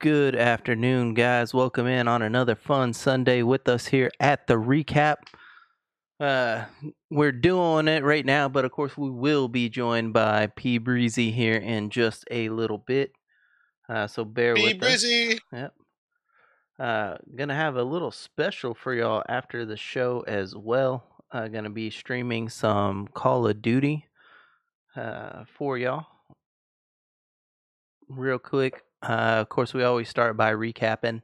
Good afternoon, guys. Welcome in on another fun Sunday with us here at the recap. Uh, we're doing it right now, but of course, we will be joined by P Breezy here in just a little bit. Uh, so bear Be with us. busy. Yep. Uh, gonna have a little special for y'all after the show as well. Uh, gonna be streaming some Call of Duty uh, for y'all. Real quick, uh, of course, we always start by recapping.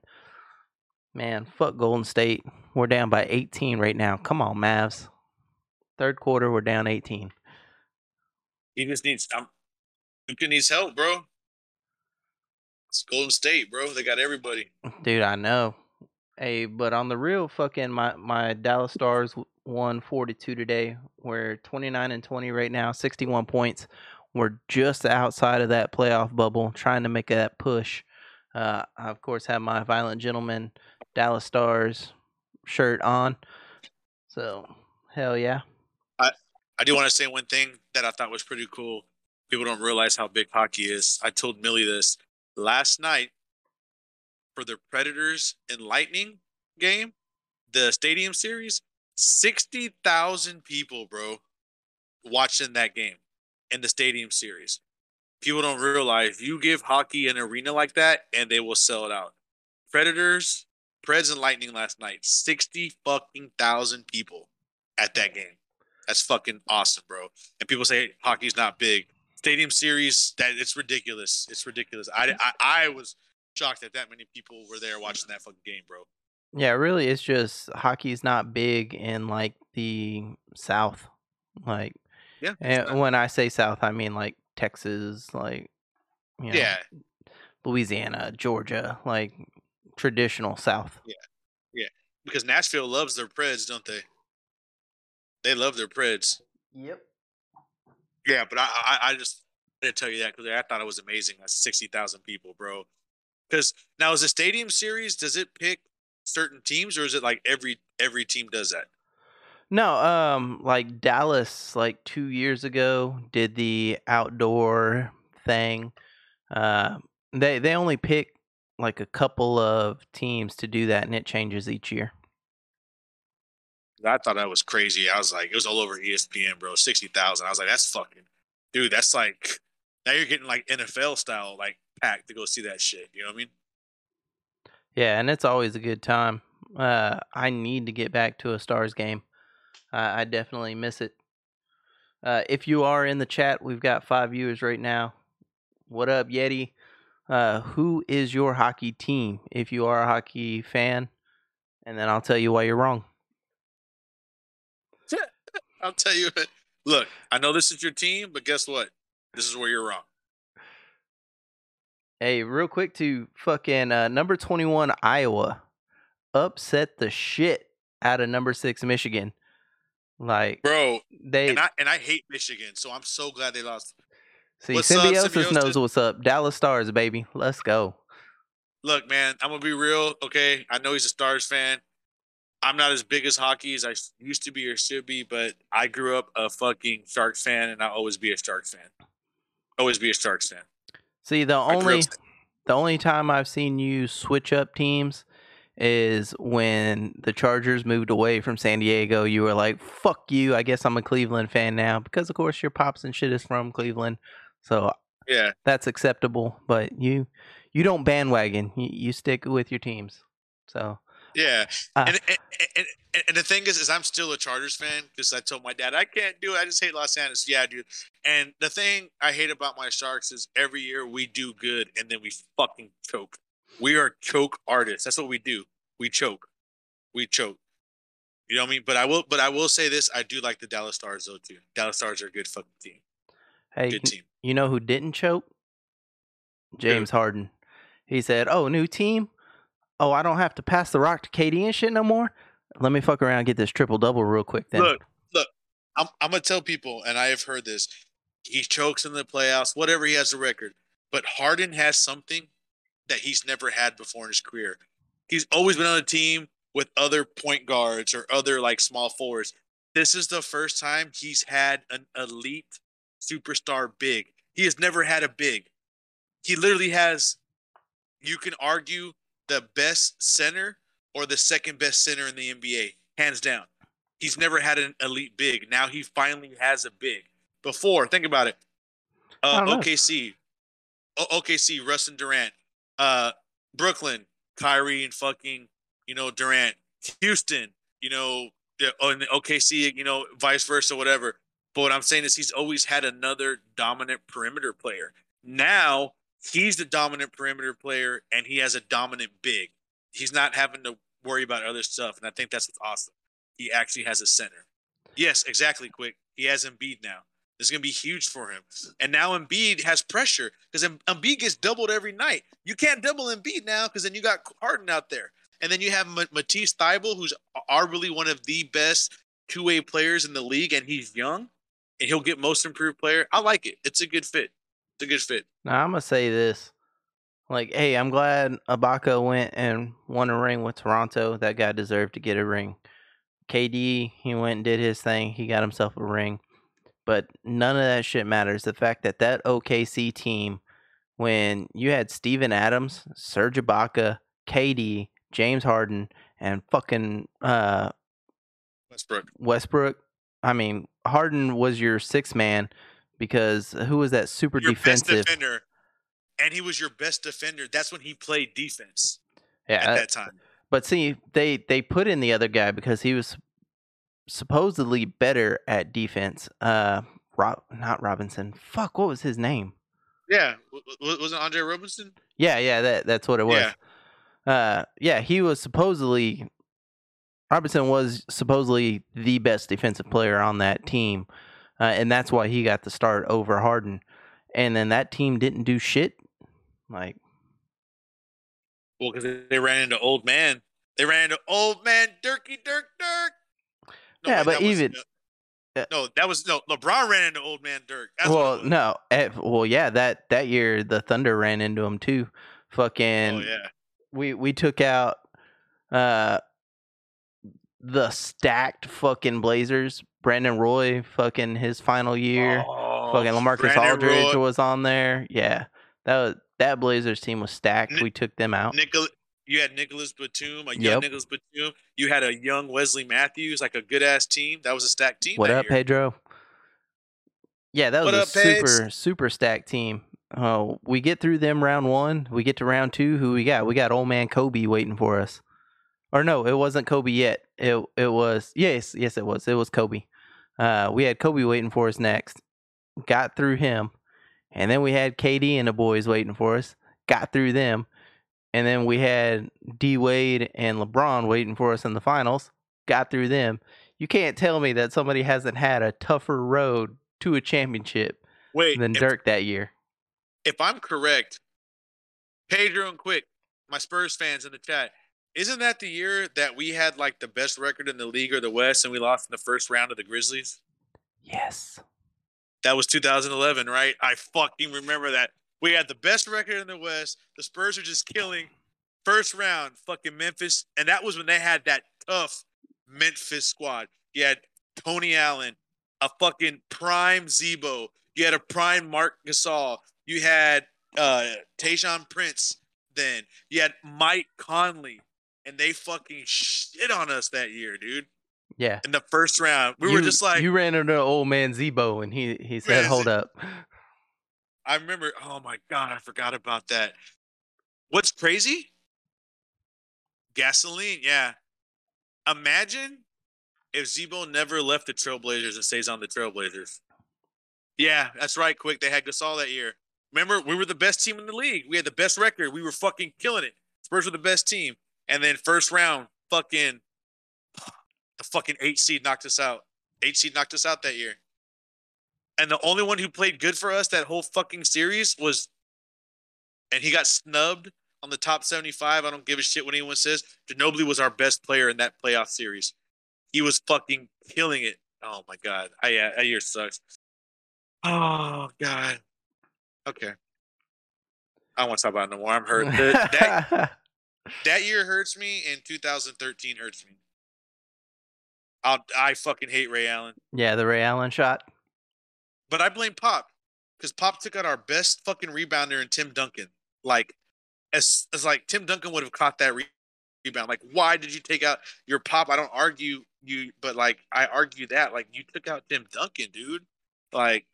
Man, fuck Golden State. We're down by 18 right now. Come on, Mavs. Third quarter, we're down 18. He just needs. Um, Luka needs help, bro. It's Golden State, bro. They got everybody. Dude, I know. Hey, but on the real fucking my my Dallas Stars won 42 today. We're 29 and 20 right now, 61 points. We're just outside of that playoff bubble, trying to make that push. Uh, I of course have my Violent Gentleman Dallas Stars shirt on. So, hell yeah. I do want to say one thing that I thought was pretty cool. People don't realize how big hockey is. I told Millie this last night for the Predators and Lightning game, the Stadium Series. Sixty thousand people, bro, watching that game in the Stadium Series. People don't realize you give hockey an arena like that, and they will sell it out. Predators, Preds, and Lightning last night. Sixty fucking thousand people at that game. That's fucking awesome, bro. And people say hockey's not big. Stadium series, that it's ridiculous. It's ridiculous. I, I, I was shocked that that many people were there watching that fucking game, bro. Yeah, really, it's just hockey's not big in like the South. Like, Yeah. and not- when I say South, I mean like Texas, like, you know, yeah. Louisiana, Georgia, like traditional South. Yeah, yeah. Because Nashville loves their Preds, don't they? They love their Preds. Yep. Yeah, but I, I, I just didn't tell you that because I thought it was amazing. That's sixty thousand people, bro. Because now is the Stadium Series? Does it pick certain teams, or is it like every every team does that? No, um, like Dallas, like two years ago, did the outdoor thing. Uh, they they only pick like a couple of teams to do that, and it changes each year. I thought that was crazy. I was like, it was all over ESPN, bro. Sixty thousand. I was like, that's fucking, dude. That's like now you're getting like NFL style like pack to go see that shit. You know what I mean? Yeah, and it's always a good time. Uh, I need to get back to a Stars game. I I definitely miss it. Uh, if you are in the chat, we've got five viewers right now. What up, Yeti? Uh, who is your hockey team? If you are a hockey fan, and then I'll tell you why you're wrong. I'll tell you. Look, I know this is your team, but guess what? This is where you're wrong. Hey, real quick to fucking uh, number 21 Iowa upset the shit out of number 6 Michigan. Like bro. they And I and I hate Michigan, so I'm so glad they lost. see what's up, Symbiosis knows what's up. Dallas Stars, baby. Let's go. Look, man, I'm gonna be real. Okay, I know he's a Stars fan. I'm not as big as hockey as I used to be or should be, but I grew up a fucking Sharks fan, and I'll always be a Sharks fan. Always be a Sharks fan. See, the I only the only time I've seen you switch up teams is when the Chargers moved away from San Diego. You were like, "Fuck you." I guess I'm a Cleveland fan now because, of course, your pops and shit is from Cleveland. So Yeah, that's acceptable. But you you don't bandwagon. You, you stick with your teams. So yeah. Ah. and, and, and, and, and the thing is, is I'm still a Chargers fan because I told my dad I can't do it. I just hate Los Angeles. Yeah, dude. And the thing I hate about my Sharks is every year we do good and then we fucking choke. We are choke artists. That's what we do. We choke. We choke. You know what I mean? But I will. But I will say this: I do like the Dallas Stars though too. Dallas Stars are a good fucking team. hey, Good team. you know who didn't choke? James Harden. He said, "Oh, new team. Oh, I don't have to pass the rock to KD and shit no more. Let me fuck around and get this triple double real quick then." Look, look. I'm, I'm gonna tell people, and I have heard this. He chokes in the playoffs, whatever he has a record. But Harden has something that he's never had before in his career. He's always been on a team with other point guards or other like small forwards. This is the first time he's had an elite superstar big. He has never had a big. He literally has you can argue the best center or the second best center in the NBA, hands down. He's never had an elite big. Now he finally has a big. Before, think about it. Uh, I don't know. OKC, o- OKC, Russ and Durant, uh, Brooklyn, Kyrie and fucking, you know, Durant, Houston, you know, oh, and OKC, you know, vice versa, whatever. But what I'm saying is he's always had another dominant perimeter player. Now he's the dominant perimeter player and he has a dominant big. He's not having to worry about other stuff. And I think that's what's awesome. He actually has a center. Yes, exactly, quick. He has Embiid now. Is going to be huge for him. And now Embiid has pressure because Embiid gets doubled every night. You can't double Embiid now because then you got Harden out there. And then you have Matisse Thybulle, who's arguably one of the best two-way players in the league, and he's young, and he'll get most improved player. I like it. It's a good fit. It's a good fit. Now I'm gonna say this. Like, hey, I'm glad Ibaka went and won a ring with Toronto. That guy deserved to get a ring. KD, he went and did his thing. He got himself a ring. But none of that shit matters. The fact that that OKC team, when you had Steven Adams, Serge Ibaka, KD, James Harden, and fucking uh, Westbrook. Westbrook. I mean, Harden was your sixth man because who was that super Your defensive? best defender, and he was your best defender. That's when he played defense yeah, at that- that time. But see, they they put in the other guy because he was supposedly better at defense. Uh, Rob, not Robinson. Fuck, what was his name? Yeah, w- w- wasn't Andre Roberson? Yeah, yeah, that that's what it was. Yeah. Uh, yeah, he was supposedly Robinson was supposedly the best defensive player on that team, uh, and that's why he got the start over Harden. And then that team didn't do shit. Like, Well, because they ran into old man. They ran into old man Dirky Dirk Dirk. Yeah, wait, but that was- even- no, no, that was no LeBron ran into old man Dirk. That's well, no, eh, well, yeah, that that year the Thunder ran into him too. Fucking, oh yeah, we we took out uh the stacked fucking Blazers. Brandon Roy, fucking his final year. Oh, fucking Lamarcus Brandon Aldridge Roy, was on there. Yeah, that was that Blazers team was stacked. Ni- we took them out. Nicol- you had Nicolas Batum, a young Yep. Nicolas Batum. You had a young Wesley Matthews, like a good ass team. That was a stacked team. what up, year. Pedro? Yeah, that was What a up, Peds? super super stacked team. Oh, we get through them round one. We get to round two. Who we got? We got old man Kobe waiting for us. Or no, it wasn't Kobe yet. It it was yes yes it was it was Kobe. Uh, we had Kobe waiting for us next. Got through him, and then we had KD and the boys waiting for us. Got through them, and then we had D Wade and LeBron waiting for us in the finals. Got through them. You can't tell me that somebody hasn't had a tougher road to a championship Wait, than if, Dirk that year. if I'm correct, Pedro and Quick, my Spurs fans in the chat, isn't that the year that we had like the best record in the league or the West and we lost in the first round of the Grizzlies? Yes. That was 2011, right? I fucking remember that. We had the best record in the West. The Spurs are just killing. First round, fucking Memphis. And that was when they had that tough Memphis squad. You had Tony Allen, a fucking prime Z-Bo. You had a prime Mark Gasol. You had uh Tayshaun Prince then. You had Mike Conley. And they fucking shit on us that year, dude. Yeah. In the first round. We you, were just like you ran into old man Z-Bo and he he said, "Hold up." I remember. Oh my god, I forgot about that. What's crazy? Gasoline. Yeah. Imagine if Z-Bo never left the Trailblazers and stays on the Trailblazers. Yeah, that's right. Quick, they had Gasol that year. Remember, we were the best team in the league. We had the best record. We were fucking killing it. Spurs were the best team. And then first round, fucking the fucking eight seed knocked us out. Eight seed knocked us out that year. And the only one who played good for us that whole fucking series was, and he got snubbed on the top 75. I don't give a shit what anyone says. Ginobili was our best player in that playoff series. He was fucking killing it. Oh my god. I yeah, that year sucks. Oh god. Okay. I don't want to talk about it no more. I'm hurt. That, that year hurts me, and 2013 hurts me. I'll, I fucking hate Ray Allen. yeah, the Ray Allen shot. But I blame Pop because Pop took out our best fucking rebounder in Tim Duncan. Like, as as like Tim Duncan would have caught that rebound. Like, why did you take out your pop? I don't argue you, but like I argue that like you took out Tim Duncan, dude. Like,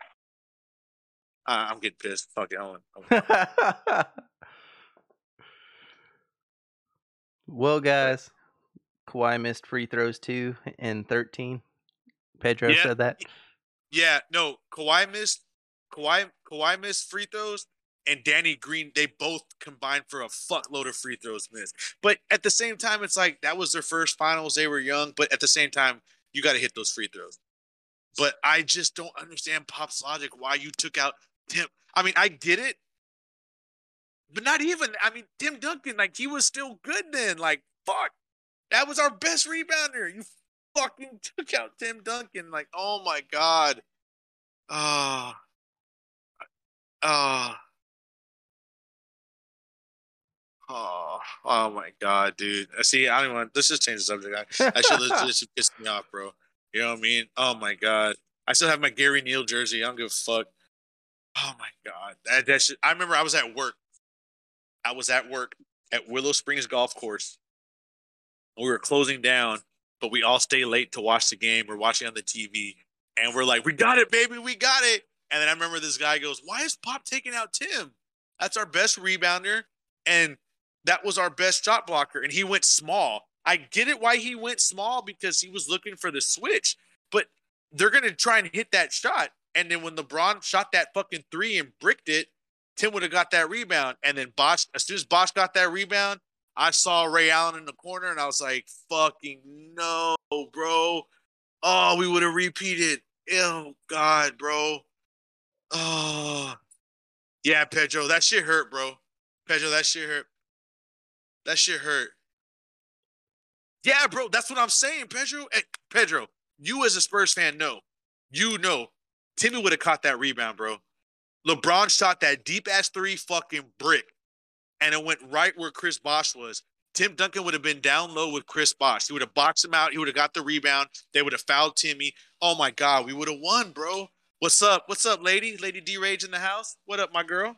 uh, I'm getting pissed. Fuck it, I want- I want- well, guys, Kawhi missed free throws too in 13. Pedro Yeah. said that. Yeah, no, Kawhi missed Kawhi Kawhi missed free throws and Danny Green they both combined for a fuckload of free throws missed. But at the same time it's like that was their first finals, they were young, but at the same time you got to hit those free throws. But I just don't understand Pop's logic why you took out Tim. I mean, I get it. But not even. I mean, Tim Duncan like he was still good then. Like fuck. That was our best rebounder. You fucking took out Tim Duncan. Like, oh my god. Ah. Ah. Oh, oh my god, dude. Uh, See, I don't want. Let's just change the subject. I, I should should piss me off, bro. You know what I mean? Oh my god. I still have my Gary Neal jersey. I don't give a fuck. Oh my god. That that shit. I remember I was at work. I was at work at Willow Springs Golf Course. We were closing down, but we all stay late to watch the game. We're watching on the TV, and we're like, "We got it, baby, we got it." And then I remember this guy goes, "Why is Pop taking out Tim? That's our best rebounder, and that was our best shot blocker." And he went small. I get it why he went small because he was looking for the switch, but they're gonna try and hit that shot. And then when LeBron shot that fucking three and bricked it, Tim would have got that rebound. And then Bosh, as soon as Bosh got that rebound, I saw Ray Allen in the corner and I was like, fucking no, bro. Oh, we would have repeated. Oh, God, bro. Oh. Yeah, Pedro, that shit hurt, bro. Pedro, that shit hurt. That shit hurt. Yeah, bro, that's what I'm saying, Pedro. Hey, Pedro, you as a Spurs fan know. You know. Timmy would have caught that rebound, bro. LeBron shot that deep ass three fucking brick, and it went right where Chris Bosh was. Tim Duncan would have been down low with Chris Bosh. He would have boxed him out. He would have got the rebound. They would have fouled Timmy. Oh my God, we would have won, bro. What's up? What's up, lady? Lady D Rage in the house. What up, my girl?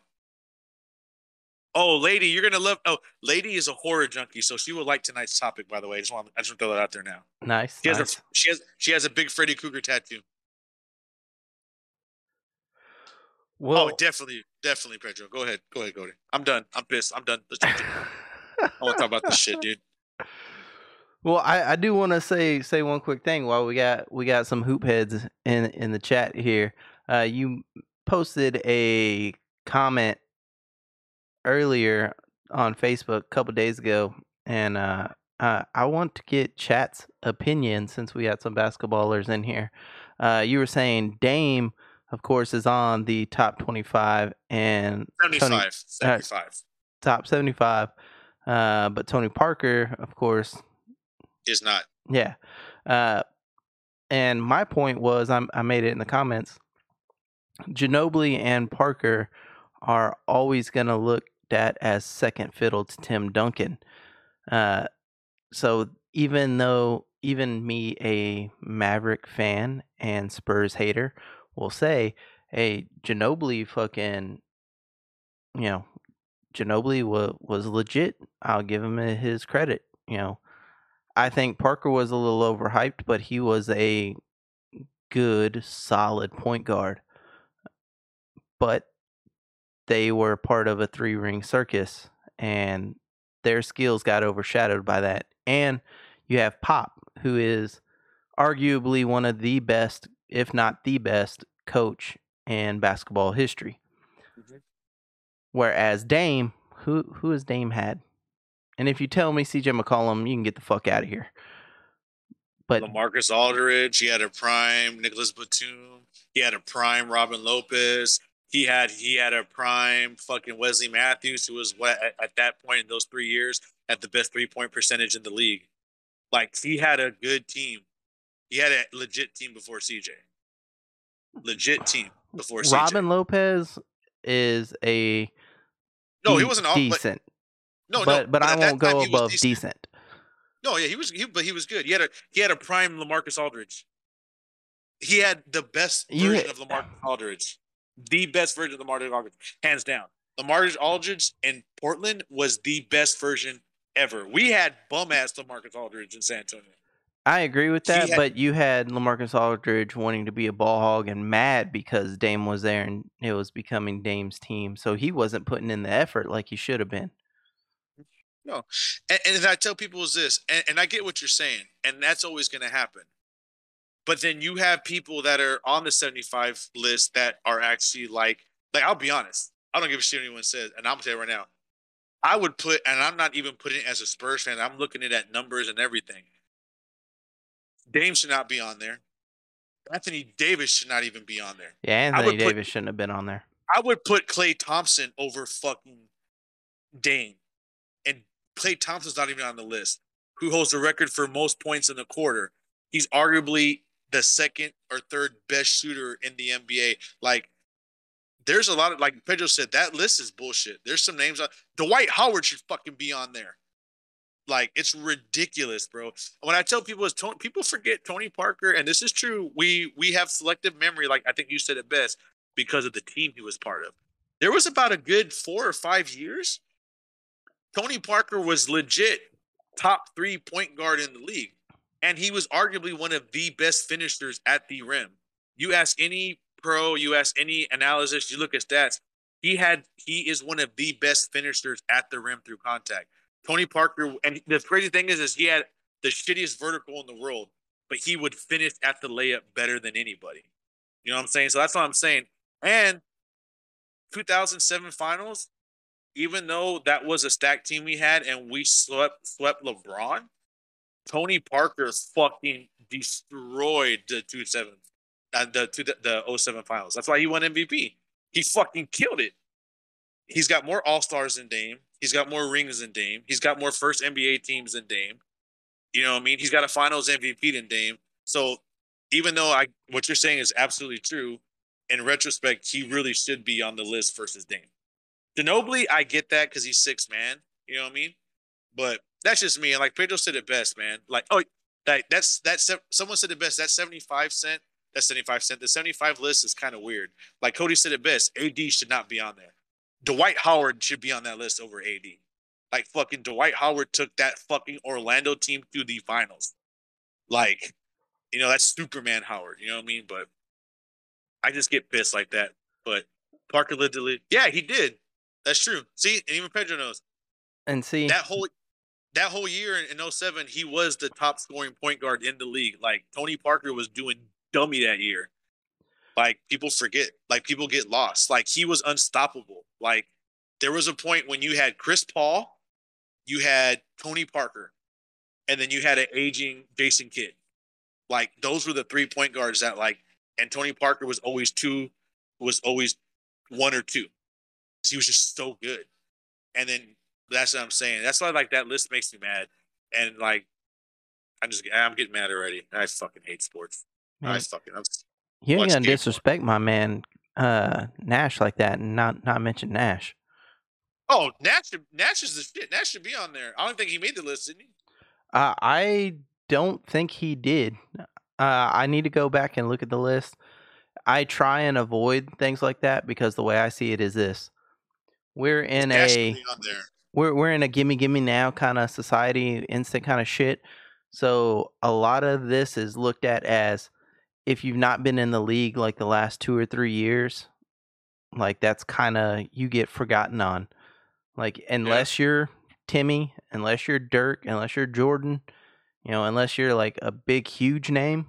Oh, lady, you're gonna love. Oh, lady is a horror junkie, so she will like tonight's topic. By the way, I just want I just want to throw that out there now. Nice. She has a she has she has a big Freddy Krueger tattoo. Well, oh, definitely, definitely, Pedro. Go ahead, go ahead, Cody. I'm done. I'm pissed. I'm done. I want to talk about this shit, dude. Well, I, I do want to say say one quick thing while we got we got some hoop heads in in the chat here. Uh, you posted a comment earlier on Facebook a couple days ago, and uh, uh, I want to get chat's opinion since we had some basketballers in here. Uh, you were saying Dame, of course, is on the top twenty five, and 75. Tony- 75 top seventy five. Uh, but Tony Parker, of course, is not. yeah. Uh, and my point was, I'm, I made it in the comments. Ginobili and Parker are always going to look at as second fiddle to Tim Duncan. Uh, so even though, even me, a Maverick fan and Spurs hater, will say, hey, Ginobili fucking, you know, Ginobili wa- was legit. I'll give him his credit, you know. I think Parker was a little overhyped, but he was a good, solid point guard. But they were part of a three ring circus, and their skills got overshadowed by that. And you have Pop, who is arguably one of the best, if not the best, coach in basketball history. Mhm. Whereas Dame, who who has Dame had? And if you tell me CJ McCollum, you can get the fuck out of here. But Lamarcus Aldridge, he had a prime Nicolas Batum, he had a prime Robin Lopez, he had he had a prime fucking Wesley Matthews, who was what at, at that point in those three years had the best three point percentage in the league. Like he had a good team. He had a legit team before CJ. Legit team before CJ. Robin Lopez is a no, he wasn't all but, decent, no, but no, but I won't go time, he was above decent. decent. No, yeah, he was, he, but he was good. He had a he had a prime Lamarcus Aldridge. He had the best version of Lamarcus Aldridge, the best version of Lamarcus Aldridge, hands down. Lamarcus Aldridge in Portland was the best version ever. We had bum ass Lamarcus Aldridge in San Antonio. I agree with that, had- but you had Lamarcus Aldridge wanting to be a ball hog and mad because Dame was there and it was becoming Dame's team. So he wasn't putting in the effort like he should have been. No, and, and I tell people is this, and, and I get what you're saying, and that's always going to happen. But then you have people that are on the 75 list that are actually like, like I'll be honest, I don't give a shit what anyone says, and I'm gonna tell you right now, I would put, and I'm not even putting it as a Spurs fan. I'm looking it at numbers and everything. Dame should not be on there. Anthony Davis should not even be on there. Yeah, Anthony put- Davis shouldn't have been on there. I would put Klay Thompson over fucking Dame. And Klay Thompson's not even on the list. Who holds the record for most points in the quarter? He's arguably the second or third best shooter in the NBA. Like, there's a lot of like Pedro said, that list is bullshit. There's some names on Dwight Howard should fucking be on there. Like, it's ridiculous, bro. When I tell people is Tony, people forget Tony Parker, and this is true. We we have selective memory, like I think you said it best because of the team he was part of. There was about a good four or five years. Tony Parker was legit top three point guard in the league. And he was arguably one of the best finishers at the rim. You ask any pro, you ask any analysis, you look at stats, he had he is one of the best finishers at the rim through contact. Tony Parker, and the crazy thing is, is he had the shittiest vertical in the world, but he would finish at the layup better than anybody. You know what I'm saying? So that's what I'm saying. And 2007 finals, even though that was a stacked team we had and we swept swept LeBron, Tony Parker fucking destroyed the two seven, uh, the two the 07 finals. That's why he won MVP. He fucking killed it. He's got more All Stars than Dame. He's got more rings than Dame. He's got more first NBA teams than Dame. You know what I mean? He's got a Finals MVP than Dame. So even though I what you're saying is absolutely true, in retrospect, he really should be on the list versus Dame. Ginobili, I get that because he's six man. You know what I mean? But that's just me. And like Pedro said it best, man. Like, oh, like that's that's someone said it best. That 75 cent, that's 75 cent. The 75 list is kind of weird. Like Cody said it best. AD should not be on there. Dwight Howard should be on that list over AD. Like fucking Dwight Howard took that fucking Orlando team to the finals. Like, you know, that's Superman Howard. You know what I mean? But I just get pissed like that. But Parker lived to live. Yeah, he did. That's true. See, and even Pedro knows And see, that whole that whole year in, in 07, he was the top scoring point guard in the league. Like Tony Parker was doing dummy that year. Like people forget, like people get lost. Like he was unstoppable. Like there was a point when you had Chris Paul, you had Tony Parker, and then you had an aging Jason Kidd. Like those were the three point guards that like, and Tony Parker was always two, was always one or two. He was just so good. And then that's what I'm saying. That's why like that list makes me mad. And like I'm just I'm getting mad already. I fucking hate sports. I fucking I'm, you ain't gonna one. disrespect my man uh, Nash like that and not not mention Nash. Oh, Nash Nash is the shit. Nash should be on there. I don't think he made the list, didn't he? Uh, I don't think he did. Uh, I need to go back and look at the list. I try and avoid things like that because the way I see it is this: we're in Nash should a be on there. we're we're in a gimme gimme now kind of society, instant kind of shit. So a lot of this is looked at as if you've not been in the league like the last two or three years, like that's kind of you get forgotten on. Like unless you're Timmy, unless you're Dirk, unless you're Jordan, you know, unless you're like a big huge name,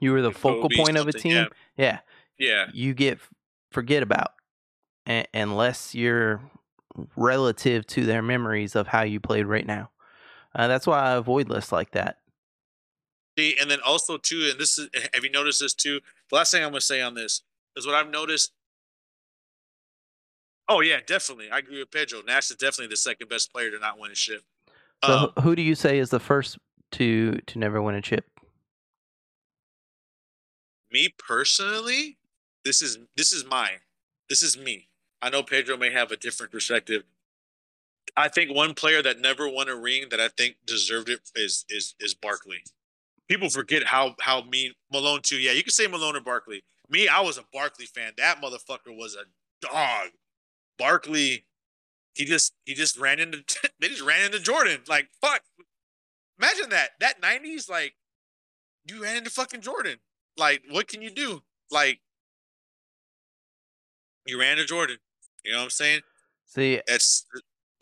you were the focal Kobe, point of a team. yeah. Yeah, Yeah. you get forget about a- unless you're relative to their memories of how you played right now. Uh, that's why I avoid lists like that. See, and then also too, and this is have you noticed this too? The last thing I'm gonna say on this is what I've noticed. Oh yeah, definitely. I agree with Pedro. Nash is definitely the second best player to not win a chip. So Um, who do you say is the first to to never win a chip? me personally, this is this is mine. This is me. I know Pedro may have a different perspective. I think one player that never won a ring that I think deserved it is is is Barkley. People forget how how mean Malone too. Yeah, you can say Malone or Barkley. Me, I was a Barkley fan. That motherfucker was a dog. Barkley, he just he just ran into they just ran into Jordan. Like fuck, imagine that that '90s like you ran into fucking Jordan. Like what can you do? Like you ran into Jordan. You know what I'm saying? See, It's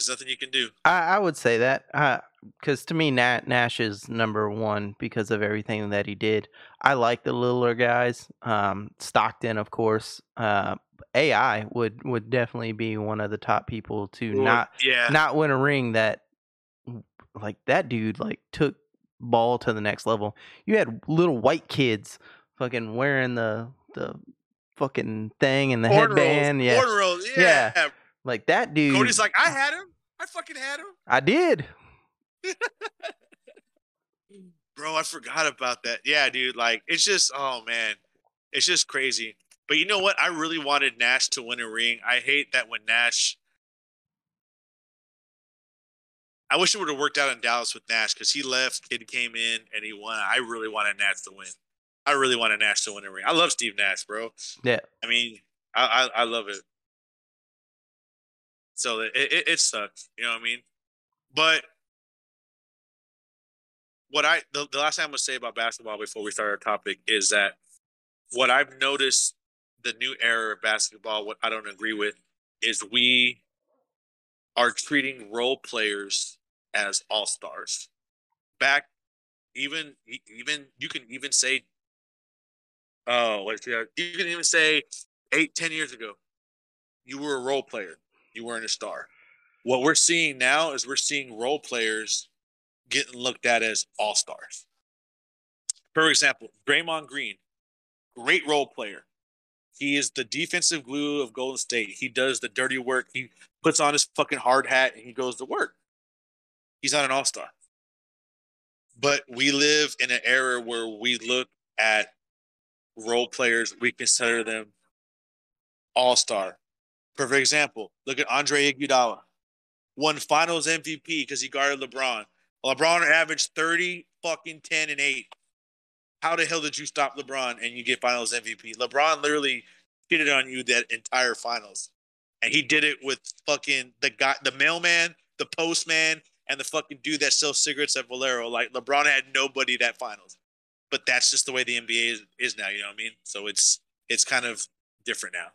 there's nothing you can do. I, I would say that because to me, Nat, Nash is number one because of everything that he did. I like the littler guys. Um, Stockton, of course. Uh, AI would would definitely be one of the top people to not yeah. not win a ring. That like that dude like took ball to the next level. You had little white kids fucking wearing the the fucking thing and the headband. Yeah, cornrows, Yeah. yeah. Like that dude. Cody's like, I had him. I fucking had him. I did. Bro, I forgot about that. Yeah, dude. Like, it's just, oh man, it's just crazy. But you know what? I really wanted Nash to win a ring. I hate that when Nash. I wish it would have worked out in Dallas with Nash because he left, kid came in, and he won. I really wanted Nash to win. I really wanted Nash to win a ring. I love Steve Nash, bro. Yeah. I mean, I I, I love it. So it, it it sucks, you know what I mean? But what I the, the last thing I'm gonna say about basketball before we start our topic is that what I've noticed the new era of basketball, what I don't agree with, is we are treating role players as all stars. Back, even even you can even say, oh, you can even say eight ten years ago, you were a role player, you weren't a star. What we're seeing now is we're seeing role players getting looked at as all stars. For example, Draymond Green, great role player. He is the defensive glue of Golden State. He does the dirty work. He puts on his fucking hard hat and he goes to work. He's not an all star. But we live in an era where we look at role players, we consider them all star. Perfect example look at Andre Iguodala, won finals MVP because he guarded LeBron. LeBron averaged 30, fucking 10, and 8. How the hell did you stop LeBron and you get finals MVP? LeBron literally cheated on you that entire finals. And he did it with fucking the guy, the mailman, the postman, and the fucking dude that sells cigarettes at Valero. Like LeBron had nobody that finals. But that's just the way the NBA is, is now, you know what I mean? So it's it's kind of different now.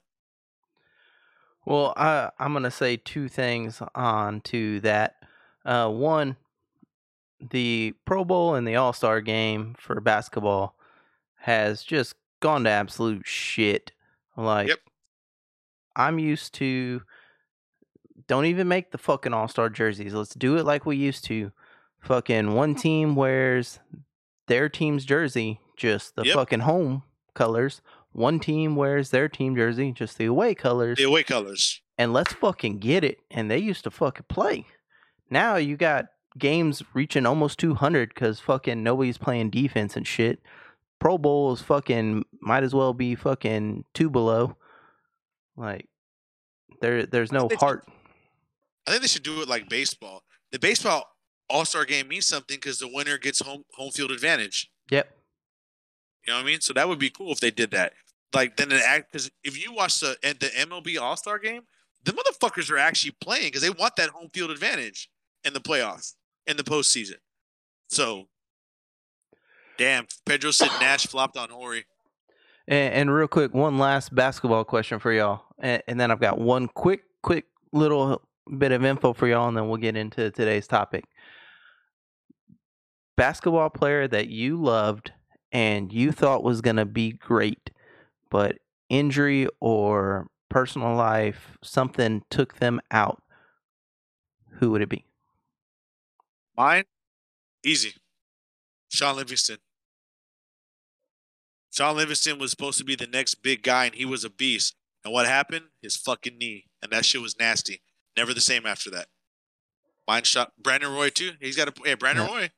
Well, I, I'm going to say two things on to that. Uh, one, the Pro Bowl and the All Star game for basketball has just gone to absolute shit. Like, Yep. I'm used to. Don't even make the fucking All Star jerseys. Let's do it like we used to. Fucking one team wears their team's jersey, just the Yep. fucking home colors. One team wears their team jersey, just the away colors The away colors. and let's fucking get it. And they used to fucking play. Now you got games reaching almost 200 because fucking nobody's playing defense and shit. Pro Bowl is fucking might as well be fucking two below. Like there, there's no It's- heart. I think they should do it like baseball. The baseball All Star game means something because the winner gets home home field advantage. Yep. You know what I mean? So that would be cool if they did that. Like then the act because if you watch the the MLB All Star game, the motherfuckers are actually playing because they want that home field advantage in the playoffs in the postseason. So, damn, Pedro said Nash flopped on Horry. And, and real quick, one last basketball question for y'all, and, and then I've got one quick, quick little bit of info for y'all, and then we'll get into today's topic. Basketball player that you loved and you thought was gonna be great, but injury or personal life, something took them out. Who would it be? Mine, easy. Shaun Livingston. Shaun Livingston was supposed to be the next big guy, and he was a beast. And what happened? His fucking knee, and that shit was nasty. Never the same after that. Mine shot Brandon Roy too. He's got a yeah, Brandon Yeah. Roy,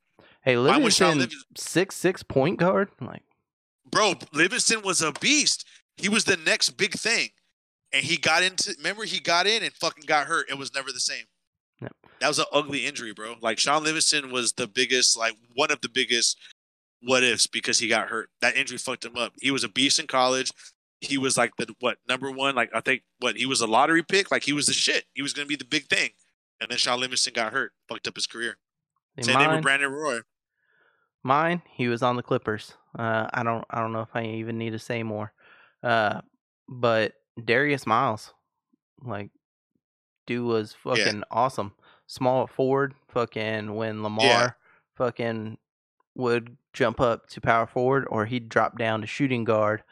Hey, Mine was Shaun Livingston, Livingston. six six point guard. Like, bro. Livingston was a beast. He was the next big thing, and he got into. Remember, he got in and fucking got hurt. It was never the same. Yep. That was an ugly injury, bro. Like Shaun Livingston was the biggest, like one of the biggest what ifs because he got hurt. That injury fucked him up. He was a beast in college. he was like the what number one? Like I think what he was a lottery pick. Like he was the shit. He was gonna be the big thing. And then Shaun Livingston got hurt, fucked up his career. Same thing with Brandon Roy. Mine, he was on the Clippers. Uh, I don't, I don't know if I even need to say more. Uh, but Darius Miles, like, dude was fucking awesome. Small forward, fucking when Lamar fucking would jump up to power forward, or he'd drop down to shooting guard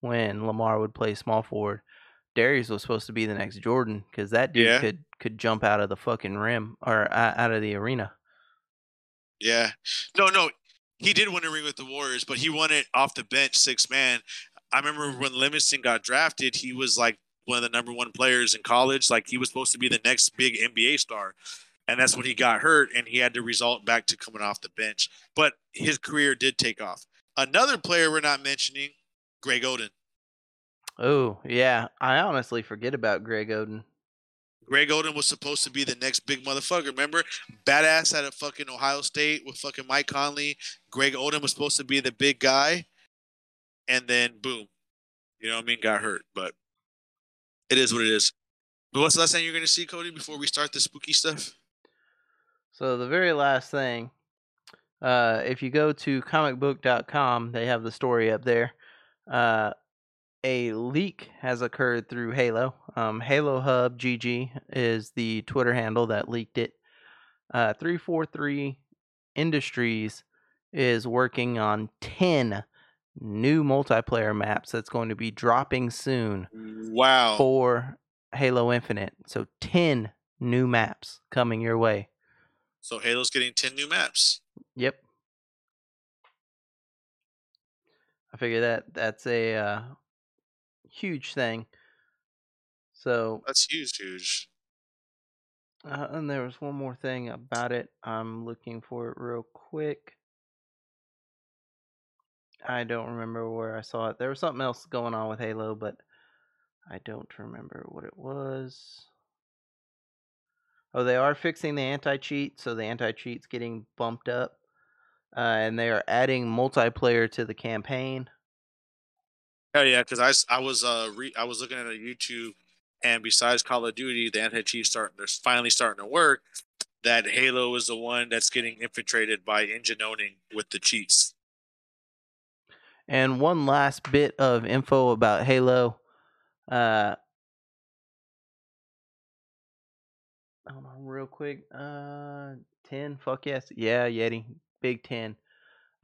when Lamar would play small forward. Darius was supposed to be the next Jordan because that dude Yeah. could could jump out of the fucking rim or uh, out of the arena. Yeah. No, no. He did win a ring with the Warriors, but he won it off the bench, six man. I remember when Livingston got drafted, he was like one of the number one players in college. Like he was supposed to be the next big NBA star. And that's when he got hurt and he had to result back to coming off the bench. But his career did take off. Another player we're not mentioning, Greg Oden. Oh yeah, I honestly forget about Greg Oden. Greg Oden was supposed to be the next big motherfucker. Remember, badass at a fucking Ohio State with fucking Mike Conley. Greg Oden was supposed to be the big guy, and then boom, you know what I mean? Got hurt, but it is what it is. But what's the last thing you're gonna see, Cody? Before we start the spooky stuff? So the very last thing, uh, if you go to comicbook.com, they have the story up there. Uh, a leak has occurred through Halo. Um, Halo Hub GG is the Twitter handle that leaked it. Uh, 343 Industries is working on 10 new multiplayer maps that's going to be dropping soon Wow. for Halo Infinite. So 10 new maps coming your way. So Halo's getting ten new maps. Yep. I figure that that's a uh, huge thing. So, That's huge, huge. uh, and there was one more thing about it. I'm looking for it real quick. I don't remember where I saw it. There was something else going on with Halo, but I don't remember what it was. Oh, they are fixing the anti cheat, so the anti cheat's getting bumped up. Uh, and they are adding multiplayer to the campaign. Hell yeah, because I, I was uh re- I was looking at a YouTube, and besides Call of Duty, the anti cheat starting they're finally starting to work. That Halo is the one that's getting infiltrated by engine owning with the cheats. And one last bit of info about Halo. Uh, hold on, real quick. Uh, ten. Fuck yes, yeah, Yeti, big ten.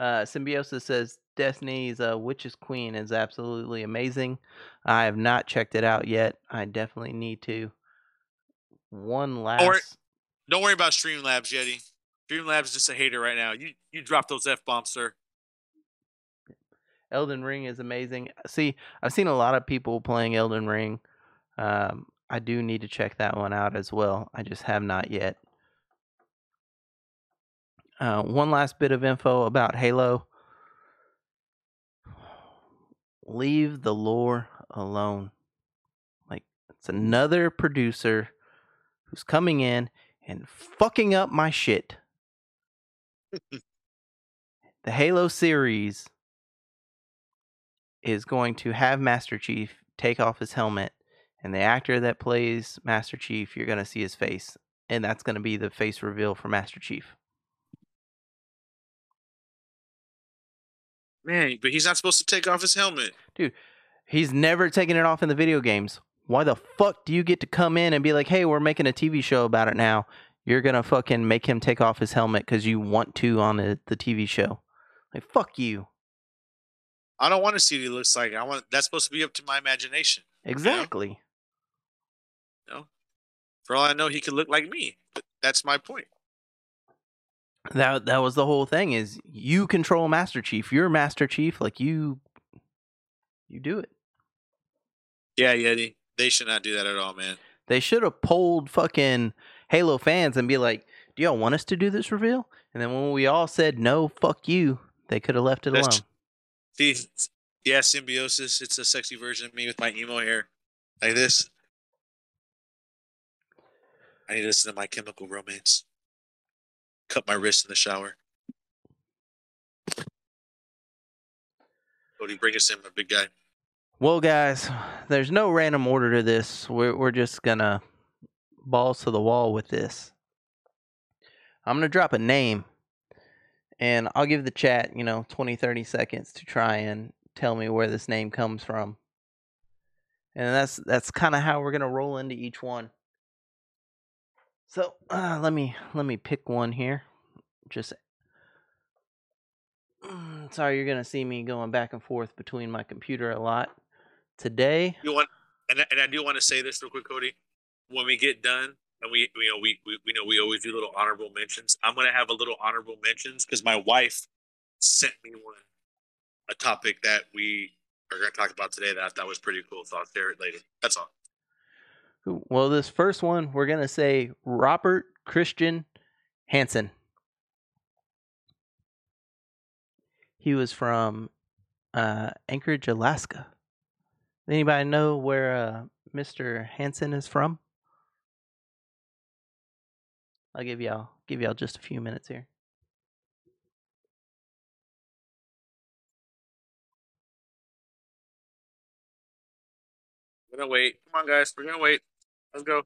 Uh, Symbiosis says Destiny's uh, Witch's Queen is absolutely amazing. I have not checked it out yet. I definitely need to. One last. worry. Don't worry about Streamlabs, Yeti. Streamlabs is just a hater right now. You you drop those f bombs, sir. Elden Ring is amazing. See, I've seen a lot of people playing Elden Ring. Um, I do need to check that one out as well. I just have not yet. Uh, one last bit of info about Halo. Leave the lore alone. Like, it's another producer who's coming in and fucking up my shit. the Halo series is going to have Master Chief take off his helmet, and the actor that plays Master Chief, you're going to see his face, and that's going to be the face reveal for Master Chief. Man, but he's not supposed to take off his helmet. Dude, he's never taken it off in the video games. Why the fuck do you get to come in and be like, hey, we're making a TV show about it now? You're going to fucking make him take off his helmet because you want to on the, the TV show. Like, fuck you. I don't want to see what he looks like. I want that's supposed to be up to my imagination. Exactly. No. For all I know, he could look like me. But that's my point. That that was the whole thing is you control Master Chief. You're Master Chief, like you you do it. Yeah, Yeti. They should not do that at all, man. They should have polled fucking Halo fans and be like, "Do y'all want us to do this reveal?" And then when we all said no, fuck you, they could have left it That's- alone. See, yeah, symbiosis. It's a sexy version of me with my emo hair, like this. I need to listen to my Chemical Romance. Cut my wrist in the shower. Cody, bring us in, my big guy. Well, guys, there's no random order to this. We're we're just gonna balls to the wall with this. I'm gonna drop a name, and I'll give the chat, you know, 20, 30 seconds to try and tell me where this name comes from. And that's that's kind of how we're gonna roll into each one. So uh, let me let me pick one here. Just sorry, you're gonna see me going back and forth between my computer a lot today. You want, and, and I do want to say this real quick, Cody. When we get done, and we, you know, we, we, we know we always do little honorable mentions. I'm gonna have a little honorable mentions because my wife sent me one, a topic that we are gonna talk about today that I thought was pretty cool. Share it later. That's all. Well, this first one, we're gonna say Robert Christian Hansen. He was from uh, Anchorage, Alaska. Anybody know where uh, Mr. Hansen is from? I'll give y'all give y'all just a few minutes here. We're gonna wait. Come on, guys. We're gonna wait. Let's go.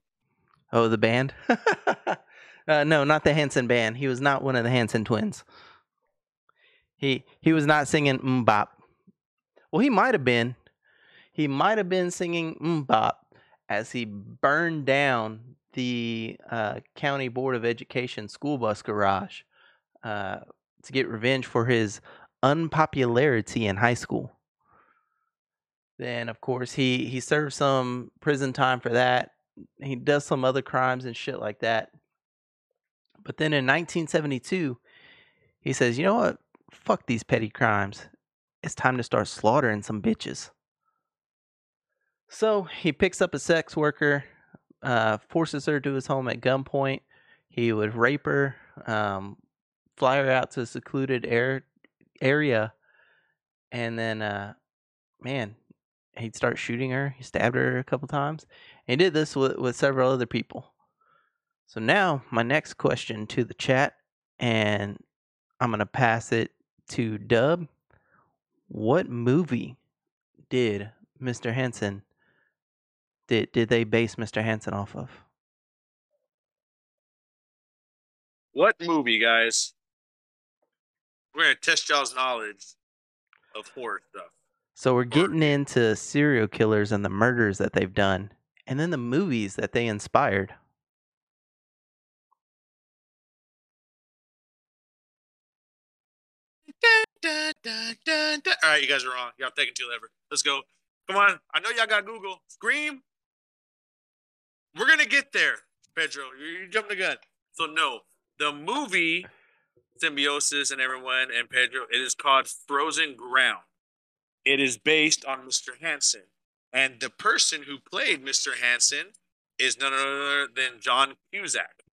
Oh, the band? uh, no, not the Hanson band. He was not one of the Hanson twins. He he was not singing MMMBop. Well, he might have been. He might have been singing MMMBop as he burned down the uh, County Board of Education school bus garage uh, to get revenge for his unpopularity in high school. Then, of course, he he served some prison time for that. He does some other crimes and shit like that. But then in 1972, he says, "You know what? Fuck these petty crimes. It's time to start slaughtering some bitches." So he picks up a sex worker, uh, forces her to his home at gunpoint. He would rape her, um, fly her out to a secluded air, area, and then, uh, man, he'd start shooting her. He stabbed her a couple times. And he did this with, with several other people. So now, my next question to the chat, and I'm going to pass it to Dub. What movie did Mr. Hansen did did they base Mr. Hansen off of? What movie, guys? We're gonna test y'all's knowledge of horror stuff. So we're getting into serial killers and the murders that they've done, and then the movies that they inspired. All right, you guys are wrong. Y'all taking too ever. Let's go. Come on. I know y'all got Google. Scream. We're gonna get there, Pedro. You, you jumped the gun. So no, the movie Symbiosis and everyone and Pedro. It is called Frozen Ground. It is based on Mr. Hansen, and the person who played Mr. Hansen is none other than John Cusack,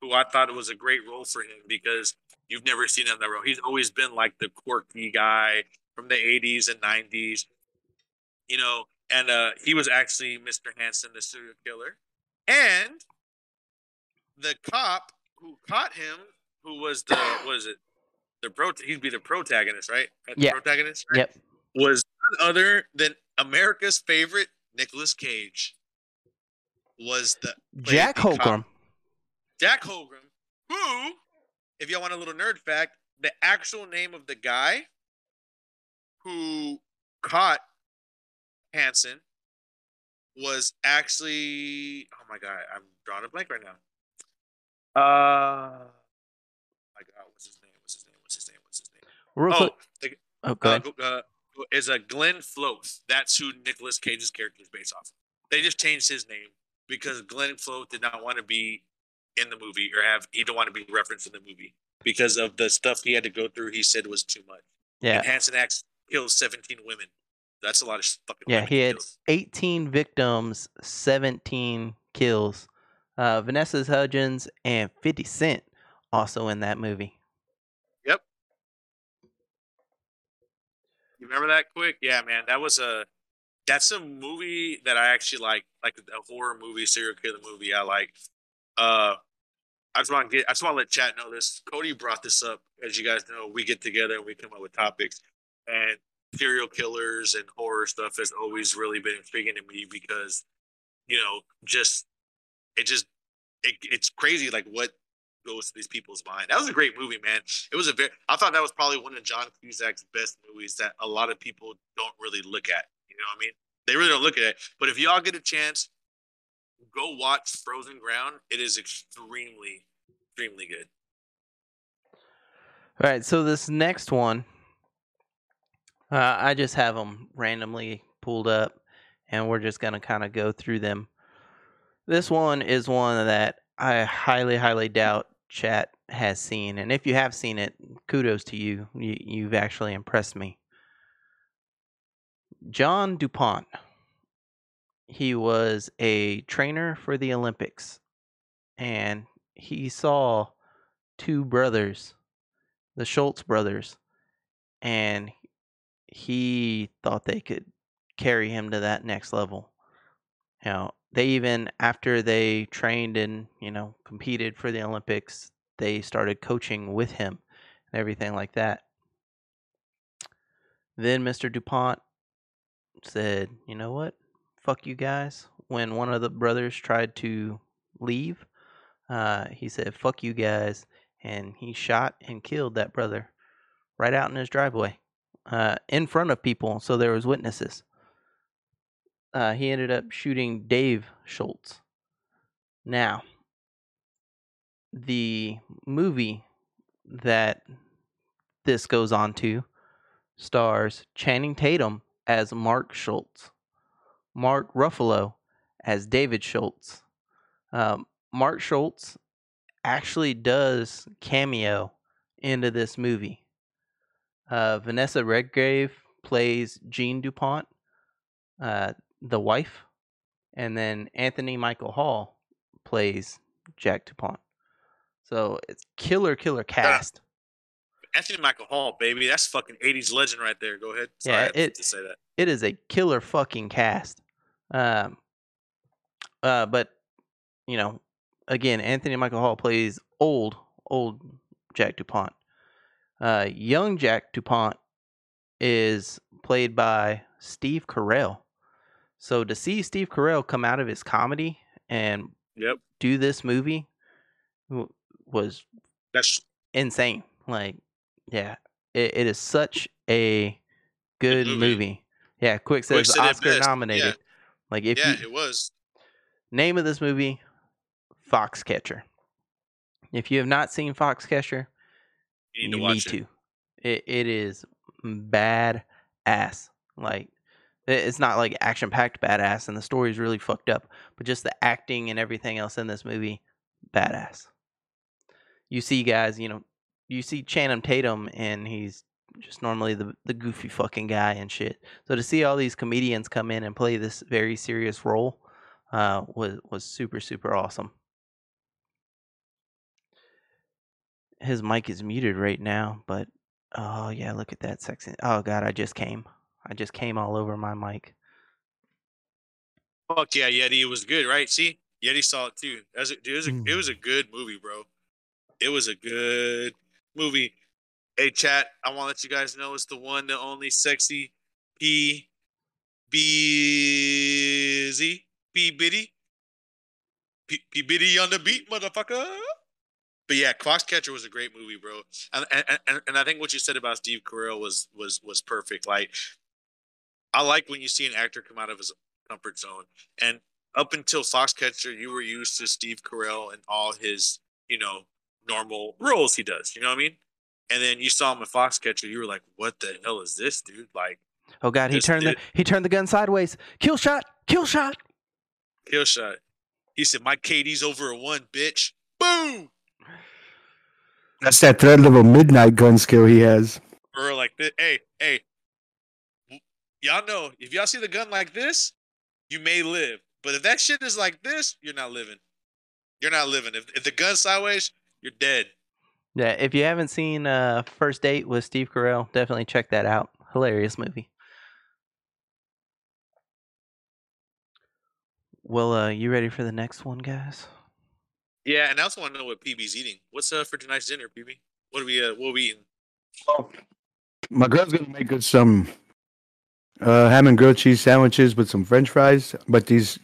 who I thought it was a great role for him because you've never seen him in that role. He's always been like the quirky guy from the 80s and 90s, you know. And uh, he was actually Mr. Hansen, the serial killer and the cop who caught him, who was the was it the pro? He'd be the protagonist, right? The Yeah. protagonist. Right? Yep. Was none other than America's favorite Nicolas Cage. Was the Jack the cop. Jack Holgram, who, if y'all want a little nerd fact, the actual name of the guy who caught Hansen was actually oh my god, I'm drawing a blank right now. Uh my god, what's his name? What's his name? What's his name? What's his name? Real Oh, quick. the, Oh, go- uh, is a Glenn Floth. That's who Nicolas Cage's character is based off. of. They just changed his name because Glenn Floth did not want to be in the movie or have he don't want to be referenced in the movie because of the stuff he had to go through. He said was too much. Yeah. And Hanson X killed 17 women. That's a lot of fucking Yeah, he had. 18 victims, 17 kills. Uh, Vanessa Hudgens and 50 Cent also in that movie. Yep. You remember that quick? Yeah, man. That was a that's a movie that I actually like, like a horror movie, serial killer movie. I like. Uh, I just want to get. I just want to let chat know this. Cody brought this up, as you guys know. We get together and we come up with topics, and serial killers and horror stuff has always really been intriguing to me because, you know, just it just it, it's crazy like what goes to these people's mind. That was a great movie, man. It was a very I thought that was probably one of John Cusack's best movies that a lot of people don't really look at. You know what I mean? They really don't look at it. But if y'all get a chance, go watch Frozen Ground. It is extremely, extremely good. All right, so this next one, uh, I just have them randomly pulled up, and we're just gonna kind of go through them. This one is one that I highly, highly doubt chat has seen, and if you have seen it, kudos to you. you you've actually impressed me. John DuPont. He was a trainer for the Olympics, and he saw two brothers, the Schultz brothers, and he thought they could carry him to that next level. Know, they even after they trained and you know competed for the Olympics, they started coaching with him and everything like that. Then Mr. DuPont said, "You know what? Fuck you guys." When one of the brothers tried to leave, uh, he said, "Fuck you guys," and he shot and killed that brother right out in his driveway, uh, in front of people, so there was witnesses. Uh, he ended up shooting Dave Schultz. Now, the movie that this goes on to stars Channing Tatum as Mark Schultz, Mark Ruffalo as David Schultz. Um, Mark Schultz actually does cameo into this movie. Uh, Vanessa Redgrave plays Jean DuPont, uh, the wife, and then Anthony Michael Hall plays Jack DuPont. So it's killer, killer cast. Anthony Michael Hall, baby, that's fucking '80s legend right there. Go ahead. Sorry, Yeah, I it- to say that. It is a killer fucking cast. Um, uh, but you know, again, Anthony Michael Hall plays old, old Jack DuPont. Uh, young Jack DuPont is played by Steve Carell. So to see Steve Carell come out of his comedy and Yep, do this movie was that's insane. Like, yeah, it, it is such a good movie. movie. Yeah, quick Quick says it Oscar nominated. Yeah. Like, if yeah, you it was. name of this movie, Foxcatcher. If you have not seen Foxcatcher, You need you to watch need it. to. It it is bad ass. Like it's not like action packed badass, and the story is really fucked up. But just the acting and everything else in this movie, badass. You see guys, you know, you see Channing Tatum, and he's just normally the the goofy fucking guy and shit. So to see all these comedians come in and play this very serious role, uh, was was super super awesome. His mic is muted right now, but oh yeah, look at that sexy. Oh god, I just came. I just came all over my mic. Fuck yeah, Yeti. It was good, right? See, Yeti saw it too. That was a, dude, it, was a, it was a mm. good movie, bro. It was a good movie. Hey, chat. I want to let you guys know it's the one, the only sexy P busy P Biddy P, P Biddy on the beat, motherfucker. But yeah, Foxcatcher was a great movie, bro. And, and and and I think what you said about Steve Carell was was was perfect. Like, I like when you see an actor come out of his comfort zone. And up until Foxcatcher, you were used to Steve Carell and all his, you know, normal roles he does. You know what I mean? And then you saw him in Foxcatcher, you were like, "What the hell is this, dude?" Like, Oh god, he Just turned the he turned the gun sideways. Kill shot, kill shot. kill shot. He said, "My KD's over a one, bitch." Boom. That's that threat level midnight gun skill he has. Or like. Hey, hey. W- Y'all know if y'all see the gun like this, you may live. But if that shit is like this, you're not living. You're not living. If, if the gun's sideways, you're dead. Yeah, if you haven't seen uh First Date with Steve Carell, definitely check that out. Hilarious movie. Well, uh, you ready for the next one, guys? Yeah, and I also want to know what PB's eating. What's uh for tonight's dinner, PB? What are we uh what are we eating? Well, My girl's gonna make us some Uh, ham and grilled cheese sandwiches with some French fries, but these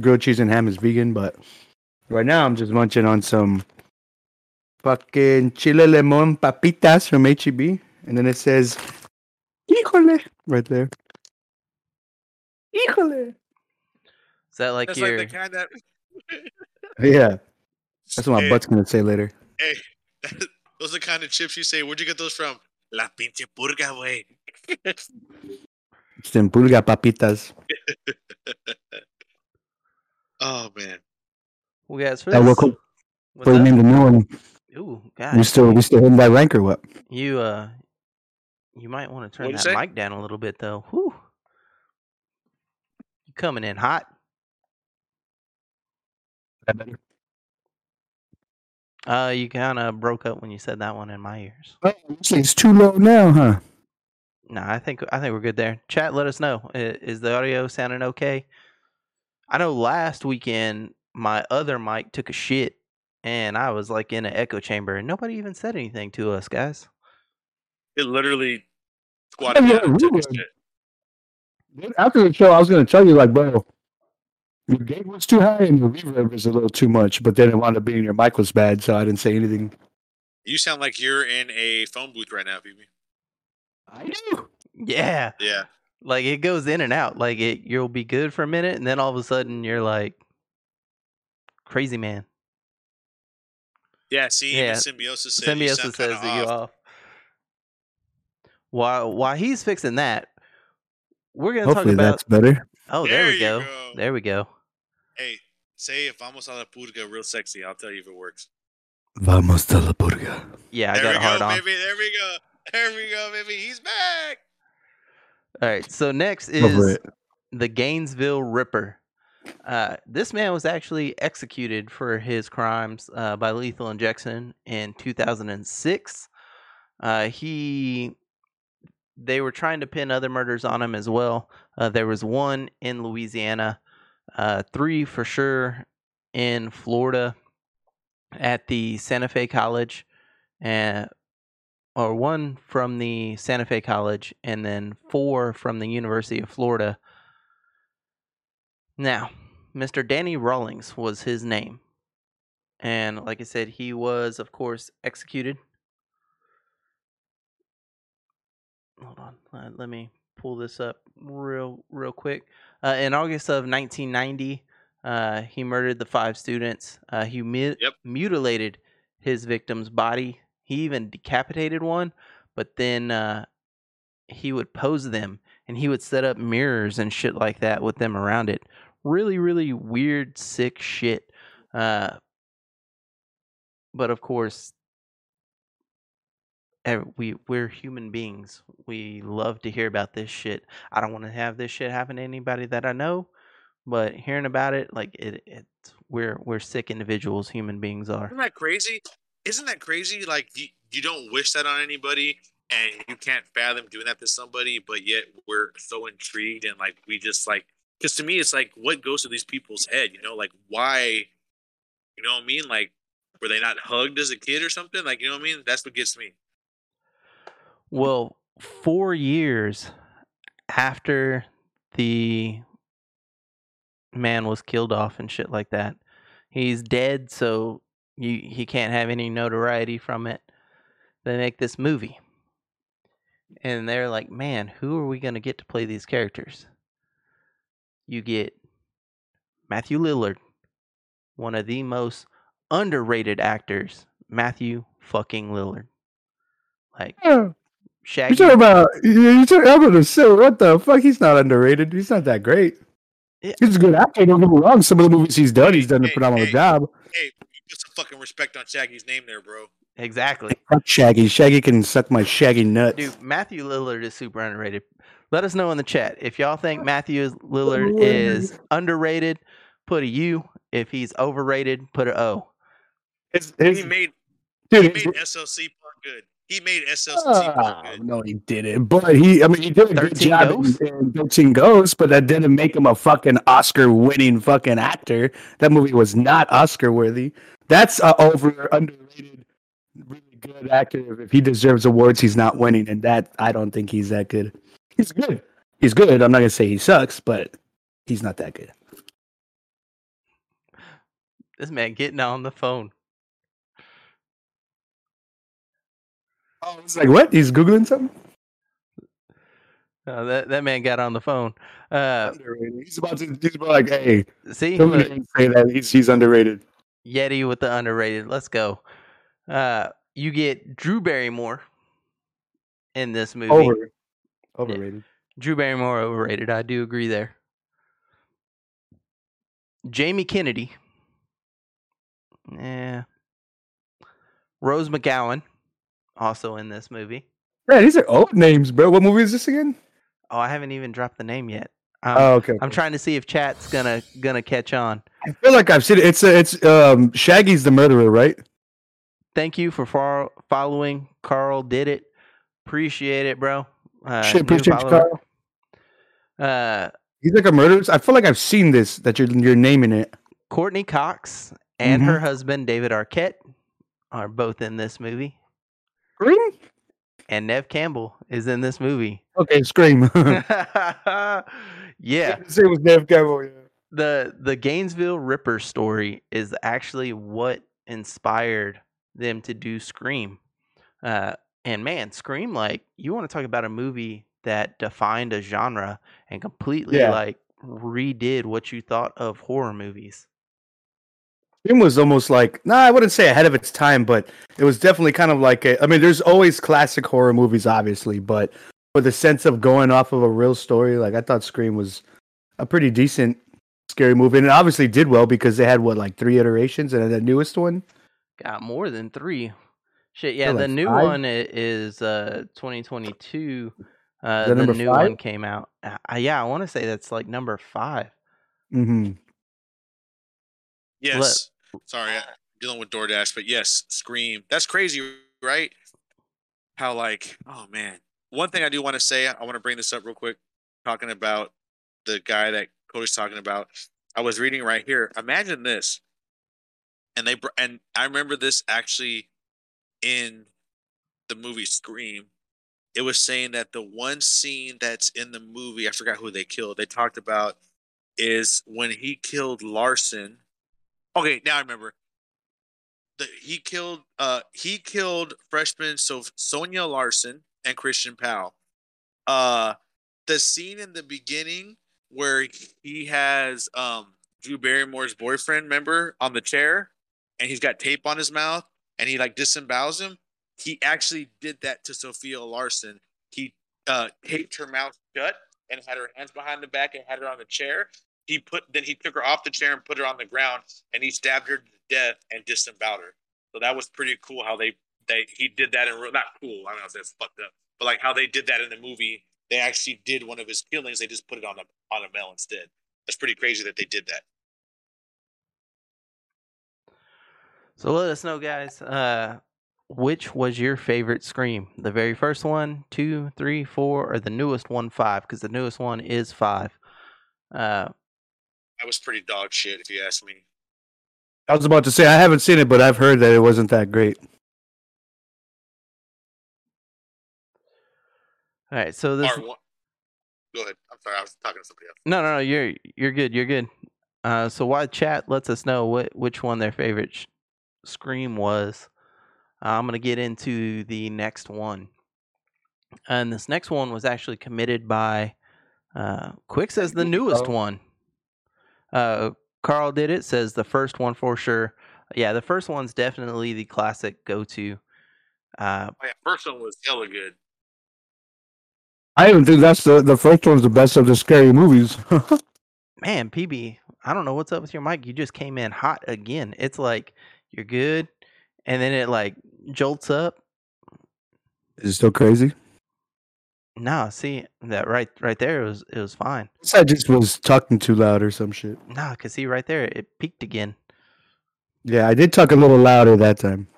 grilled cheese and ham is vegan. But right now, I'm just munching on some fucking chile lemon papitas from HEB, and then it says "híjole" right there. Híjole. Is that like That's your? like the kind that. Yeah, that's what my Hey, butt's gonna say later. Hey, those are the kind of chips you say. Where'd you get those from? La pinche purga, way. It's them pulga papitas. Oh man. well, guys, for Uh, this. what co- what's what do you name the new one? Ooh, We still we still hitting that rank or what? You uh, you might want to turn What'd that say? mic down a little bit though. Whew. You coming in hot? That better. Uh, you kind of broke up when you said that one in my ears. Oh, it's too low now, huh? No, I think I think we're good there. Chat, let us know. Is the audio sounding okay? I know last weekend my other mic took a shit, and I was like in an echo chamber, and nobody even said anything to us, guys. It literally squatted Yeah, down and took a shit. After the show, I was gonna tell you like, bro, your gate was too high and your reverb was a little too much, but then it wound up being your mic was bad, so I didn't say anything. You sound like you're in a phone booth right now, Phoebe. I do. Yeah, Yeah. like it goes in and out. Like it, you'll be good for a minute, and then all of a sudden you're like crazy man. Yeah, see, Yeah. even symbiosis said you Symbiosis sound says that you off. off. While while he's fixing that, we're gonna Hopefully talk about. that's better. Oh, there, There we go. go. There we go. Hey, say if vamos a la purga real sexy, I'll tell you if it works. Vamos a la purga. Yeah, I there got we a hard go, on. baby. There we go. There we go, baby. He's back. All right. So next is the Gainesville Ripper. Uh, this man was actually executed for his crimes uh, by lethal injection in 2006. Uh, he, they were trying to pin other murders on him as well. Uh, there was one in Louisiana, uh, three for sure in Florida at the Santa Fe College, and or one from the Santa Fe College, and then four from the University of Florida. Now, Mr. Danny Rawlings was his name. And like I said, he was, of course, executed. Hold on. uh, let me pull this up real, real quick. Uh, in August of 1990, uh, he murdered the five students. Uh, he mu- Yep. mutilated his victim's body. He even decapitated one, but then uh, he would pose them and he would set up mirrors and shit like that with them around it. Really, really weird, sick shit. Uh, but of course, ev- we we're human beings. We love to hear about this shit. I don't want to have this shit happen to anybody that I know, but hearing about it, like it, it we're we're sick individuals. Human beings are. Isn't that crazy? Isn't that crazy? Like you, you don't wish that on anybody, and you can't fathom doing that to somebody, but yet we're so intrigued and like we just like because to me it's like what goes to these people's head, you know, like why, you know what I mean? Like were they not hugged as a kid or something? Like you know what I mean? That's what gets me. Well, four years after the man was killed off and shit like that, he's dead, so you he can't have any notoriety from it. They make this movie, and they're like, "Man, who are we gonna get to play these characters?" You get Matthew Lillard, one of the most underrated actors, Matthew fucking Lillard. Like You Shaggy. talking about? You talking? I'm gonna what the fuck? He's not underrated. He's not that great. Yeah. He's a good actor. Don't get me wrong. Some of the movies he's done, he's done a Hey, phenomenal hey. job. Hey, you put some fucking respect on Shaggy's name there, bro. Exactly. Fuck Shaggy. Shaggy can suck my Shaggy nuts. Dude, Matthew Lillard is super underrated. Let us know in the chat if y'all think Matthew Lillard is underrated. Put a U. If he's overrated, put a O. His- his- He made he made his- SLC Punk good. He made SLC Ah, Punk good. no, he didn't. But he, I mean, he did a good job Ghosts? in, in 13 Ghosts, but that didn't make him a fucking Oscar-winning fucking actor. That movie was not Oscar-worthy. That's a over underrated, really good actor. If he deserves awards, he's not winning, and that I don't think he's that good. He's good. he's good. I'm not gonna say he sucks, but he's not that good. This man getting on the phone. Oh, it's like what? He's googling something. Uh, that that man got on the phone. Uh, He's about to. He's about like, hey, see, look, say that he's he's underrated. Yeti with the underrated. Let's go. Uh, you get Drew Barrymore in this movie. Over, overrated. Drew Barrymore overrated. I do agree there. Jamie Kennedy. Yeah. Rose McGowan, also in this movie. Yeah, these are old names, bro. What movie is this again? Oh, I haven't even dropped the name yet. Um, oh, okay. I'm trying to see if chat's gonna gonna catch on. I feel like I've seen it. It's uh, it's um Shaggy's the murderer, right? Thank you for far- following. Carl did it. Appreciate it, bro. Uh, Shit, appreciate you. Carl. Uh, He's like a murderer. I feel like I've seen this that you're you're naming it. Courteney Cox and her Mm-hmm. husband David Arquette are both in this movie, Scream. and Neve Campbell is in this movie. Okay, Scream. yeah, it was Neve Campbell. Yeah. the the Gainesville Ripper story is actually what inspired them to do Scream. Uh, and man, Scream, like you want to talk about a movie that defined a genre and completely Yeah. like redid what you thought of horror movies. Scream was almost like, nah, I wouldn't say ahead of its time, but it was definitely kind of like a, I mean, there's always classic horror movies, obviously, but for the sense of going off of a real story, like I thought Scream was a pretty decent scary movie, and it obviously did well because they had what like three iterations, and then the newest one, Got more than three. Shit, yeah, the like new five? one is uh 2022. Uh, the number new five? one came out. Uh, yeah, I want to say that's like number five. mm-hmm. Yes. Sorry, uh, I'm dealing with DoorDash, but yes, Scream. That's crazy, right? How like, oh man. One thing I do want to say, I want to bring this up real quick, talking about the guy that Cody's talking about. I was reading right here. Imagine this, and they and I remember this actually in the movie Scream. It was saying that the one scene that's in the movie, I forgot who they killed. They talked about is when he killed Larson. Okay, now I remember. The, he killed uh he killed freshman so Sonia Larson and Christian Powell. Uh the scene in the beginning where he has um Drew Barrymore's boyfriend member on the chair and he's got tape on his mouth and he like disembowels him. He actually did that to Sophia Larson. He uh taped her mouth shut and had her hands behind the back and had her on the chair he put then he took her off the chair and put her on the ground and he stabbed her to death and disemboweled her. So that was pretty cool how they they he did that in real not cool, I don't know if that's fucked up, but like how they did that in the movie. They actually did one of his killings, they just put it on a on a mail instead. That's pretty crazy that they did that. So let us know, guys. Uh, which was your favorite Scream? The very first one, two, three, four, or the newest one, five? Because the newest one is five. Uh, That was pretty dog shit if you ask me. I was about to say I haven't seen it, but I've heard that it wasn't that great. all right. So this. Part one. Go ahead. I'm sorry, I was talking to somebody else. No, no, no. You're you're good. You're good. Uh, so why chat lets us know what which one their favorite sh- Scream was. Uh, I'm gonna get into the next one, and this next one was actually committed by uh, Quick says the newest Oh. one. Uh, Carl did it says the first one for sure. Yeah, the first one's definitely the classic go to. Uh, Oh, yeah, first one was hella good. I even think that's the the first one's the best of the scary movies. man, PB, I don't know what's up with your mic. You just came in hot again. It's like you're good, and then it like jolts up. Is it still crazy? Nah, see that right, right there. It was it was fine. I just was talking too loud or some shit. Nah, cause see right there, it peaked again. Yeah, I did talk a little louder that time.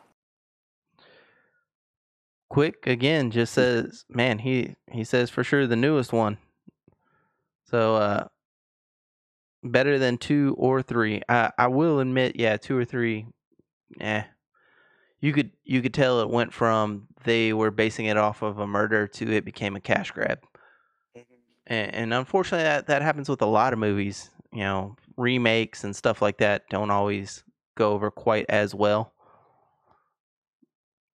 Quick again just says, man, he he says for sure the newest one. So uh, better than two or three. I I will admit, yeah, two or three. Eh, you could you could tell it went from they were basing it off of a murder to it became a cash grab. Mm-hmm. and, and unfortunately, that that happens with a lot of movies. You know, remakes and stuff like that don't always go over quite as well.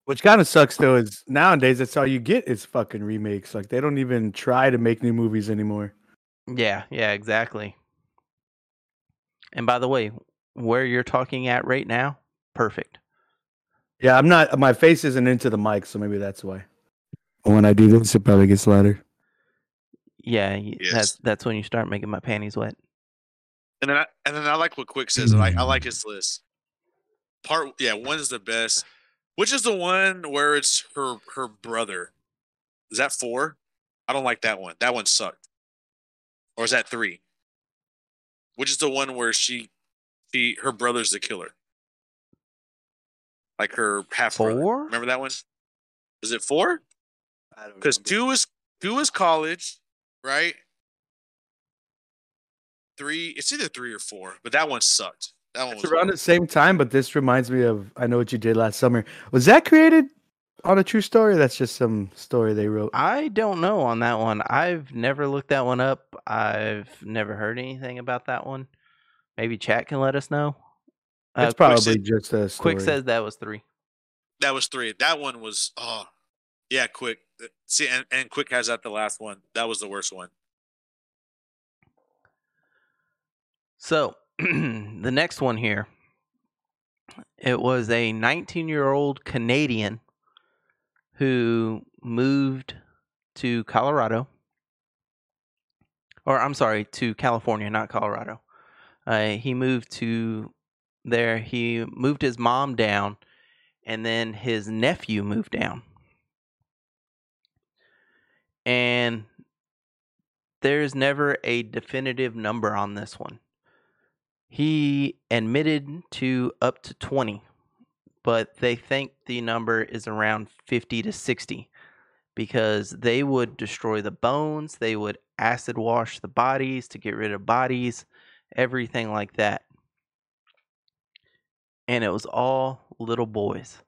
Which kind of sucks though is nowadays that's all you get is fucking remakes. Like they don't even try to make new movies anymore. Yeah, yeah, exactly. And by the way, where you're talking at right now, perfect. Yeah, I'm not. My face isn't into the mic, so maybe that's why. When I do this, it probably gets louder. Yeah, Yes. that's that's when you start making my panties wet. And then I and then I like what Quick says. I like I like his list. Part yeah, one is the best. Which is the one where it's her her brother? Is that four? I don't like that one. That one sucked. Or is that three? Which is the one where she she her brother's the killer? Like her half brother. Four? Remember that one? Is it four? I don't Because two is two is college, right? Three, it's either three or four, but that one sucked. That one It's was around the same time, but this reminds me of I know what you did last summer. Was that created on a true story? That's just some story they wrote. I don't know on that one. I've never looked that one up. I've never heard anything about that one. Maybe chat can let us know. Uh, It's Quick probably said- just a story. Quick says that was three. that was three. That one was oh yeah, quick. Uh, See, and, and quick has that the last one. That was the worst one. So the next one here, it was a 19 year old Canadian who moved to Colorado, or I'm sorry, to California, not Colorado. Uh, he moved to there. He moved his mom down, and then his nephew moved down. And there's never a definitive number on this one. He admitted to up to 20, but they think the number is around 50 to 60 because they would destroy the bones, they would acid wash the bodies to get rid of bodies, everything like that. And it was all little boys.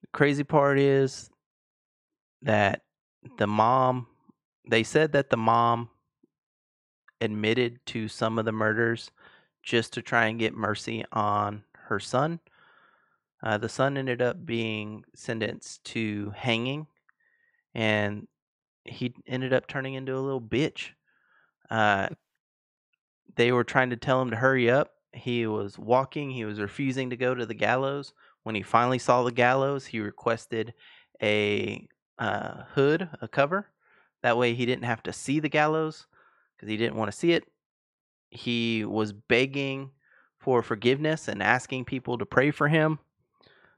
The crazy part is that the mom, they said that the mom admitted to some of the murders just to try and get mercy on her son. Uh, the son ended up being sentenced to hanging, and he ended up turning into a little bitch. Uh, they were trying to tell him to hurry up. He was walking, he was refusing to go to the gallows. When he finally saw the gallows, he requested a uh, hood, a cover. That way he didn't have to see the gallows because he didn't want to see it. He was begging for forgiveness and asking people to pray for him,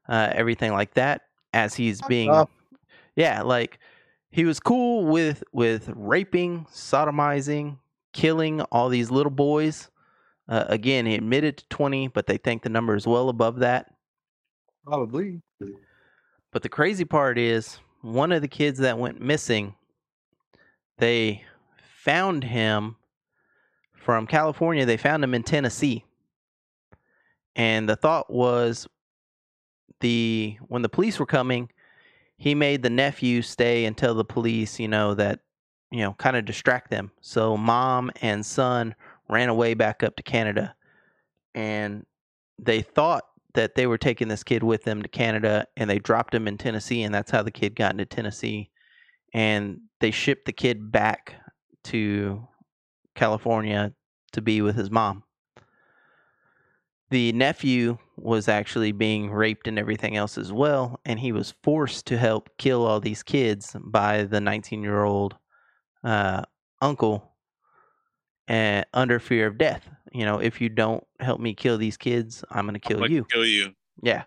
uh, everything like that. As he's being, yeah, like he was cool with with raping, sodomizing, killing all these little boys. Uh, again, he admitted to twenty, but they think the number is well above that. Probably. But the crazy part is, one of the kids that went missing, they found him from California. They found him in Tennessee. And the thought was the when the police were coming, he made the nephew stay and tell the police, you know, that you know, kind of distract them. So mom and son ran away back up to Canada. And they thought that they were taking this kid with them to Canada and they dropped him in Tennessee and that's how the kid got into Tennessee and they shipped the kid back to California to be with his mom. The nephew was actually being raped and everything else as well and he was forced to help kill all these kids by the 19-year-old uh, uncle and under fear of death. You know, if you don't help me kill these kids, I'm going to kill you. Kill you. Yeah.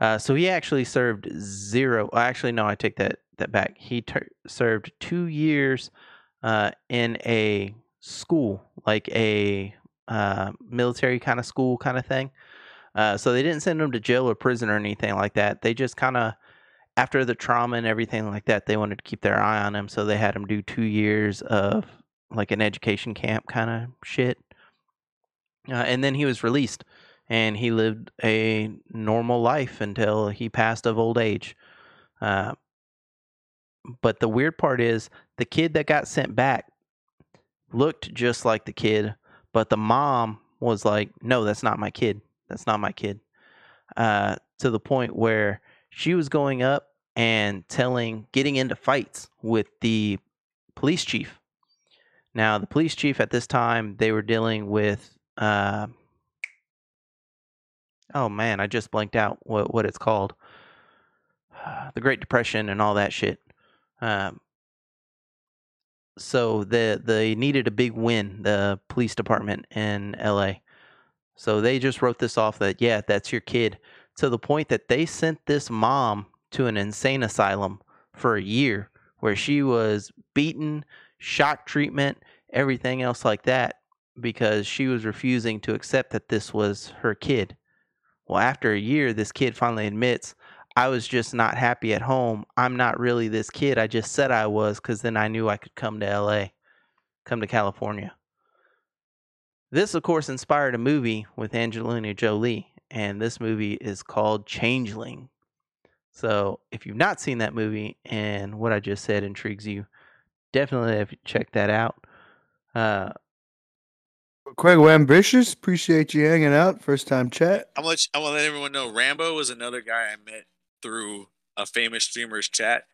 Uh, so he actually served zero. Actually, no, I take that that back. He ter- served two years uh, in a school, like a uh, military kind of school kind of thing. Uh, so they didn't send him to jail or prison or anything like that. They just kind of, after the trauma and everything like that, they wanted to keep their eye on him. So they had him do two years of like an education camp kind of shit. Uh, and then he was released and he lived a normal life until he passed of old age. Uh, but the weird part is the kid that got sent back looked just like the kid, but the mom was like, "No, that's not my kid. That's not my kid." Uh, to the point where she was going up and telling, getting into fights with the police chief. Now, the police chief at this time, they were dealing with. Uh, oh man, I just blanked out what what it's called. the Great Depression and all that shit. Um, so the they needed a big win, the police department in L.A. So they just wrote this off that yeah, that's your kid, to the point that they sent this mom to an insane asylum for a year, where she was beaten, shock treatment, everything else like that, because she was refusing to accept that this was her kid. Well, after a year, this kid finally admits, I was just not happy at home. I'm not really this kid. I just said I was because then I knew I could come to LA, come to California. This, of course, inspired a movie with Angelina Jolie, and this movie is called Changeling. So, if you've not seen that movie and what I just said intrigues you, definitely have check that out. Uh, Craig Ambitious, appreciate you hanging out. First time chat. I'm gonna let I'm gonna let everyone know. Rambo was another guy I met through a famous streamer's chat.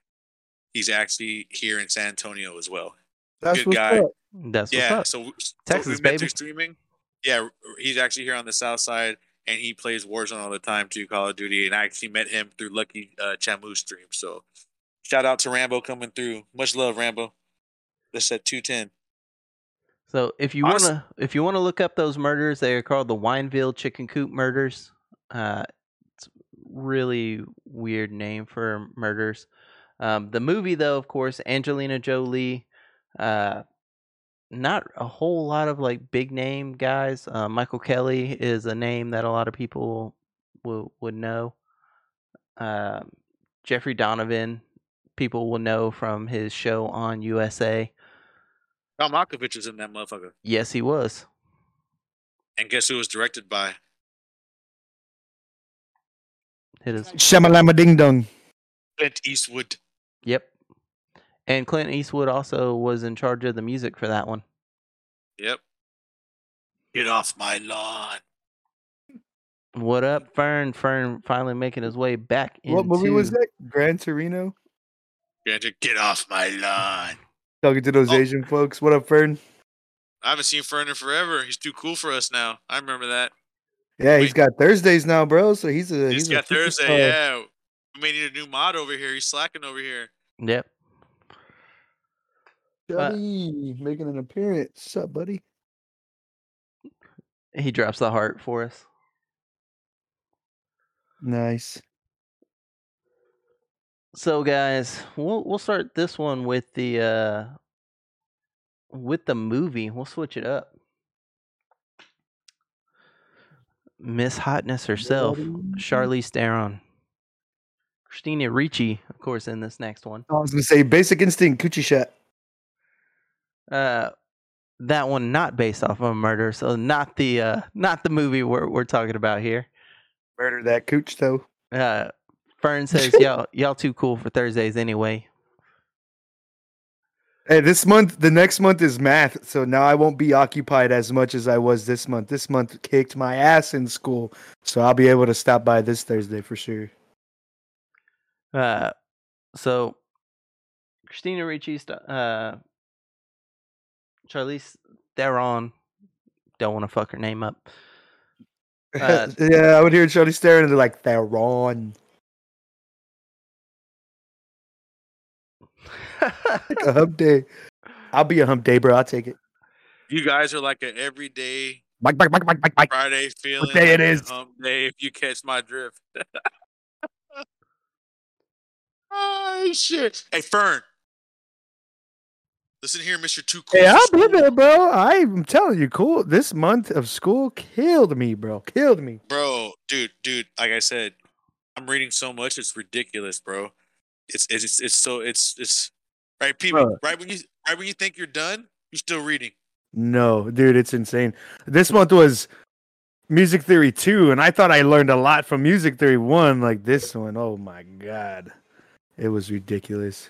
He's actually here in San Antonio as well. That's Good guy. up. that's yeah, what's up. so, so Texas, we met baby. through streaming. Yeah, he's actually here on the south side, and he plays Warzone all the time too, Call of Duty. And I actually met him through Lucky uh, Chamu stream. So shout out to Rambo coming through. Much love, Rambo. At two ten. So if you wanna if you wanna look up those murders, they are called the Wineville Chicken Coop murders. Uh, it's really weird name for murders. Um, the movie, though, of course, Angelina Jolie. Uh, not a whole lot of like big name guys. Uh, Michael Kelly is a name that a lot of people will would know. Um, Jeffrey Donovan, people will know from his show on USA. Tom Malkovich was in that motherfucker. Yes, he was. And guess who it was directed by? It is. Shamalama ding dong. Clint Eastwood. Yep. And Clint Eastwood also was in charge of the music for that one. Yep. Get off my lawn. What up, Fern? Fern finally making his way back into. What movie was that? Gran Torino. Andrew, get off my lawn. Talking to those Oh. Asian folks. What up, Fern? I haven't seen Fern in forever. He's too cool for us now. I remember that. Yeah, he's got Thursdays now, bro. So he's a He's he's, a got Thursday. superstar. Yeah. We may need a new mod over here. He's slacking over here. Yep. Uh, Johnny making an appearance. What's up, buddy? He drops the heart for us. Nice. So, guys, we'll we'll start this one with the uh with the movie. We'll switch it up. Miss Hotness herself, Charlize Theron, Christina Ricci, of course, in this next one. I was gonna say Basic Instinct, Coochie Shot. Uh, that one not based off of a murder, so not the uh not the movie we're we're talking about here. Murder that cooch though. Uh, Fern says y'all y'all too cool for Thursdays anyway. Hey, this month, the next month is math, so now I won't be occupied as much as I was this month. This month kicked my ass in school, so I'll be able to stop by this Thursday for sure. Uh, so Christina Ricci, uh, Charlize Theron, don't want to fuck her name up. Uh, yeah, I would hear Charlie staring, and they're like, "Theron." Like a hump day. I'll be a hump day, bro. I'll take it. You guys are like an everyday Mike, Mike, Mike, Mike, Mike, Mike. Friday feeling. day like a is? Hump day, if you catch my drift. oh shit! Hey Fern, listen here, Mister Too Cool. Hey, I'll be School. there, bro. I'm telling you, cool. This month of school killed me, bro. Killed me. bro, dude, dude. Like I said, I'm reading so much, it's ridiculous, bro. It's it's it's, it's so it's it's right, people. Right when you right when you think you're done, you're still reading. No, dude, it's insane. This month was Music Theory 2, and I thought I learned a lot from Music Theory 1. Like this one, oh my god. It was ridiculous.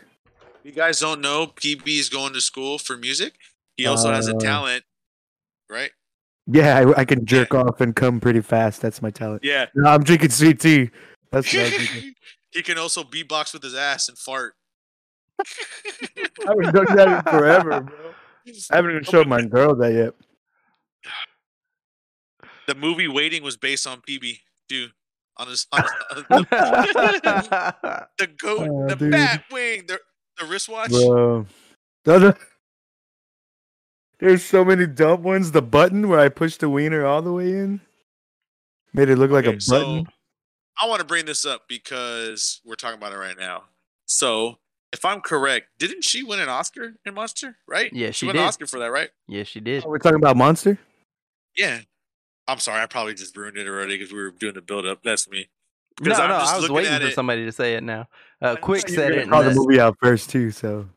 you guys don't know, PB is going to school for music. He also has a Uh, talent, right? Yeah, I, I can jerk off and come pretty fast. That's my talent. Yeah. No, I'm drinking sweet tea. That's what I'm drinking. He can also beatbox with his ass and fart. I haven't done that in forever, bro. I haven't even showed my girl that yet. The movie Waiting was based on PB too. On his, on his the goat, Oh, the dude. bat wing, the the wristwatch. Bro. The other- There's so many dumb ones. The button where I push the wiener all the way in made it look like Okay, a so button. I want to bring this up because we're talking about it right now. So, if I'm correct, didn't she win an Oscar in Monster? Right? Yeah, she won did. an Oscar for that, right? yes, she did. Oh, we're talking about Monster. Yeah. I'm sorry, I probably just ruined it already because we were doing the build up. That's me. No, 'Cause no, I'm just I was waiting for it- somebody to say it now. Uh, Quick said were it. in Call the the- movie out first too. So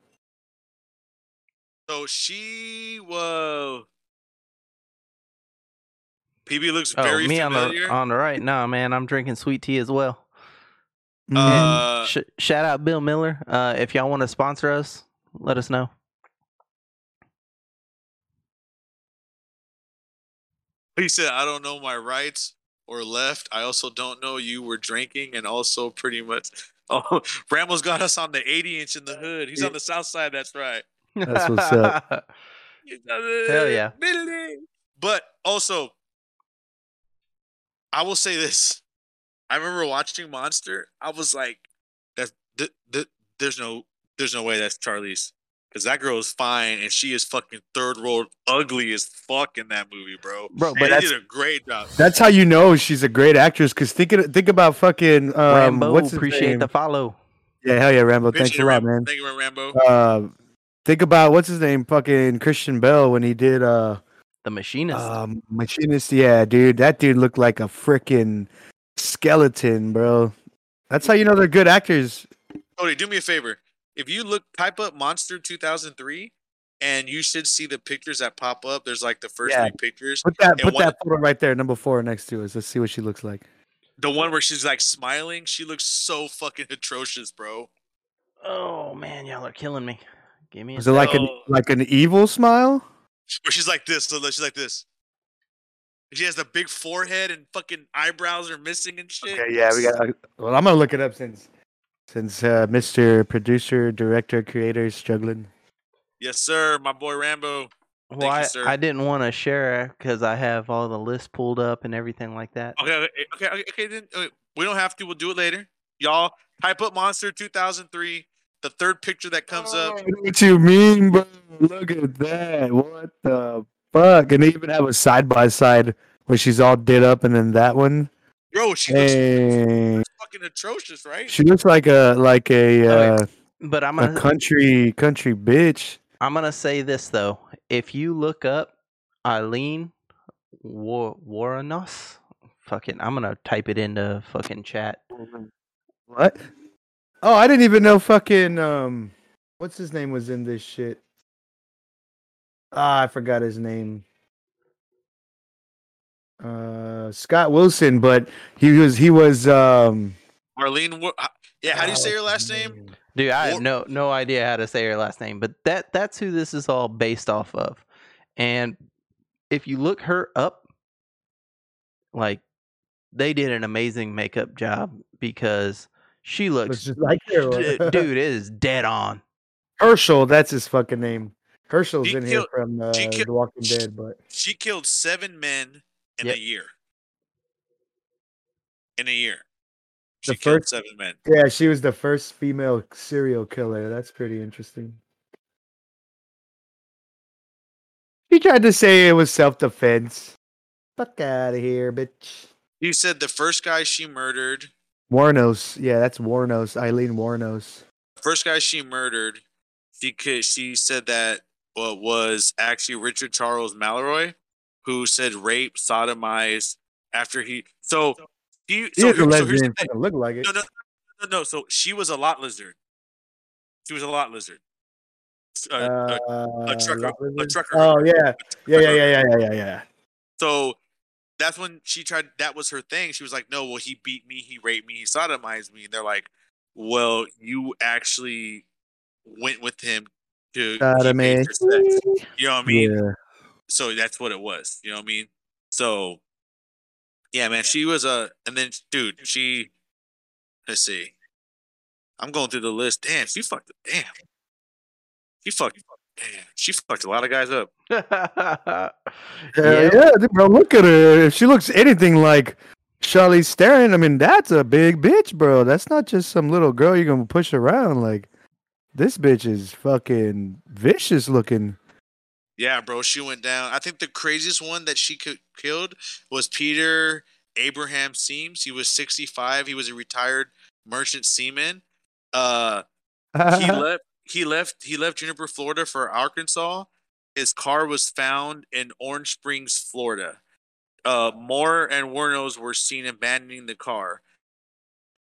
So she whoa. PB looks Oh, very me on the on the right. Nah, man, I'm drinking sweet tea as well. Mm-hmm. uh, Sh- shout out Bill Miller. Uh, if y'all want to sponsor us, let us know. he said, "I don't know my rights or left. I also don't know you were drinking, and also pretty much." Oh, Rambo's got us on the 80 inch in the hood. He's on the south side. That's right. That's what's up. Hell yeah. But also, I will say this. I remember watching Monster. I was like, "That th- th- there's no there's no way that's Charlize." Because that girl is fine, and she is fucking third world ugly as fuck in that movie, bro. Bro, And but they that's- did a great job. That's how you know she's a great actress. Cause think it- think about fucking um, Rambo, what's appreciate name? the follow. Yeah, hell yeah, Rambo. Thanks a lot, man. Thank you, Rambo. Uh, think about what's his name? Fucking Christian Bale when he did uh The machinist. um machinist. Yeah, dude, that dude looked like a freaking skeleton, bro. That's how you know they're good actors. Cody, do me a favor. If you look, type up Monster 2003, and you should see the pictures that pop up. There's like the first Yeah. three pictures. Put that put that photo right there, number four next to us. Let's see what she looks like. The one where she's like smiling, she looks so fucking atrocious, bro. oh man, y'all are killing me. Give me a Is it like an like an evil smile? Where she's like this, so she's like this. She has the big forehead and fucking eyebrows are missing and shit. Okay, yeah, we got. Well, I'm gonna look it up since since uh, Mr. Producer, Director, Creator is struggling. Yes, sir, my boy Rambo. Well, you, I, sir. I didn't want to share because I have all the lists pulled up and everything like that. Okay, okay, okay, okay, okay then uh, we don't have to. We'll do it later. Y'all type up Monster 2003. The third picture that comes up. What you mean, bro? Look at that. What the fuck? And they even have a side by side where she's all did up, and then that one. Bro, she looks Hey, fucking atrocious, right? she looks like a like a Oh, uh, But I'm a gonna country country bitch. I'm gonna say this though. If you look up Aileen War Waranos, fucking, I'm gonna type it into fucking chat. What? Oh, I didn't even know fucking um what's his name was in this shit. Ah, I forgot his name. Uh Scott Wilson, but he was he was um Marlene, Wa- yeah, how do you say your last name? Dude, I have no no idea how to say her last name, but that that's who this is all based off of. And if you look her up, like they did an amazing makeup job because she Looks looks just like her. dude, is dead on. Herschel, that's his fucking name. Herschel's She in killed- here from uh, she killed- The Walking Dead, but She killed seven men in Yep. a year. In a year, The she killed first- seven men. yeah, she was the first female serial killer. That's pretty interesting. He tried to say it was self defense. Fuck out of here, bitch. You said the first guy she murdered, Wuornos. Yeah, that's Wuornos. Aileen Wuornos. first guy she murdered, she could, she said that what was actually Richard Charles Mallory, who said rape, sodomized after he. So he. He So, a here- so here's the thing. Look like it. No, no, no, no. So she was a lot lizard. She was a lot lizard. Uh, uh, Uh, trucker- a trucker Oh yeah, yeah, yeah, yeah, yeah, yeah, yeah, yeah. So that's when she tried. That was her thing. She was like, "No, well, he beat me, he raped me, he sodomized me." And they're like, "Well, you actually went with him to Got he him, paid for sex. You know what I mean? Yeah. So that's what it was. You know what I mean? So yeah, man, she was a and then dude, she let's see. I'm going through the list. Damn, she fucked damn. She fucked. She fucked a lot of guys up. Yeah, Yep. yeah, bro. Look at her. If she looks anything like Charlize Theron, I mean, that's a big bitch, bro. That's not just some little girl you're gonna push around. Like, this bitch is fucking vicious looking. Yeah, bro, she went down. I think the craziest one that she could, killed was Peter Abraham Siems. He was 65. He was a retired merchant seaman. Uh, he left. He left. He left Jupiter, Florida, for Arkansas. His car was found in Orange Springs, Florida. Uh, Moore and Wuornos were seen abandoning the car,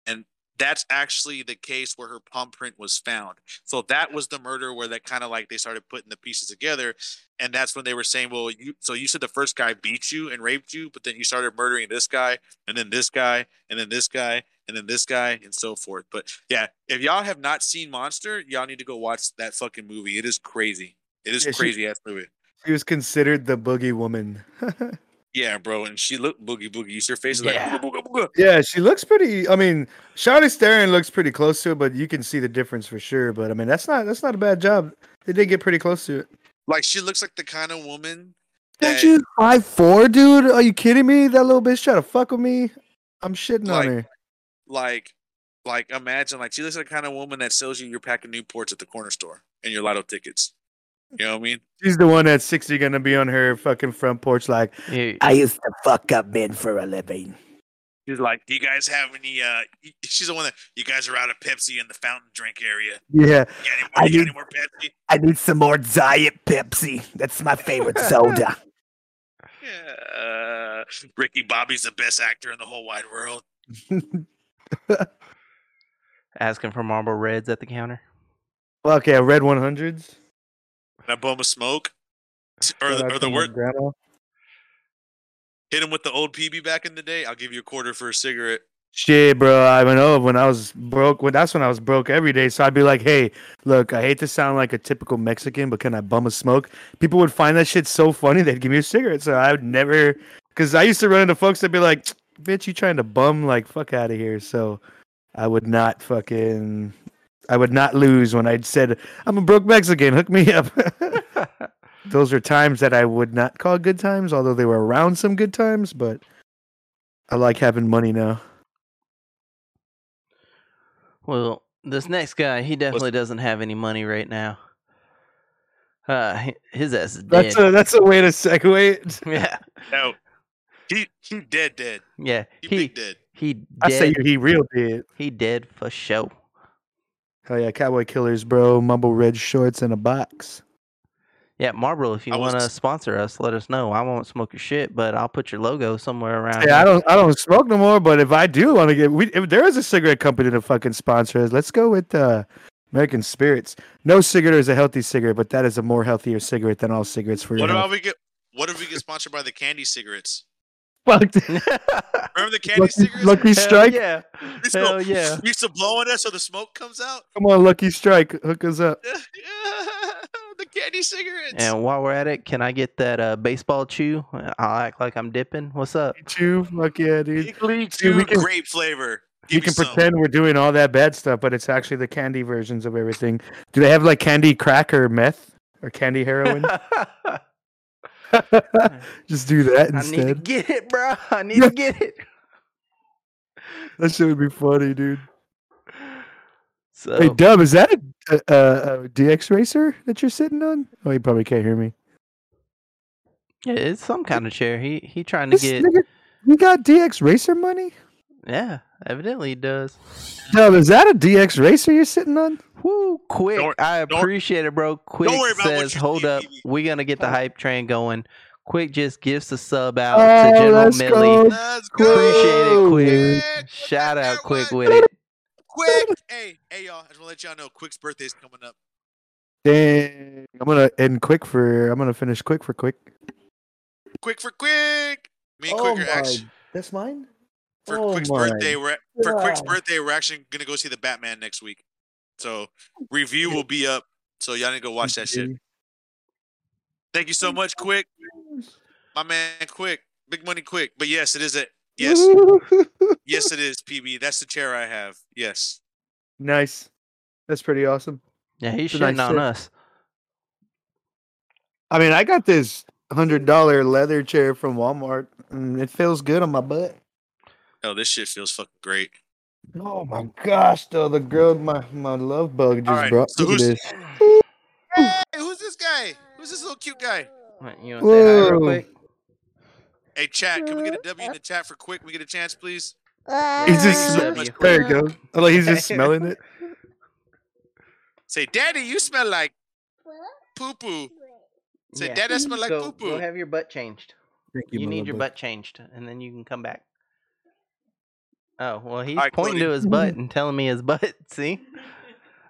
and that's actually the case where her palm print was found. So that was the murder where that kind of like they started putting the pieces together, and that's when they were saying, "Well, you." So you said the first guy beat you and raped you, but then you started murdering this guy, and then this guy, and then this guy, and then this guy, and so forth. But yeah, if y'all have not seen Monster, y'all need to go watch that fucking movie. It is crazy. It is Yeah, she- crazy ass movie. She was considered the boogie woman. Yeah, bro, and she looked boogie boogie. Her face is Yeah. like booga, booga, booga. yeah, she looks pretty. I mean, Charlize Theron looks pretty close to it, but you can see the difference for sure. But I mean, that's not that's not a bad job. They did get pretty close to it. like she looks like the kind of woman Aren't that you five four, dude? Are you kidding me? That little bitch trying to fuck with me. I'm shitting Like- on her. Like like imagine like she looks like the kind of woman that sells you your pack of Newports at the corner store and your lotto tickets. You know what I mean? She's the one at sixty gonna be on her fucking front porch like, You- I used to fuck up men for a living. She's like, "Do you guys have any?" uh She's the one that you guys are out of Pepsi in the fountain drink area. Yeah, You any I you need- any more Pepsi? I need some more Diet Pepsi. That's my favorite soda. Yeah. Uh, Ricky Bobby's the best actor in the whole wide world. asking for Marlboro Reds at the counter. okay, a red one hundreds. And I bum a smoke, or the, or the word grandma. hit him with the old PB back in the day. I'll give you a quarter for a cigarette. Shit, bro. I know when I was broke. When that's when I was broke every day. So I'd be like, "Hey, look, I hate to sound like a typical Mexican, but can I bum a smoke?" People would find that shit so funny. They'd give me a cigarette. So I would never, because I used to run into folks that'd be like, "Bitch, you trying to bum? Like, fuck out of here." So I would not fucking, I would not lose when I said, "I'm a broke Mexican. Hook me up." Those are times that I would not call good times, although they were around some good times. But I like having money now. Well, this next guy, he definitely doesn't have any money right now. Uh, his ass is dead. That's a that's a way to segue. it. yeah, No, he he dead dead. yeah. He, He big dead. he I say he real dead. He dead for show. Hell yeah, cowboy killers, bro. Mumble red shorts in a box. Yeah, Marlboro, if you want to sponsor us, let us know. I won't smoke your shit, but I'll put your logo somewhere around. Yeah, I don't I don't smoke no more, but if I do want to get, we, if there is a cigarette company to fucking sponsor us, let's go with uh, American Spirits. No cigarette is a healthy cigarette, but that is a more healthier cigarette than all cigarettes for your What about we get? What if we get sponsored by the candy cigarettes? Fuck. Remember the candy Lucky, cigarettes? Lucky Hell Strike. yeah. used to Hell go- yeah. We used to blow on it so the smoke comes out. Come on, Lucky Strike, hook us up. the candy cigarettes. And while we're at it, can I get that uh, baseball chew? I'll act like I'm dipping. What's up? Chew, fuck yeah, dude. Legally Dude, can- grape flavor. We Give can me some. pretend we're doing all that bad stuff, but it's actually the candy versions of everything. Do they have like candy crack or meth or candy heroin? Just do that instead. I need to get it, bro. I need to get it. That shit would be funny, dude. So Hey, Dub, is that a, a, a, DX racer that you're sitting on? Oh, you probably can't hear me. yeah, it's some kind of chair. He he trying to This get. nigga, you got DX racer money? Yeah, evidently he does. Dub, is that a DX racer you're sitting on? Woo, quick. Don't- I appreciate it, bro. Quick worry about what says, hold up. We're going to get the hype train going. Quick just gives the sub out Oh, to General let's Millie. go. Let's go. Appreciate it, Quick. Quick. Shout out Quick Everyone. with it. Quick. Hey, hey, y'all. I just want to let y'all know Quick's birthday's coming up. Dang. I'm gonna end quick for I'm gonna finish quick for quick. Quick for Quick. Me and Oh Quick are actually That's mine? For Oh Quick's birthday. We're for Quick's birthday. We're actually gonna go see the Batman next week. So review will be up. So y'all need to go watch that shit. Thank you so much, Quick. My man, Quick. Big money, Quick. But yes, it is it. yes. yes, it is, PB. That's the chair I have. Yes. nice. That's pretty awesome. Yeah, he's It's a shitting nice on chair. us. I mean, I got this hundred dollar leather chair from Walmart, and it feels good on my butt. Oh, this shit feels fucking great. Oh my gosh, though the girl, my my love bug just Alright, brought so me who's- this. Hey, who's this guy? Who's this little cute guy? What, You want to say hi real quick? Hey, chat. Can we get a W in the chat for quick? We get a chance, please. He's just so much, there you go. Oh, like he's just smelling it. Say, Daddy, you smell like poo poo. Say, Yeah. Dad, I smell like go, poo poo. go have your butt changed. Thank You, my need your bug. butt changed, and then you can come back. Oh well, he's Alright, pointing Cody. to his butt and telling me his butt. See,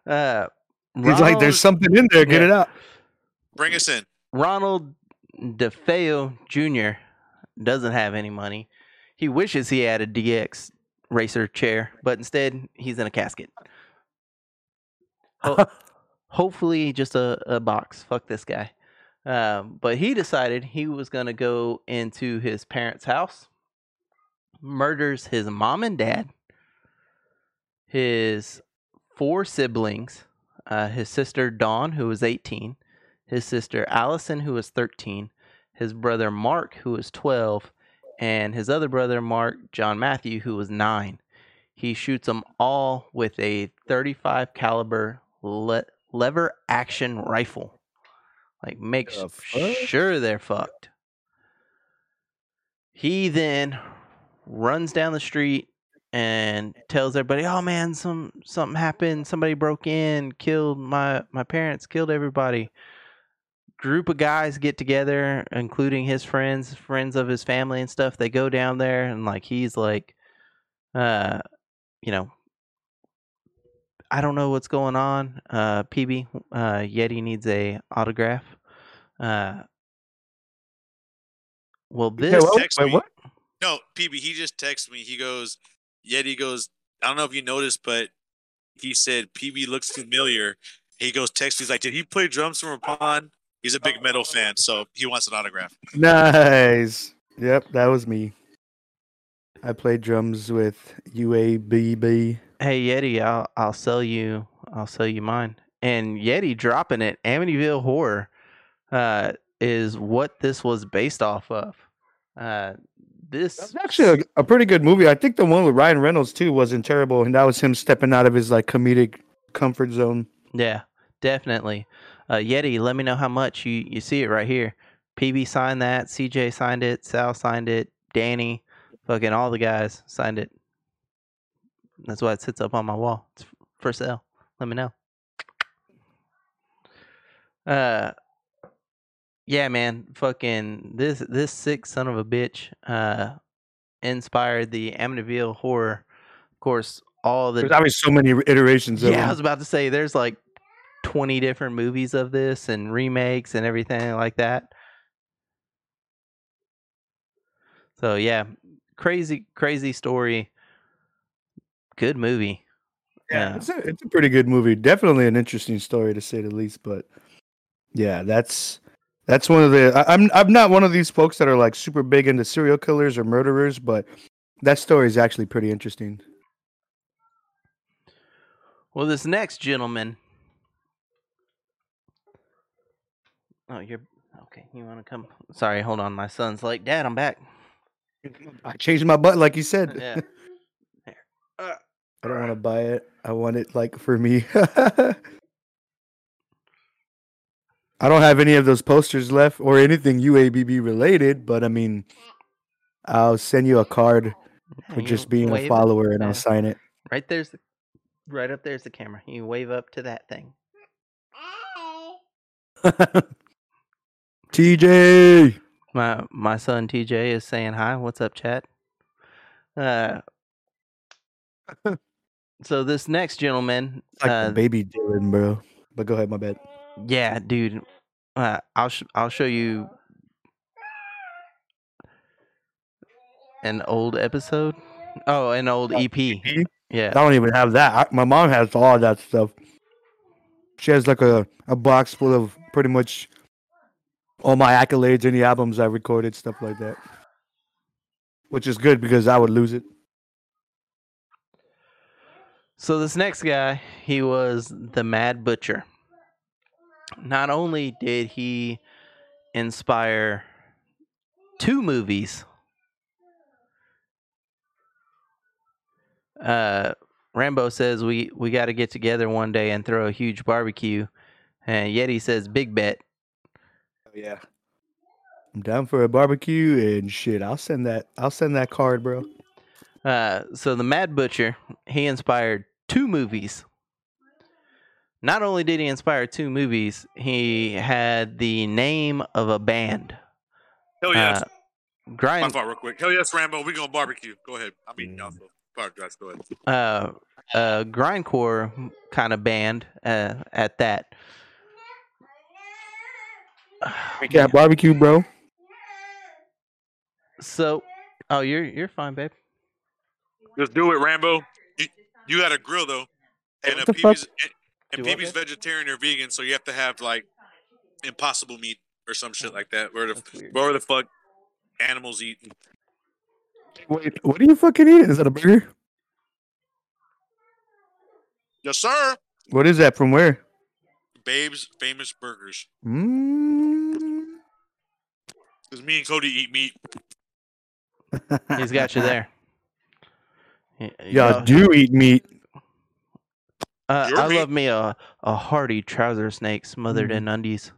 uh, He's like, there's something in there. Get Yeah. it out. Bring us in. Ronald DeFeo Jr. doesn't have any money. He wishes he had a DX racer chair, but instead he's in a casket. Ho- hopefully, just a, a box. Fuck this guy. Um, but he decided he was going to go into his parents' house, murders his mom and dad, his four siblings, uh, his sister Dawn, who was 18, his sister Allison, who was 13, his brother Mark, who was 12, and his other brother Mark, John Matthew, who was 9. He shoots them all with a 35 caliber le- lever action rifle. Like make The sh- fuck? sure they're fucked. He then runs down the street and tells everybody, "Oh man, some something happened. Somebody broke in, killed my my parents, killed everybody." Group of guys get together, including his friends, friends of his family and stuff. They go down there and like he's like, uh, you know, I don't know what's going on. Uh, PB, uh, Yeti needs a autograph. Uh, well, this what? Text Wait? No, PB, he just texted me. He goes, Yeti goes, I don't know if you noticed, but he said PB looks familiar. He goes, text me. He's like, did he play drums from a Rapon? He's a big metal fan, so he wants an autograph. Nice. Yep, that was me. I played drums with UABB. hey Yeti, I'll I'll sell you I'll sell you mine. And Yeti dropping it, Amityville Horror, uh, is what this was based off of. Uh, this That's actually a, a pretty good movie. I think the one with Ryan Reynolds too wasn't terrible, and that was him stepping out of his like comedic comfort zone. Yeah, definitely. Uh, Yeti, let me know how much you you see it right here. PB signed that. CJ signed it. Sal signed it. Danny, fucking all the guys signed it. That's why it sits up on my wall. It's for sale. Let me know. Uh, yeah, man. Fucking this this sick son of a bitch. Uh, inspired the Amityville horror. Of course, all the There's obviously so many iterations of yeah, I was about to say there's like 20 different movies of this and remakes and everything like that. So yeah, crazy crazy story. Good movie. Yeah, Yeah. it's a it's a pretty good movie. Definitely an interesting story to say the least. But yeah, that's that's one of the. I, I'm I'm not one of these folks that are like super big into serial killers or murderers, but that story is actually pretty interesting. Well, this next gentleman. Oh, you're okay. You want to come? Sorry, hold on. My son's like, Dad, I'm back. I changed my butt, like you said. Yeah. I don't want to buy it. I want it like for me. I don't have any of those posters left or anything UABB related, but I mean, I'll send you a card for you just being a follower and I'll sign it. Right there's the, right up there's the camera. You wave up to that thing. TJ. My my son TJ is saying hi. What's up, chat? Uh, so this next gentleman, Like uh, baby Dylan, bro. But go ahead, my bad. Yeah, dude. Uh, I'll sh- I'll show you an old episode. Oh, an old EP. EP? I don't even have that. I, my mom has all that stuff. She has like a, a box full of pretty much all my accolades, any albums I recorded, stuff like that. Which is good because I would lose it. So this next guy, he was the Mad Butcher. Not only did he inspire two movies, uh, Rambo says we we got to get together one day and throw a huge barbecue, and Yeti says big bet. Yeah. I'm down for a barbecue and shit. I'll send that. I'll send that card, bro. Uh, so the Mad Butcher, he inspired two movies. Not only did he inspire two movies, he had the name of a band. Hell yes. Uh, My grind, fault, real quick. Hell yes, Rambo. We're gonna barbecue. Go ahead. I'm eating y'all. So apologize. Go ahead. uh, uh, grindcore kind of band uh, at that. We got barbecue, bro. So, oh, you're you're fine, babe. Just do it, Rambo. You, you got a grill though, and what a the fuck? PB's and, and Do what, PB's vegetarian or vegan, so you have to have like impossible meat or some shit like that. Where the where the fuck animals eat? Wait, what are you fucking eating? Is that a burger? Yes, sir. What is that? From where? Babe's famous burgers. Mm. Cause me and Cody eat meat. He's got you there. Y- Y'all yo, do eat meat. Uh, I meat- love me a, a hearty trouser snake smothered Mm. in undies.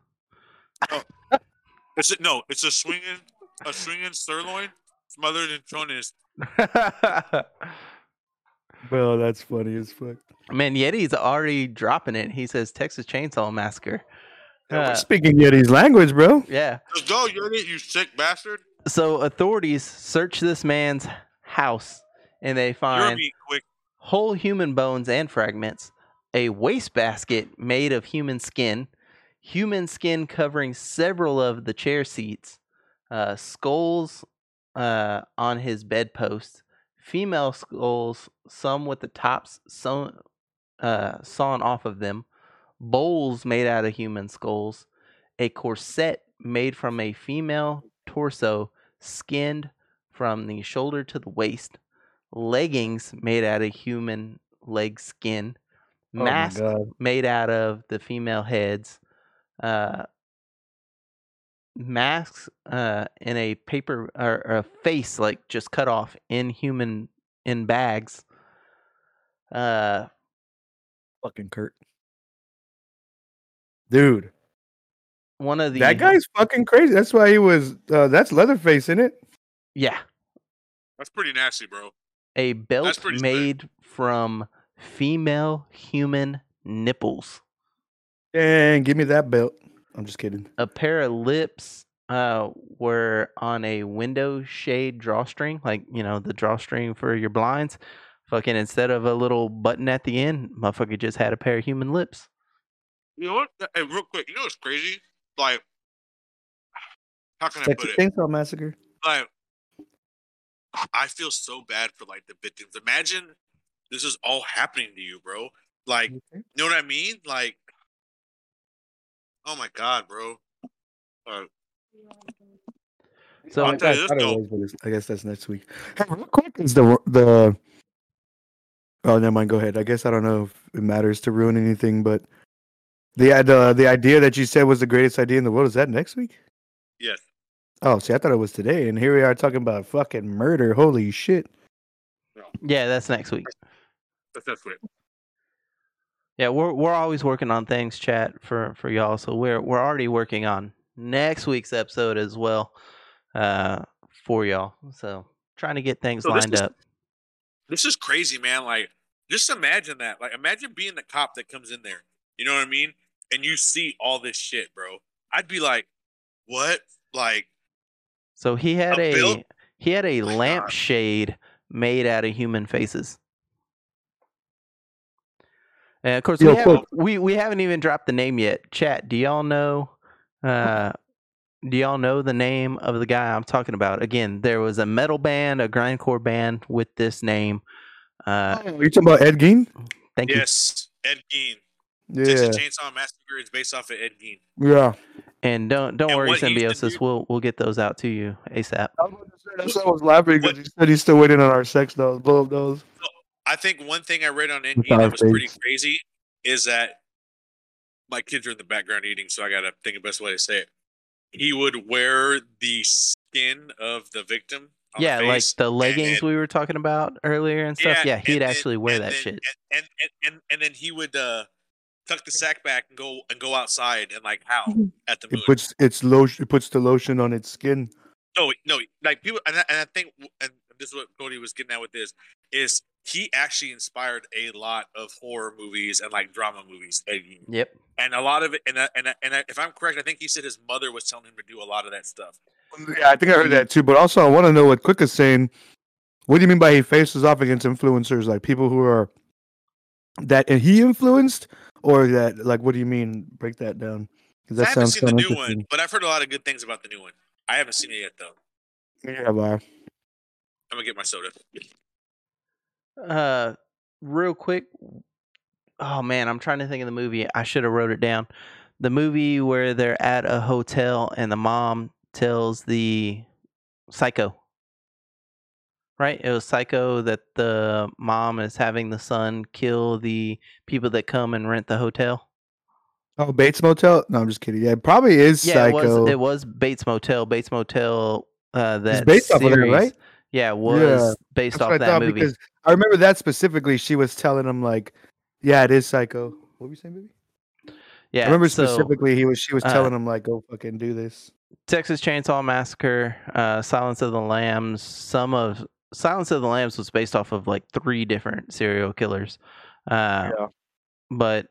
It's a, no, it's a swinging a swinging sirloin smothered in chonis. Bro, that's funny as fuck. Man, Yeti's already dropping it. He says Texas Chainsaw Massacre. Yeah, Uh, we're speaking Yeti's language, bro. yeah. Let's go, you idiot, you sick bastard. So authorities search this man's house and they find whole human bones and fragments, a wastebasket made of human skin, human skin covering several of the chair seats, uh, skulls uh, on his bedpost, female skulls, some with the tops sewn, uh, sawn off of them, bowls made out of human skulls, a corset made from a female torso skinned from the shoulder to the waist, leggings made out of human leg skin, Oh masks my god. made out of the female heads, uh, masks uh, in a paper or, or a face like just cut off in human in bags. Uh, Fucking Kurt. Dude, one of the that guy's fucking crazy. That's why he was. Uh, that's Leatherface, in it? yeah, That's pretty nasty, bro. a belt pretty sick. made from female human nipples. And give me that belt. I'm just kidding. a pair of lips uh were on a window shade drawstring, like you know the drawstring for your blinds. Fucking instead of a little button at the end, motherfucker just had a pair of human lips. You know what? Hey, real quick, you know what's crazy? Like, how can I put it? Chainsaw Massacre. Like, I feel so bad for like the victims. Imagine this is all happening to you, bro. Like, you know what I mean? Like, oh my god, bro. Uh, So I'll tell I this thought it though. was, I guess that's next week. Hey, real quick, is the the. Oh, never mind. Go ahead. I guess I don't know if it matters to ruin anything, but the the the idea that you said was the greatest idea in the world is that next week? yes. Oh, see, I thought it was today, and here we are talking about fucking murder. Holy shit! yeah, that's next week. That's that's it. Yeah, we're we're always working on things, chat for for y'all. So we're we're already working on next week's episode as well, uh, for y'all. So trying to get things So lined is- up. This is crazy, man. Like, just imagine that. Like, imagine being the cop that comes in there. You know what I mean? And you see all this shit, bro. I'd be like, what? Like, So he had A a he had a God. lampshade made out of human faces. And of course, Yo, we, have, quick. we we haven't even dropped the name yet. Chat, do y'all know? Uh, do y'all know the name of the guy I'm talking about? Again, there was a metal band, a grindcore band with this name. Uh, oh, you talking about Ed Gein? thank you. yes, Ed Gein. Yeah, Texas Chainsaw Massacre is based off of Ed Gein. yeah. And don't don't And worry, what he used to symbiosis. We'll we'll get those out to you ASAP. I was say, that's why I was laughing because What- he said he's still waiting on our sex dolls. Blow up those. I think one thing I read on Ed With Gein our that was pretty crazy is that my kids are in the background eating, so I gotta think of the best way to say it. He would wear the skin of the victim. On Yeah, the like the leggings and- we were talking about earlier and stuff. Yeah, and he'd then- actually wear that then- shit. And and, and and then he would uh, tuck the sack back and go and go outside and like howl Mm-hmm. at the It puts its lotion. It puts the lotion on its skin. No, no, like people, and I, and I think, and this is what Cody was getting at with this, is he actually inspired a lot of horror movies and like drama movies, Ed Yep. and a lot of it, and I- and I- and I- if I'm correct, I think he said his mother was telling him to do a lot of that stuff. Yeah, I think I heard that too. But also, I want to know what Quick is saying. What do you mean by he faces off against influencers, like people who are that and he influenced, or that like what do you mean? Break that down. 'Cause I haven't sounds seen the new one, but I've heard a lot of good things about the new one. I haven't seen it yet though. Yeah, bar. I'm gonna get my soda. Uh, real quick. Oh man, I'm trying to think of the movie. I should have wrote it down. The movie where they're at a hotel and the mom tells the psycho. Right? It was psycho that the mom is having the son kill the people that come and rent the hotel. Oh, Bates Motel? No, I'm just kidding. Yeah, it probably is Yeah, Psycho. it was it was Bates Motel. Bates Motel uh that based off of that, series, right? Yeah, was Yeah, based That's off that movie. because I remember that specifically. She was telling him like, "Yeah, it is Psycho." What were you saying, baby? yeah, I remember so- specifically he was. She was uh, telling him like, "Go fucking do this." Texas Chainsaw Massacre, uh, Silence of the Lambs. Some of Silence of the Lambs was based off of like three different serial killers, uh, Yeah. but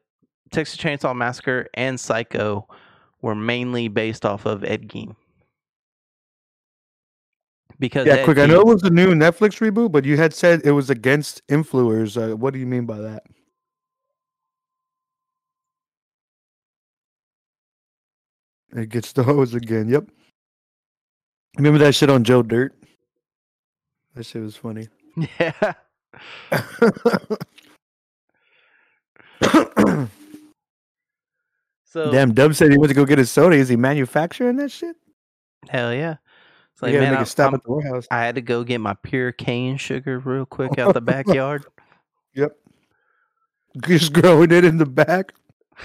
Texas Chainsaw Massacre and Psycho were mainly based off of Ed Gein. Because Yeah, quick. I know it was a new Netflix reboot, but you had said it was against influencers. Uh, what do you mean by that? It gets the hose again. Yep. Remember that shit on Joe Dirt? That shit was funny. yeah. So Damn, Dub said he went to go get his soda. Is he manufacturing that shit? hell yeah. Like man, I, a stop I'm- at the warehouse. I had to go get my pure cane sugar real quick out the backyard. Yep. Just growing it in the back.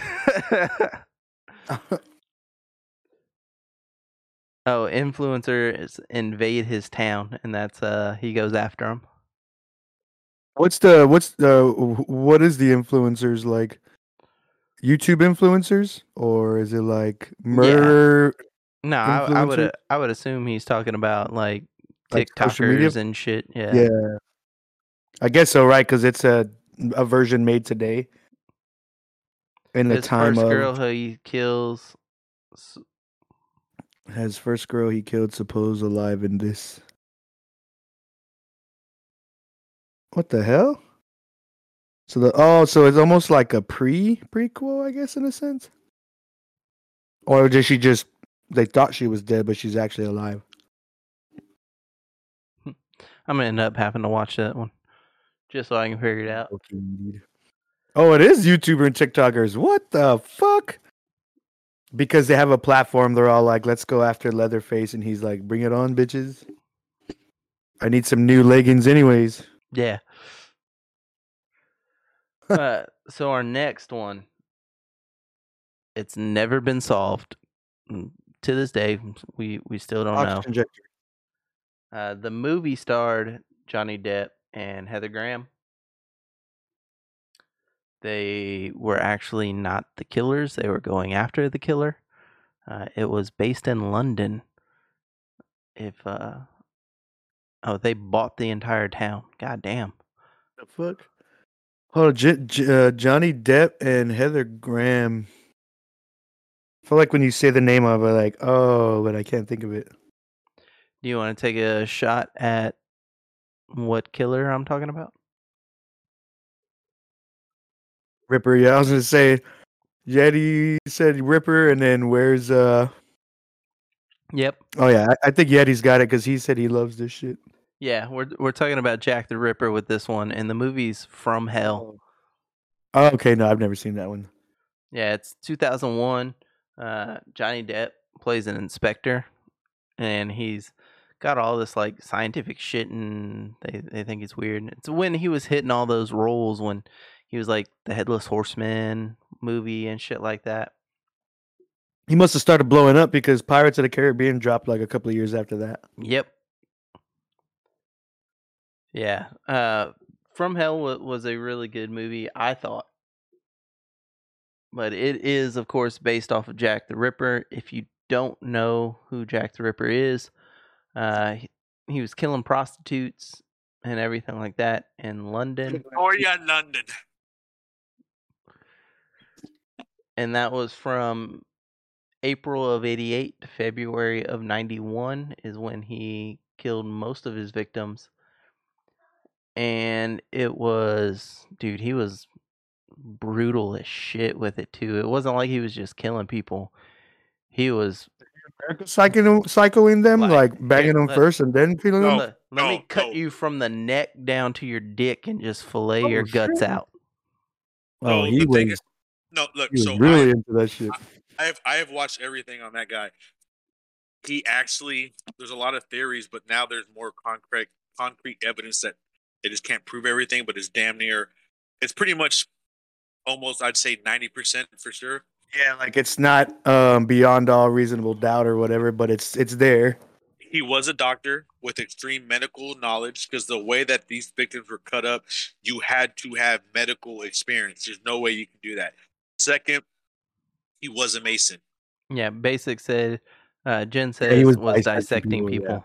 oh, influencers invade his town, and that's uh he goes after him. What's the what's the what is the influencers like? YouTube influencers or is it like murder No, I, I would I would assume he's talking about like Like? TikTokers and shit. Yeah. Yeah. I guess so, right? Because it's a a version made today. In the His time first of girl who he kills. his first girl he killed, suppose alive in this. What the hell? So the oh, so it's almost like a pre prequel, I guess, in a sense. Or did she just they thought she was dead, but she's actually alive? I'm gonna end up having to watch that one, just so I can figure it out. Oh, it is YouTuber and TikTokers. What the fuck? Because they have a platform, they're all like, "Let's go after Leatherface," and he's like, "Bring it on, bitches." I need some new leggings, anyways. Yeah. uh, so our next one, it's never been solved to this day. We we still don't know. Injector. Uh, the movie starred Johnny Depp and Heather Graham. They were actually not the killers. They were going after the killer. Uh, it was based in London. If uh, oh, they bought the entire town. God damn. The fuck? Hold on, J- J- uh, Johnny Depp and Heather Graham. I feel like when you say the name of it, like, oh, but I can't think of it. Do you want to take a shot at what killer I'm talking about? Ripper, yeah, I was gonna say, Yeti said Ripper, and then where's uh? Yep. Oh yeah, I, I think Yeti's got it because he said he loves this shit. Yeah, we're we're talking about Jack the Ripper with this one, and the movie's From Hell. Oh, okay, no, I've never seen that one. Yeah, it's 2001. Uh, Johnny Depp plays an inspector, and he's got all this like scientific shit, and they they think it's weird. It's when he was hitting all those roles when he was like the Headless Horseman movie and shit like that. He must have started blowing up because Pirates of the Caribbean dropped like a couple of years after that. Yep. Yeah. Uh, From Hell was a really good movie, I thought. But it is, of course, based off of Jack the Ripper. If you don't know who Jack the Ripper is, uh, he, he was killing prostitutes and everything like that in London. Oh yeah, London. and that was from April of 88 to February of 91 is when he killed most of his victims. And it was, dude, he was brutal as shit with it too. It wasn't like he was just killing people. He was Psychoing, psychoing them, Like, like, banging them let- first and then killing No. them. let, let no, me cut no. you from the neck down to your dick and just fillet Oh, your guts shit. out. Oh, No, he the was, is- No, look. he was So really I, into that shit. I have I have watched everything on that guy. He actually there's a lot of theories, but now there's more concrete concrete evidence that they just can't prove everything, but it's damn near it's pretty much almost I'd say ninety percent for sure. Yeah, like it's not um, beyond all reasonable doubt or whatever, but it's it's there. He was a doctor with extreme medical knowledge because the way that these victims were cut up, you had to have medical experience. There's no way you can do that. Second, he was a mason. Yeah, Basic said, uh, Jen Yeah, says he was was, dissecting dissecting people, yeah. people.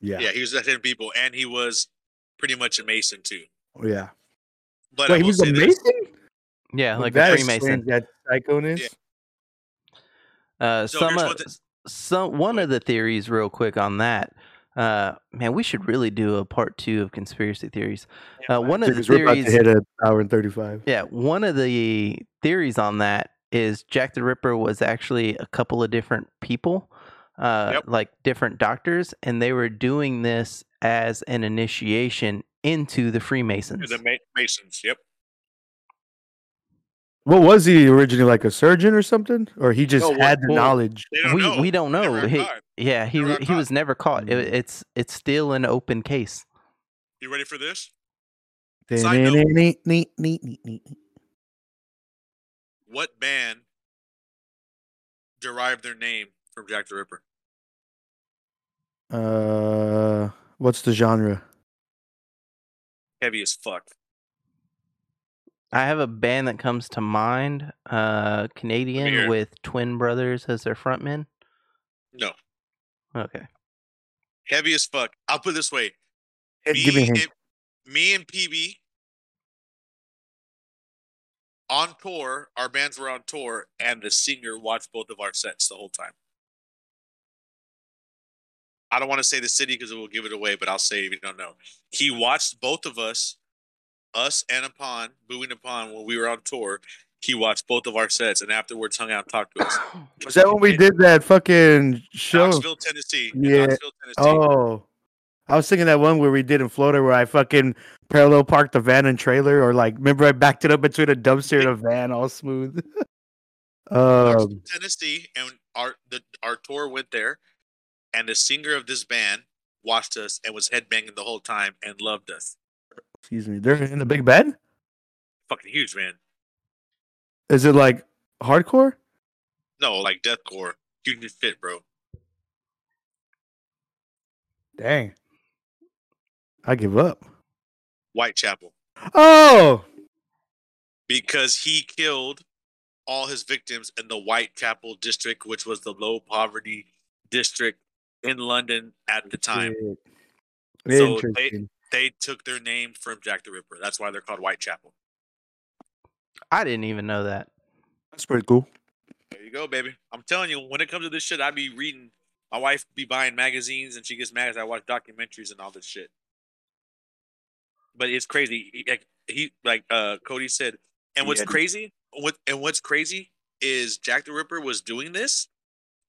Yeah, Yeah, he was dissecting people, and he was pretty much a mason too. Oh yeah. But Wait, he was say a this. Mason. Yeah, like That a explains Freemason. That psychoness. Yeah. Uh, So some, uh, the- some one of the theories, real quick on that. Uh, man, we should really do a part two of conspiracy theories. Uh, one of the Because we're about to theories, hit an hour and thirty-five. yeah, one of the theories on that is Jack the Ripper was actually a couple of different people, uh, Yep. like different doctors, and they were doing this as an initiation into the Freemasons. The Ma- Masons. Yep. What was he originally like a surgeon or something, or he just No, what- had the well, knowledge? Don't we know. we don't know. He- yeah, he Never wa- he was never caught. It- Mm. it's it's still an open case. You ready for this? Side Side note. note. What band derived their name from Jack the Ripper? Uh, what's the genre? Heavy as fuck. I have a band that comes to mind, uh, Canadian it. with twin brothers as their frontmen. No. Okay. Heavy as fuck. I'll put it this way. Give me a Me hint. and, me and PB on tour, our bands were on tour, and the singer watched both of our sets the whole time. I don't want to say the city because it will give it away, but I'll say it if you don't know. He watched both of us, us and Upon, Booing Upon, when we were on tour. He watched both of our sets and afterwards hung out and talked to us. Was that when we did that fucking show? Knoxville, Tennessee. Yeah. Knoxville, Tennessee. Oh, I was thinking that one where we did in Florida, where I fucking parallel parked the van and trailer, or like remember I backed it up between a dumpster and a van, all smooth. Um, Tennessee, and our the our tour went there, and the singer of this band watched us and was headbanging the whole time and loved us. Excuse me, they're in the big bed. Fucking huge, man. Is it like hardcore? No, like deathcore. You can fit, bro. Dang, I give up. Whitechapel, Oh, because he killed all his victims in the Whitechapel district, which was the low poverty district in London at the time. So Interesting. They took their name from Jack the Ripper. That's why they're called Whitechapel. I didn't even know that. That's pretty cool. There you go, baby. I'm telling you, when it comes to this shit, I be reading. My wife be buying magazines, and she gets mad as I watch documentaries and all this shit. But it's crazy. He, like he, like uh, Cody said, and what's Yeah. crazy, what and what's crazy is Jack the Ripper was doing this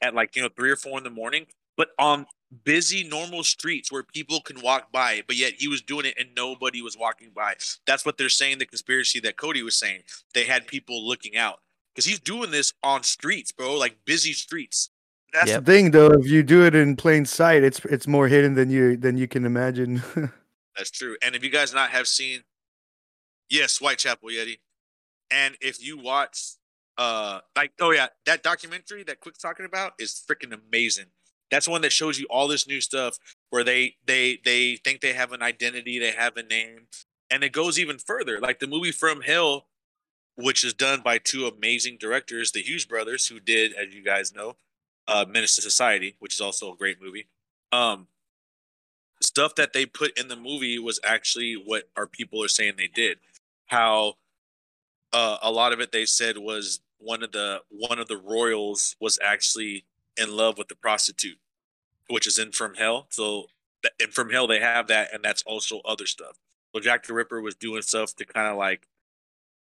at like you know three or four in the morning, but on busy normal streets where people can walk by, but yet he was doing it and nobody was walking by. That's what they're saying. The conspiracy that Cody was saying. They had people looking out. because he's doing this on streets, bro, like busy streets. That's Yep. the thing, though. If you do it in plain sight, it's it's more hidden than you than you can imagine. That's true. And if you guys not have seen, yes, Whitechapel Yeti, and if you watch, uh, like, oh yeah, that documentary that Quick's talking about is freaking amazing. That's one that shows you all this new stuff where they they they think they have an identity, they have a name, and it goes even further. Like the movie From Hell, which is done by two amazing directors, the Hughes brothers, who did, as you guys know, uh, Menace to Society, which is also a great movie. Um, stuff that they put in the movie was actually what our people are saying they did. How uh, a lot of it they said was one of the one of the royals was actually in love with the prostitute, which is in From Hell. So in From Hell they have that, and that's also other stuff. So Jack the Ripper was doing stuff to kind of like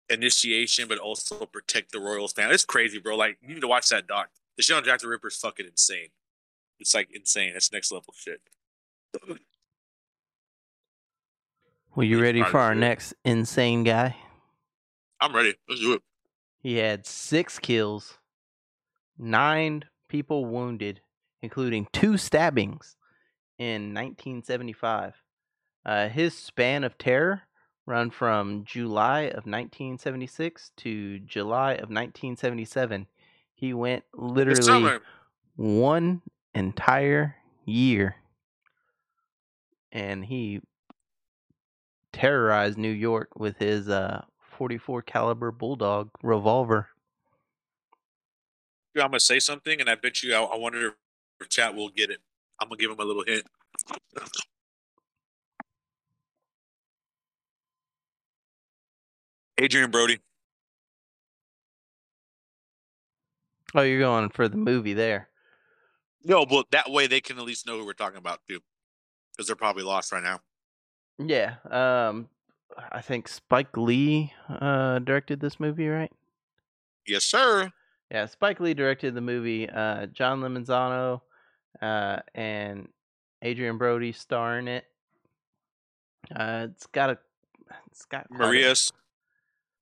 initiation, but also protect the royal family. It's crazy, bro. Like you need to watch that doc. The shit on Jack the Ripper is fucking insane. It's like insane. It's next level shit. Well, you ready for our next insane guy? I'm ready. Let's do it. He had six kills, nine people wounded, including two stabbings in 1975. Uh, his span of terror run from July of 1976 to July of 1977. He went literally one entire year, and he terrorized New York with his uh 44 caliber bulldog revolver. I'm gonna say something, and I bet you, I, I wonder chat will get it. I'm gonna give him a little hint. Adrian Brody. Oh, you're going for the movie there. No, but that way they can at least know who we're talking about too, because they're probably lost right now. Yeah. Um I think Spike Lee uh directed this movie, right? Yes, sir. Yeah, Spike Lee directed the movie. Uh John Lemonzano uh and Adrian Brody starring in it. Uh it's got a it's got a- Maria.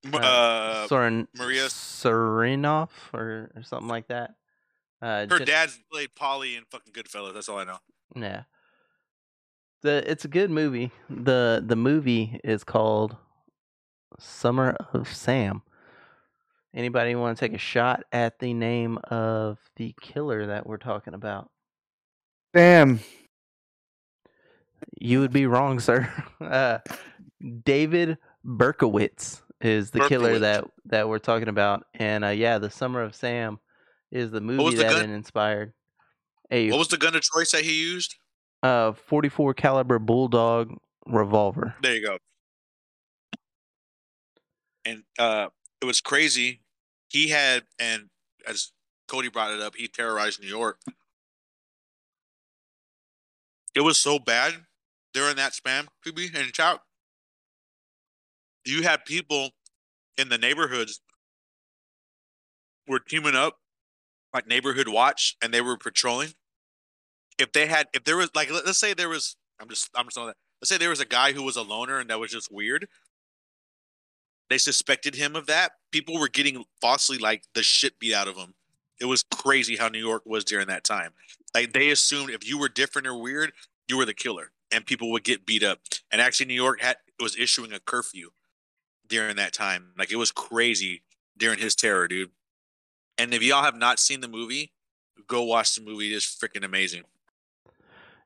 M- uh, Uh, Soren Maria- Serenov or, or something like that. Uh her Jen- dad played Paulie in fucking Goodfellas. That's all I know. Yeah. The it's a good movie. The the movie is called Summer of Sam. Anybody want to take a shot at the name of the killer that we're talking about? Damn. You would be wrong, sir. Uh, David Berkowitz is the killer that that we're talking about, and uh, yeah, the Summer of Sam is the movie the that gun? inspired. A What was the gun of choice that he used? uh, 44 caliber bulldog revolver. There you go. And uh it was crazy. He had and as Cody brought it up, he terrorized New York. It was so bad during that spam PB and chat. You had people in the neighborhoods were teaming up like neighborhood watch and they were patrolling. If they had if there was like let- let's say there was I'm just I'm just on that let's say there was a guy who was a loner and that was just weird. They suspected him of that. People were getting falsely like the shit beat out of them. It was crazy how New York was during that time. Like they assumed if you were different or weird, you were the killer, and people would get beat up. And actually, New York had was issuing a curfew during that time. Like it was crazy during his terror, dude. And if y'all have not seen the movie, go watch the movie. It's freaking amazing.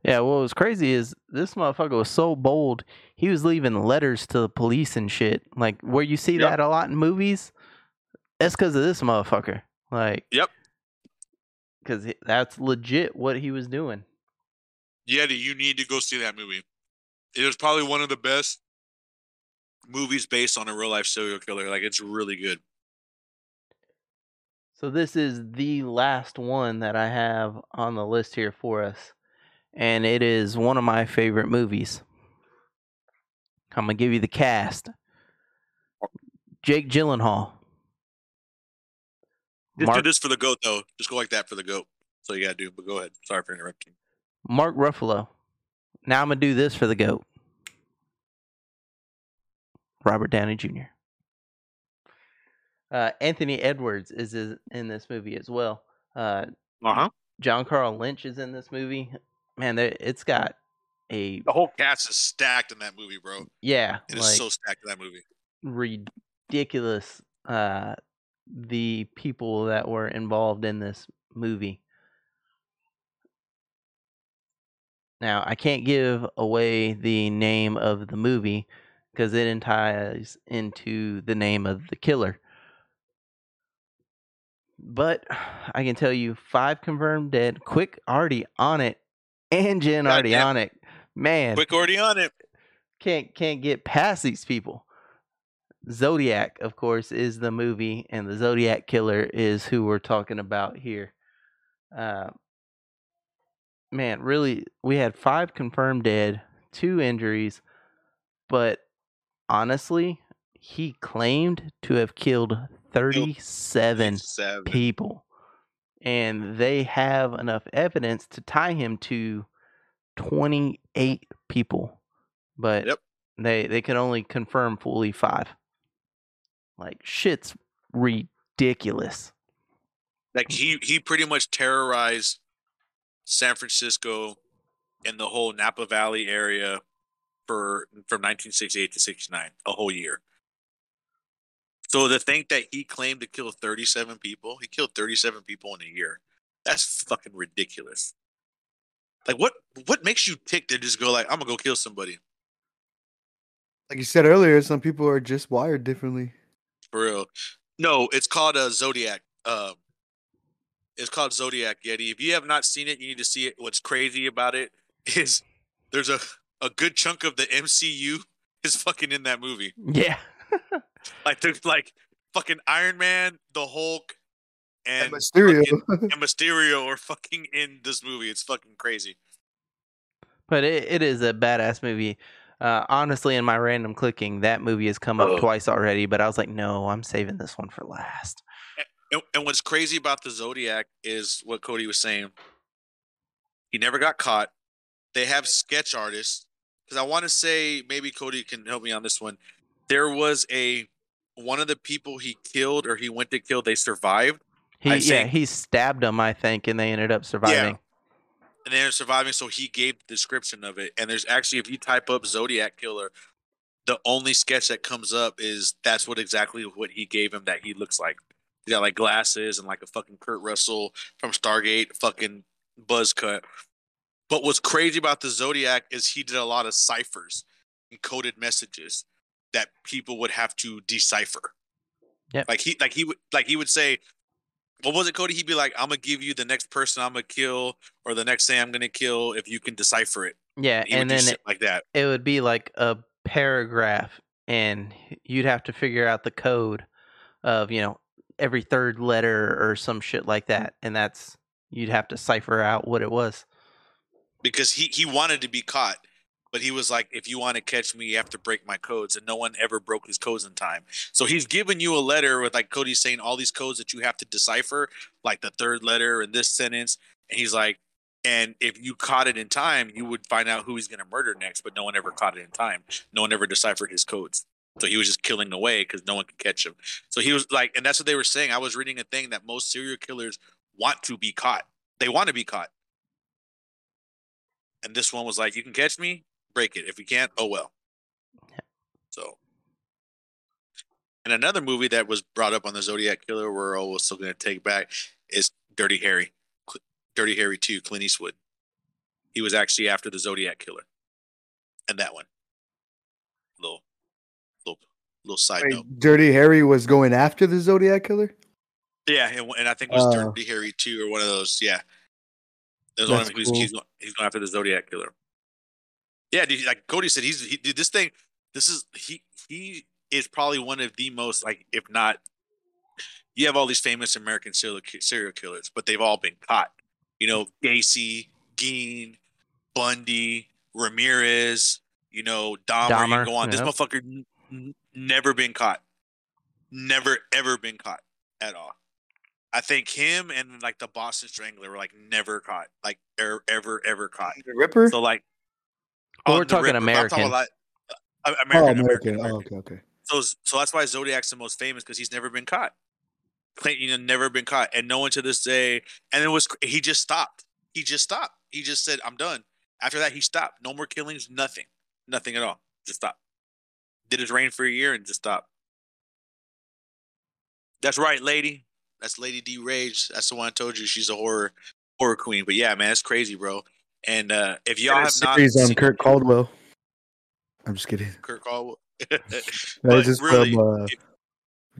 Yeah, what was crazy is this motherfucker was so bold. He was leaving letters to the police and shit. Like where you see Yep. that a lot in movies. That's because of this motherfucker. Like, Yep. Because that's legit what he was doing. Yeti, you need to go see that movie. It was probably one of the best movies based on a real life serial killer. Like it's really good. So this is the last one that I have on the list here for us, and it is one of my favorite movies. I'm gonna give you the cast: oh. Jake Gyllenhaal, Just Mark, do this for the goat though. Just go like that for the goat. So you gotta do. But go ahead. Sorry for interrupting. Mark Ruffalo. Now I'm gonna do this for the goat: Robert Downey Jr. Uh, Anthony Edwards is is in this movie as well. Uh, Uh huh. John Carroll Lynch is in this movie. Man, it's got a The whole cast is stacked in that movie, bro. yeah, It is like so stacked in that movie. ridiculous. Uh, the people that were involved in this movie. Now, I can't give away the name of the movie because it ties into the name of the killer. But I can tell you five confirmed dead. Quick already on it. And Jen already on it. Man, Quick already on it. can't can't get past these people. Zodiac, of course, is the movie, and the Zodiac killer is who we're talking about here. Uh, man, really, we had five confirmed dead, two injuries, but honestly, he claimed to have killed 37 Seven. people, and they have enough evidence to tie him to 28 people, but Yep. they they can only confirm fully five. Like shit's ridiculous. Like he he pretty much terrorized San Francisco and the whole Napa Valley area for from 1968 to 69, a whole year. So to think that he claimed to kill 37 people, he killed 37 people in a year. That's fucking ridiculous. Like what what makes you tick to just go like I'm gonna go kill somebody Like you said earlier, some people are just wired differently. For real? No, it's called a Zodiac. Um, it's called Zodiac Yeti. If you have not seen it, you need to see it. What's crazy about it is there's a a good chunk of the MCU is fucking in that movie. Yeah. Like there's like fucking Iron Man, the Hulk, and And Mysterio. fucking- and Mysterio are fucking in this movie. It's fucking crazy. But it, it is a badass movie. Uh, honestly, in my random clicking, that movie has come up Oh. twice already, but I was like, no, I'm saving this one for last. And, and what's crazy about the Zodiac is what Cody was saying. He never got caught. They have sketch artists because I want to say maybe Cody can help me on this one. There was a one of the people he killed or he went to kill. They survived He yeah, he stabbed them, I think, and they ended up surviving. And they're surviving. So he gave the description of it. And there's actually, if you type up Zodiac Killer, the only sketch that comes up is that's what exactly what he gave him that he looks like. He got like glasses and like a fucking Kurt Russell from Stargate fucking buzz cut. But what's crazy about the Zodiac is he did a lot of ciphers, encoded messages that people would have to decipher. Yeah. Like he like he would like he would say, what was it, Cody? He'd be like, I'm gonna give you the next person I'm gonna kill or the next thing I'm gonna kill if you can decipher it. Yeah, He and then it, like that. it would be like a paragraph, and you'd have to figure out the code of you know every third letter or some shit like that, and that's you'd have to cipher out what it was. because he he wanted to be caught but he was like if you want to catch me you have to break my codes and no one ever broke his codes in time. So he's giving you a letter with like cody's saying all these codes that you have to decipher like the third letter in this sentence and he's like and if you caught it in time you would find out who he's going to murder next but no one ever caught it in time. No one ever deciphered his codes. So he was just killing away because no one could catch him. So he was like and that's what they were saying. I was reading a thing that most serial killers want to be caught. They want to be caught. And this one was like, "You can catch me, break it. If you can't, oh well." So, and another movie that was brought up on the Zodiac Killer, we're always still going to take back, is Dirty Harry, Dirty Harry Two, Clint Eastwood. He was actually after the Zodiac Killer, and that one. Little, little, little side Wait, note. Dirty Harry was going after the Zodiac killer. Yeah, and, and I think it was Oh. Dirty Harry Two or one of those. Yeah, there's one of That's them. He's, cool. he's, going, he's going after the Zodiac killer. Yeah, dude, like Cody said, he's he, dude, this thing. This is he he is probably one of the most like, if not, you have all these famous American serial serial killers, but they've all been caught. You know, Gacy, Gein, Bundy, Ramirez. You know, Dahmer. you Dahmer, can go on. This motherfucker n- n- never been caught. Never ever been caught at all. I think him and like the Boston Strangler were like never caught, like ever ever ever caught. The Ripper. So like, Well, we're talking Ripper, but I'm talking American. about, uh, oh, American, American. American, Oh, okay, okay. So so that's why Zodiac's the most famous because he's never been caught. Clayton you know, never been caught, and no one to this day. And it was he just stopped. He just stopped. He just said, "I'm done." After that, he stopped. No more killings. Nothing. Nothing at all. Just stopped. Did his reign for a year and just stopped. That's right, lady. That's Lady D Rage. That's the one I told you. She's a horror horror queen. But yeah, man, it's crazy, bro. And uh if y'all have not series on seen Kurt Caldwell. I'm just kidding. Kurt Caldwell, That But is just really, from uh, if-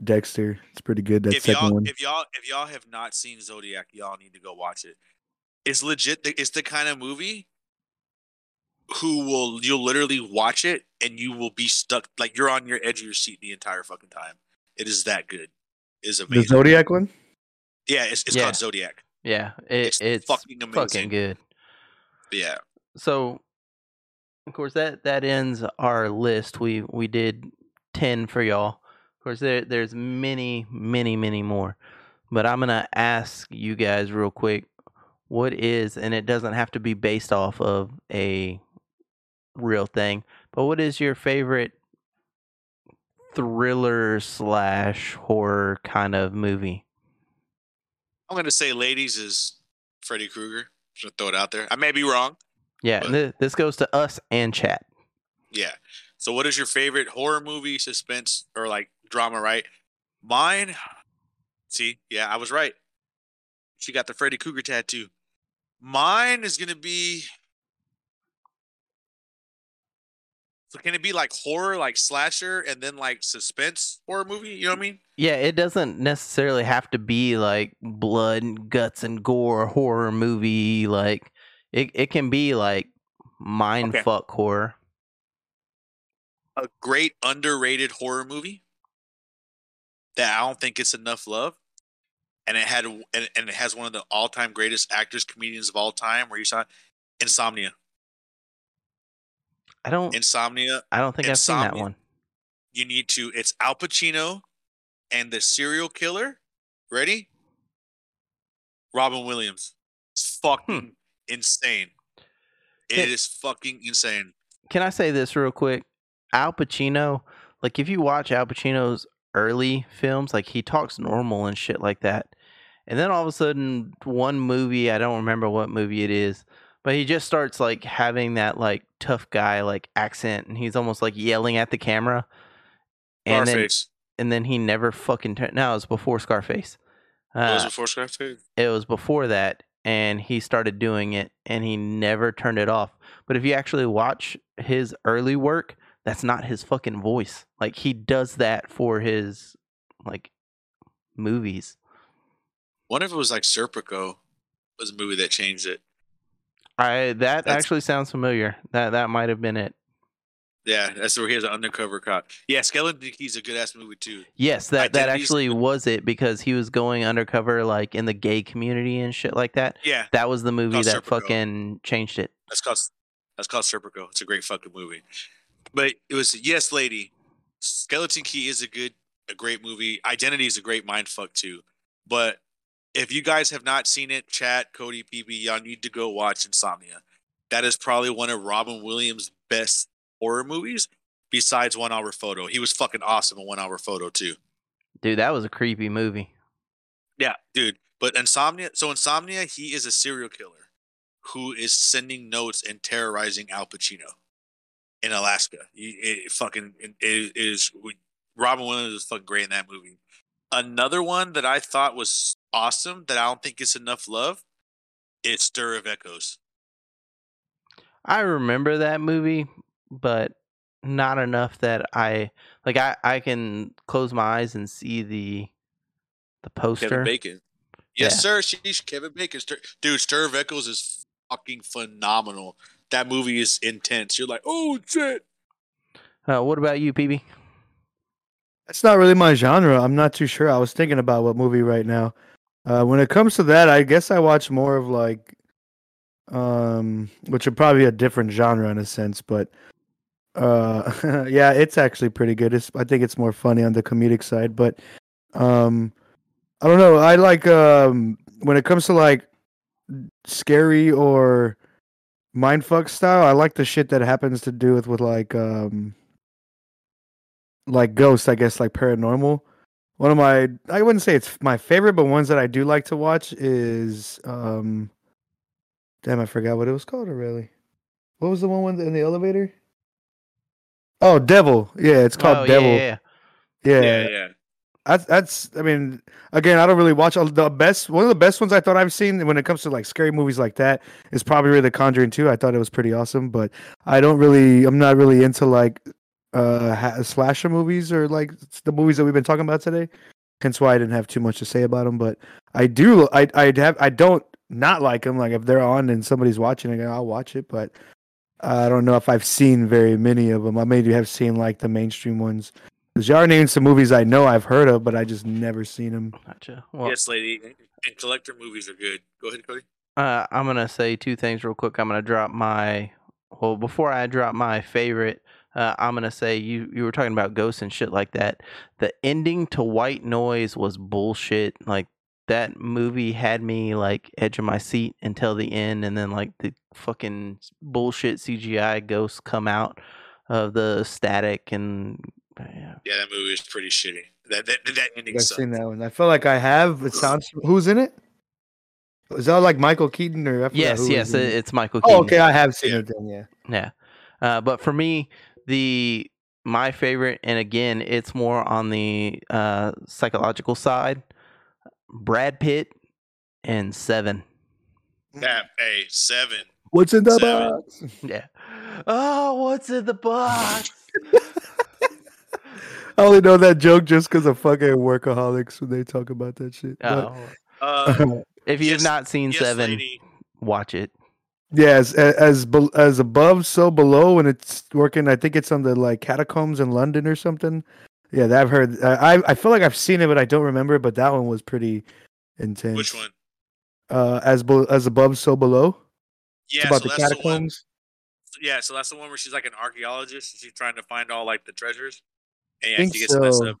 Dexter. It's pretty good. That if second y'all one. if y'all if y'all have not seen Zodiac, y'all need to go watch it. It's legit. It's the kind of movie who will you'll literally watch it and you will be stuck like you're on your edge of your seat the entire fucking time. It is that good. It is the. Zodiac one. yeah, it's, it's Yeah. called Zodiac. Yeah, it, It's it's, fucking fucking, good. Yeah. So, of course, that that ends our list. We we did ten for y'all. Of course, there there's many, many, many more. But I'm gonna ask you guys real quick, what is, and it doesn't have to be based off of a real thing, but what is your favorite thriller slash horror kind of movie? I'm gonna say ladies is Freddy Krueger. Just throw it out there. I may be wrong. Yeah, But- th- this goes to us and chat. Yeah. So what is your favorite horror movie, suspense, or like drama, right? Mine see, yeah, I was right. She got the Freddy Krueger tattoo. Mine is gonna be so can it be like horror, like slasher, and then like suspense horror movie? You know what I mean? Yeah, it doesn't necessarily have to be like blood and guts and gore horror movie. Like it, it can be like mind Okay. fuck horror. A great underrated horror movie that I don't think gets enough love. And it had and, and it has one of the all time greatest actors, comedians of all time, where you saw Insomnia. I don't Insomnia. I don't think I've seen that one. You need to. It's Al Pacino and the serial killer. Ready? Robin Williams. It's fucking insane. It is Hmm. Can- fucking insane. Can I say this real quick? Al Pacino, like if you watch Al Pacino's early films, like he talks normal and shit like that. And then all of a sudden one movie, I don't remember what movie it is, but he just starts like having that like tough guy like accent and he's almost like yelling at the camera. And then Scarface. and then he never fucking turned. No, it was before Scarface. What was Uh, it before Scarface? it was before that, and he started doing it, and he never turned it off. But if you actually watch his early work, that's not his fucking voice. Like he does that for his like movies. What if it was like Serpico? Was a movie that changed it. I that That's- actually sounds familiar. That that might have been it. Yeah, that's where he has an undercover cop. Yeah, Skeleton Key's a good ass movie too. Yes, that that actually was it because he was going undercover like in the gay community and shit like that. Yeah, That was the movie that Serpico. fucking changed it. That's called that's called Serpico. It's a great fucking movie. But it was yes, lady. Skeleton Key is a good, a great movie. Identity is a great mind fuck too. But if you guys have not seen it, chat Cody PB, y'all need to go watch Insomnia. That is probably one of Robin Williams' best horror movies, besides One Hour Photo. He was fucking awesome in One Hour Photo too. Dude, that was a creepy movie. Yeah, dude. But Insomnia, so Insomnia, he is a serial killer who is sending notes and terrorizing Al Pacino in Alaska. He- It, fucking it it is Robin Williams is fucking great in that movie. Another one that I thought was awesome that I don't think gets enough love. It's Stir of Echoes. I remember that movie, but not enough that I like. I I can close my eyes and see the the poster. Kevin Bacon. Yes, Yeah. sir. Sheesh, Kevin Bacon. Stir, dude, Stir of Echoes is fucking phenomenal. That movie is intense. You're like, oh shit. Uh, what about you, PB? That's not really my genre. I'm not too sure. I was thinking about what movie right now. Uh, when it comes to that, I guess I watch more of like, um, which would probably be a different genre in a sense, but uh, yeah, it's actually pretty good. It's I think it's more funny on the comedic side, but um, I don't know. I like um when it comes to like scary or mindfuck style. I like the shit that happens to do with with like um like ghosts, I guess, like paranormal. One of my I wouldn't say it's my favorite, but ones that I do like to watch is um damn I forgot what it was called already. What was the one with- in the elevator? Oh, Devil. Yeah, it's called oh, Devil. yeah, yeah. Yeah, Yeah, yeah. That's that's. I mean, again, I don't really watch all the best. One of the best ones I thought I've seen when it comes to like scary movies like that is probably really The Conjuring 2. I thought it was pretty awesome, but I don't really. I'm not really into like uh ha- slasher movies or like the movies that we've been talking about today. Hence why I didn't have too much to say about them. But I do. I I have. I don't not like them. Like if they're on and somebody's watching it, I'll watch it. But I don't know if I've seen very many of them. I maybe have seen like the mainstream ones. Because y'all named some movies I know I've heard of, but I just never seen them. Gotcha. Well, yes, lady. And- And collector movies are good. Go ahead, Cody. Uh, I'm gonna say two things real quick. I'm gonna drop my well before I drop my favorite. Uh, I'm gonna say you you were talking about ghosts and shit like that. The ending to White Noise was bullshit. Like that movie had me like edge of my seat until the end, and then like the fucking bullshit CGI ghosts come out of the static and yeah. Yeah, that movie is pretty shitty. That that, that ending I've sucked. seen that one. I feel like I have. It sounds. Who's in it? Is that like Michael Keaton or? I yes, who yes, it- it. it's Michael. Keaton. Oh, okay. I have seen Yeah. it then. Yeah. Yeah. Uh, but for me, the my favorite, and again, it's more on the uh, psychological side. Brad Pitt and Seven. That hey seven. What's in the Seven. box? Yeah. Oh, what's in the box? I only know that joke just because of fucking workaholics when they talk about that shit. Oh. Uh, If you Yes- have not seen yes, Seven, lady. watch it. Yes, as as, as above, so below, and it's working. I think it's on the like catacombs in London or something. Yeah, that I've heard. I I- feel like I've seen it, but I don't remember. But that one was pretty intense. Which one? Uh, as be- as above, so below. Yeah, it's about so the that's the one. catacombs. Yeah, so that's the one where she's like an archaeologist. And she's trying to find all like the treasures. And yeah, think she gets messed up.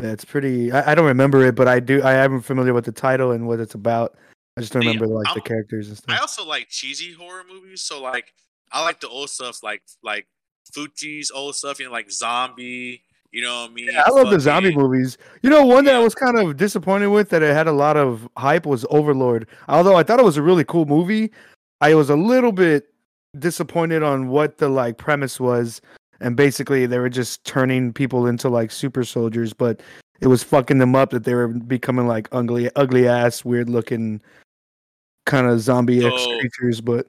Yeah, it's pretty. I, I don't remember it, but I do. I am familiar with the title and what it's about. I just don't Yeah, remember like the I'm- characters and stuff. I also like cheesy horror movies. So like, I like the old stuff, like like Fulci's old stuff. You know, like Zombie. You know what I mean? Yeah, I love the zombie movies. You know, one that I was kind of disappointed with that it had a lot of hype was Overlord. Although I thought it was a really cool movie, I was a little bit disappointed on what the like premise was. And basically, they were just turning people into like super soldiers, but it was fucking them up that they were becoming like ugly, ugly ass, weird looking kind of zombie X So- creatures. But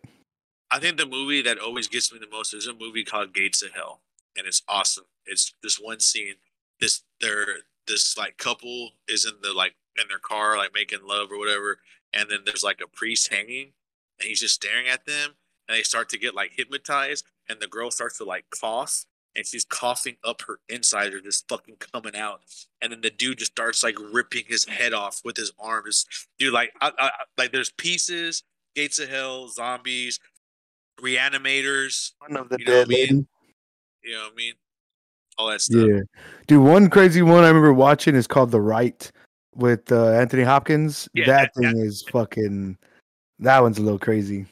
I think the movie that always gets me the most is a movie called Gates of Hell, and it's awesome. It's this one scene. This their this like couple is in the like in their car like making love or whatever, and then there's like a priest hanging, and he's just staring at them, and they start to get like hypnotized, and the girl starts to like cough, and she's coughing up her insides are just fucking coming out, and then the dude just starts like ripping his head off with his arms. Dude, like I, I, I- like there's pieces, Gates of Hell, zombies, reanimators. one of the You know what dead I mean? You know what I mean? All that stuff. Yeah, dude. One crazy one I remember watching is called The Rite with uh, Anthony Hopkins. Yeah, that that- thing is fucking. That one's a little crazy.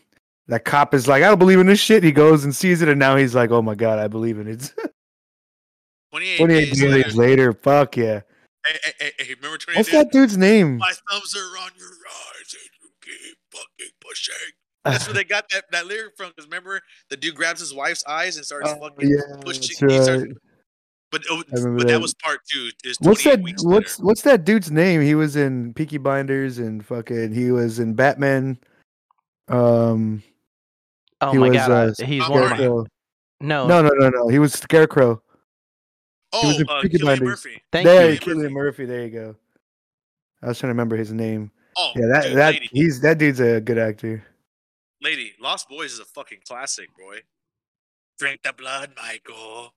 That cop is like, I don't believe in this shit. He goes and sees it, and now he's like, Oh my god, I believe in it. 28, 28 days later. later, fuck yeah. Hey, hey, hey, hey, remember 28 What's that dude's name? My thumbs are on your eyes and you keep fucking pushing. That's where they got that, that lyric from. Because remember, the dude grabs his wife's eyes and starts Oh, fucking yeah, pushing. He starts, but remember but that. that. was part two. What's that? What's later. what's that dude's name? He was in Peaky Blinders and fucking. He was in Batman. Um, Oh he my was, god, uh, he's Tom one of my no. No, no, no, no. He was Scarecrow. Oh, was in uh, Peaky Cillian Murphy. Thank there, you. Cillian Cillian Murphy. There you go. I was trying to remember his name. Oh, Yeah, that dude, that lady, he's that dude's a good actor. lady, Lost Boys is a fucking classic, boy. Drink the blood, Michael. All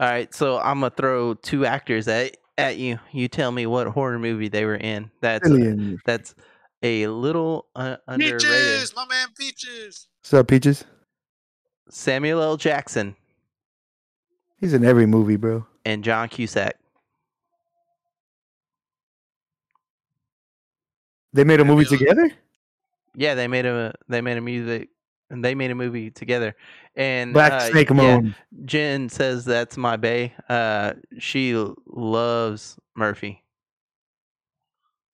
right, so I'm gonna throw two actors at at you. You tell me what horror movie they were in. That's Cillian. that's a little uh, underrated. Peaches, my man, Peaches. What's up, Peaches? Samuel L. Jackson He's in every movie, bro. and John Cusack. They made a movie together. Yeah, they made a they made a music and they made a movie together. And Black uh, Snake yeah, Moon. Jen says that's my bae. Uh, she l- loves Murphy.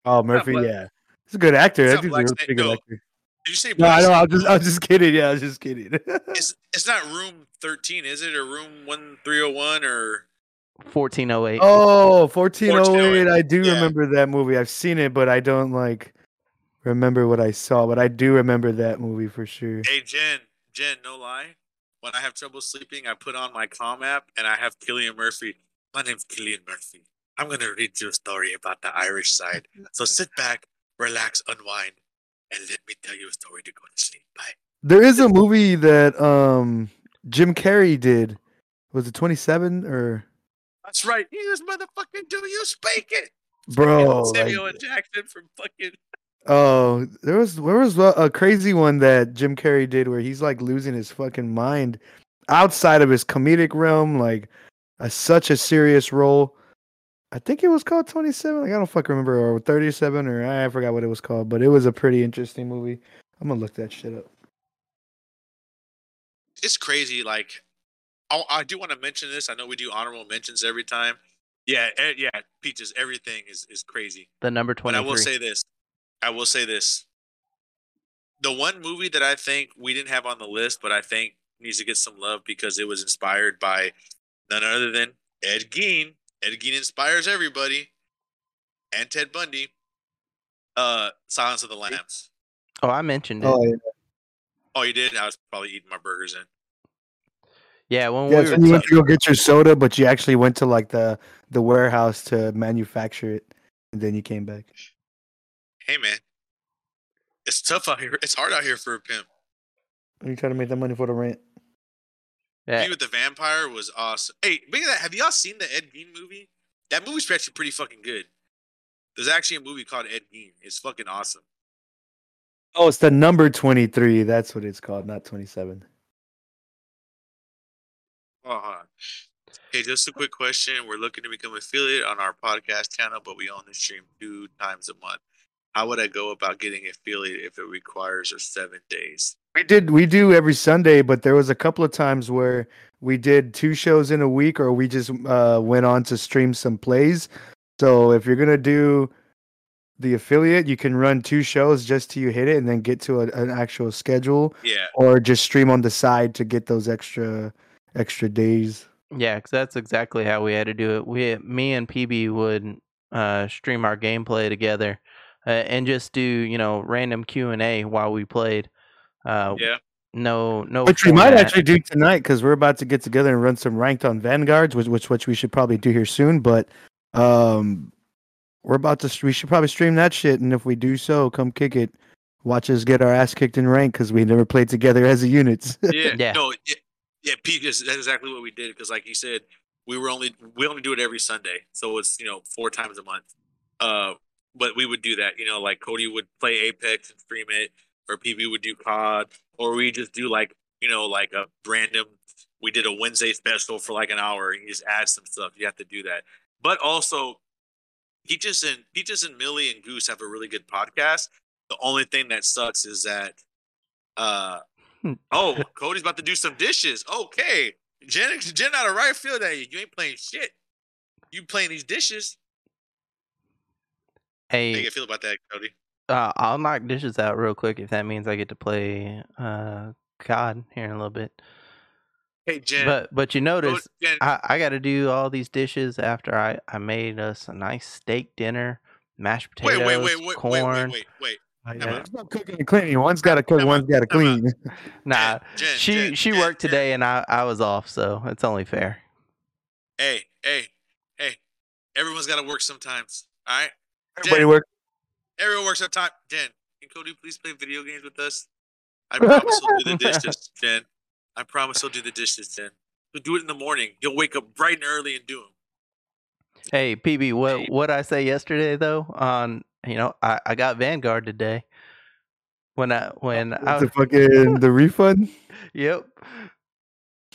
Oh, Murphy, Black- yeah. He's a good actor. It's That not dude's a Black real Snake- good no. actor. Did you say No, I know. I was just, I was just kidding. Yeah, I was just kidding. It's, it's not room 13, is it? Or room 1301 or Fourteen oh eight. oh, 1408. I do Yeah. remember that movie. I've seen it, but I don't like remember what I saw. But I do remember that movie for sure. Hey Jen, Jen, no lie. When I have trouble sleeping, I put on my calm app and I have Cillian Murphy. My name's Cillian Murphy. I'm gonna read you a story about the Irish side. So sit back, relax, unwind, and let me tell you a story to go to sleep. Bye. There is a movie that um Jim Carrey did. Was it 27 or That's right. Yes, motherfucking do you speak it? bro? Samuel like- Jackson from fucking Oh, there was there was a a crazy one that Jim Carrey did where he's like losing his fucking mind outside of his comedic realm, like a, such a serious role. I think it was called 27. Like I don't fucking remember or 37 or I forgot what it was called, but it was a pretty interesting movie. I'm gonna look that shit up. it's crazy. Like, I, I do want to mention this. I know we do honorable mentions every time. Yeah, eh, yeah, peaches. Everything is is crazy. The number twenty I will say this. I will say this. The one movie that I think we didn't have on the list, but I think needs to get some love because it was inspired by none other than Ed Gein. Ed Gein inspires everybody, and Ted Bundy. Uh, Silence of the Lambs. oh, I mentioned it. Oh yeah, Oh, you did? I was probably eating my burgers in. yeah, when yeah we so were you went to go get your soda, but you actually went to like the the warehouse to manufacture it, and then you came back. Hey, man, it's tough out here. It's hard out here for a pimp. You trying to make that money for the rent? Yeah, He with the vampire was awesome. Hey, speaking of that, have y'all seen the Ed Gein movie? That movie's actually pretty fucking good. There's actually a movie called Ed Gein. It's fucking awesome. Oh, it's the number 23. That's what it's called, not 27. Oh, hold on. Hey, just a quick question. We're looking to become affiliate on our podcast channel, but we only stream two times a month. How would I go about getting affiliate if it requires or seven days? We did we do every Sunday, but there was a couple of times where we did two shows in a week or we just uh went on to stream some plays. So if you're going to do the affiliate, you can run two shows just till you hit it and then get to a, an actual schedule Yeah, or just stream on the side to get those extra extra days. yeah, because that's exactly how we had to do it. We, me and PB would uh, stream our gameplay together uh, and just do you know random Q and A while we played. Uh, yeah. No, no. Which we might actually do tonight because we're about to get together and run some ranked on Vanguards, which which which we should probably do here soon. But um, we're about to we should probably stream that shit, and if we do so, come kick it. Watch us get our ass kicked in rank because we never played together as a unit. Yeah, Yeah. no, yeah, yeah. Pete, that's that's exactly what we did because, like you said, we were only we only do it every Sunday, so it's you know four times a month. Uh, but we would do that, you know, like Cody would play Apex and stream it, or PB would do COD, or we just do like you know like a random. We did a Wednesday special for like an hour, and you just add some stuff. You have to do that, but also. Peaches and Peaches and Millie and Goose have a really good podcast. The only thing that sucks is that uh Oh, Cody's about to do some dishes. Okay. Jen, Jen out of right field at you. You ain't playing shit. You playing these dishes. Hey, how you feel about that, Cody? Uh, I'll knock dishes out real quick if that means I get to play uh, COD here in a little bit. Hey, Jen. But but you notice Jen, I, I got to do all these dishes after I, I made us a nice steak dinner, mashed potatoes, wait, wait, wait, wait, corn. wait, wait, wait. Yeah. It's not cooking and cleaning. One's got to cook, Come one's on, got to clean. Nah, Jen, she Jen, she Jen, worked Jen. today and I, I was off, so it's only fair. Hey, hey, hey. Everyone's got to work sometimes. All right? Everybody work. Everyone works at time. Jen, can Cody please play video games with us? I promise he'll do the dishes, Jen. I promise he'll do the dishes, Jen. He'll do it in the morning. He'll wake up bright and early and do them. Hey PB, what what I say yesterday though? On you know I, I got Vanguard today. When I when I The fucking the refund. yep.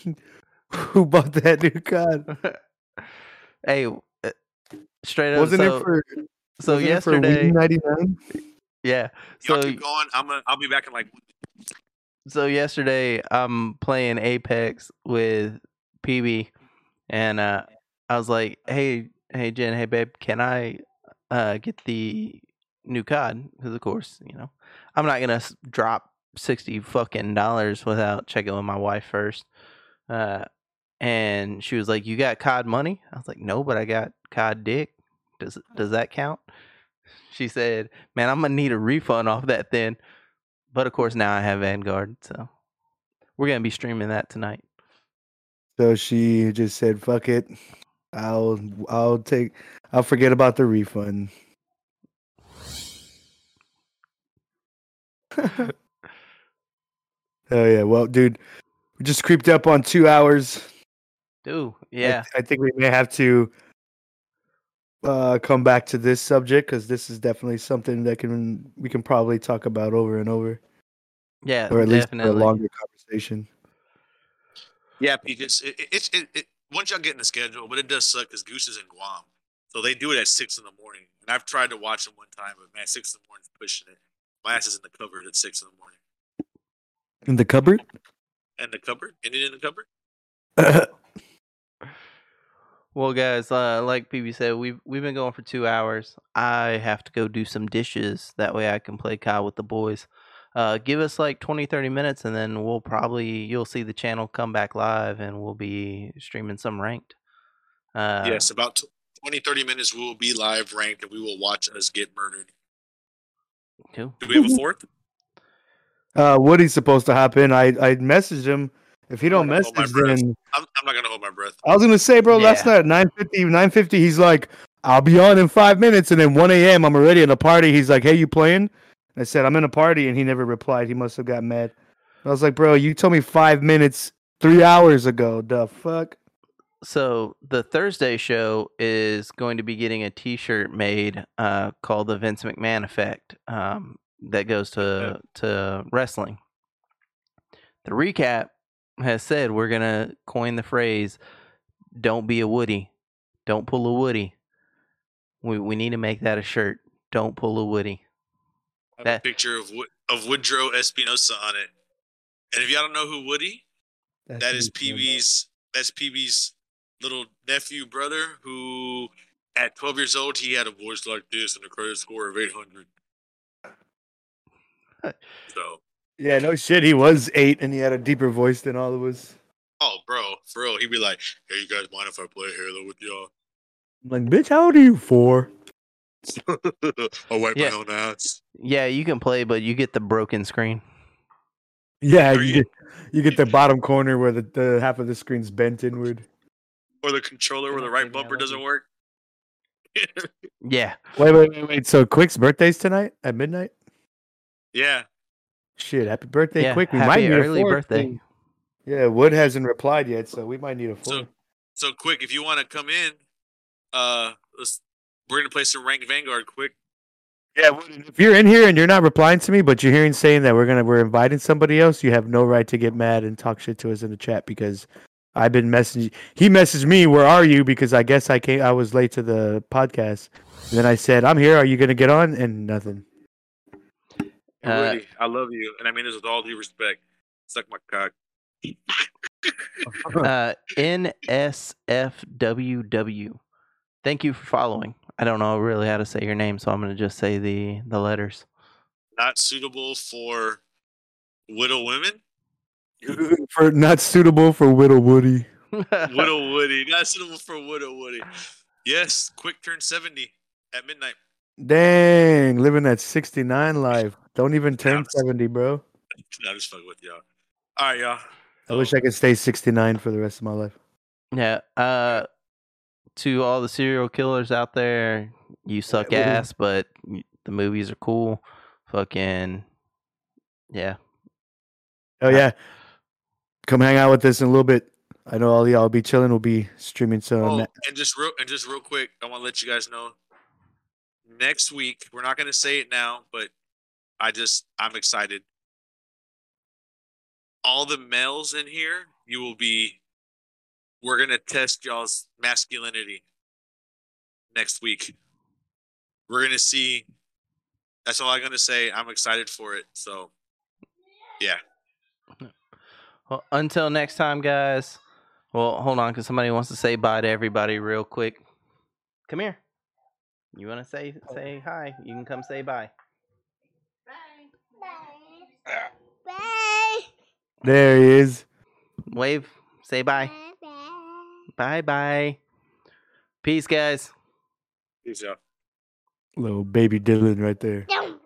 Who bought that new card? hey, uh, straight up. Wasn't so it for? So wasn't yesterday? ninety nine? yeah. So keep going. I'm gonna, I'll be back in like so yesterday I'm playing Apex with PB, and uh, I was like, "Hey, hey Jen, hey babe, can I uh, get the new COD?" Because of course, you know, I'm not gonna drop sixty fucking dollars without checking with my wife first. Uh, and she was like, "You got COD money?" I was like, "No, but I got COD dick. Does does that count?" She said, "Man, I'm gonna need a refund off that then." But of course, now I have Vanguard, so we're gonna be streaming that tonight. So she just said, "Fuck it, I'll I'll take I'll forget about the refund." Oh yeah, well, dude, we just creeped up on two hours. Dude, I- yeah, I, think we may have to uh, come back to this subject because this is definitely something that can we can probably talk about over and over, yeah, or at least for a longer conversation. Yeah, because it, it, it's it, it, once y'all get in the schedule, but it does suck because Goose is in Guam, so they do it at six in the morning. And I've tried to watch them one time, but man, six in the morning is pushing it. My ass is in the cupboard at six in the morning. In the cupboard. And the cupboard? Ended in the cupboard? Well, guys, uh, like PB said, we've we've been going for two hours. I have to go do some dishes. That way, I can play COD with the boys. Uh, give us like 20, 30 minutes, and then we'll probably you'll see the channel come back live, and we'll be streaming some ranked. Uh, yes, about t- 20, 30 minutes we will be live ranked and we will watch us get murdered. cool. Do we have a fourth? uh, Woody's supposed to hop in. I I messaged him. If he don't gonna message, then I'm, I'm not going to hold my breath. I was gonna say, bro, last night at 950, 950, he's like, I'll be on in five minutes, and then 1 a.m. I'm already in a party. He's like, Hey, you playing? I said, I'm in a party, and he never replied. He must have got mad. I was like, Bro, you told me five minutes three hours ago. The fuck? So the Thursday show is going to be getting a T-shirt made uh, called the Vince McMahon Effect um, that goes to to wrestling. The recap has said we're gonna coin the phrase "Don't be a Woody, don't pull a Woody." We we need to make that a shirt. Don't pull a Woody. I have That- a picture of of Woodrow Espinosa on it. And if y'all don't know who Woody, that is PB's that's PB's little nephew brother who at 12 years old he had a voice like this and a credit score of 800 uh, so Yeah, no shit. He was eight, and he had a deeper voice than all of us. oh bro for real he'd be like hey you guys mind if i play halo with y'all I'm like, bitch, how old are you? Four. i'll wipe Yeah. my own ass Yeah, you can play, but you get the broken screen. Yeah, you you- get you get the bottom corner where the, the half of the screen's bent inward. or the controller where the right bumper doesn't work Yeah, Wait, wait, wait, wait. So Quick's birthday's tonight at midnight. yeah Shit, happy birthday, yeah. Quick. We Happy might need early a fourth birthday. thing. Yeah, Wood hasn't replied yet, so we might need a fourth. so so quick if you want to come in uh let's we're gonna play some ranked vanguard quick yeah, Wood, if you're in here and you're not replying to me, but you're hearing saying that we're gonna we're inviting somebody else, you have no right to get mad and talk shit to us in the chat because I've been messaging. He messaged me, "Where are you?" Because I guess I came. I was late to the podcast. And then I said, "I'm here. Are you gonna get on?" And nothing. Uh, Woody, i love you and i mean this with all due respect suck my cock uh, NSFWW. Thank you for following. I don't know really how to say your name, so I'm going to just say the the letters. not suitable for widow women for not suitable for Widow Woody. Widow Woody, not suitable for Widow Woody. Yes, quick turn 70 at midnight. Dang, living that 69 life. Don't even turn Ouch. 70, bro. I just fuck with y'all. All right, y'all. I wish I could stay 69 for the rest of my life. yeah. Uh, to all the serial killers out there, you suck Yeah, we- ass, but the movies are cool. Fucking yeah. Oh, yeah. Come hang out with us in a little bit. I know all y'all will be chilling. We'll be streaming some. Oh, and just real and just real quick, I want to let you guys know. Next week, we're not going to say it now, but I just I'm excited. All the males in here, you will be. We're gonna test y'all's masculinity next week. We're gonna see. That's all I'm gonna say. I'm excited for it. So, yeah. Well, until next time, guys. Well, hold on, because somebody wants to say bye to everybody real quick. Come here. You want to say oh. say hi? You can come say bye. Bye. There he is. Wave. Say bye. Bye bye. Peace, guys. Peace out. Little baby Dylan right there. Don't.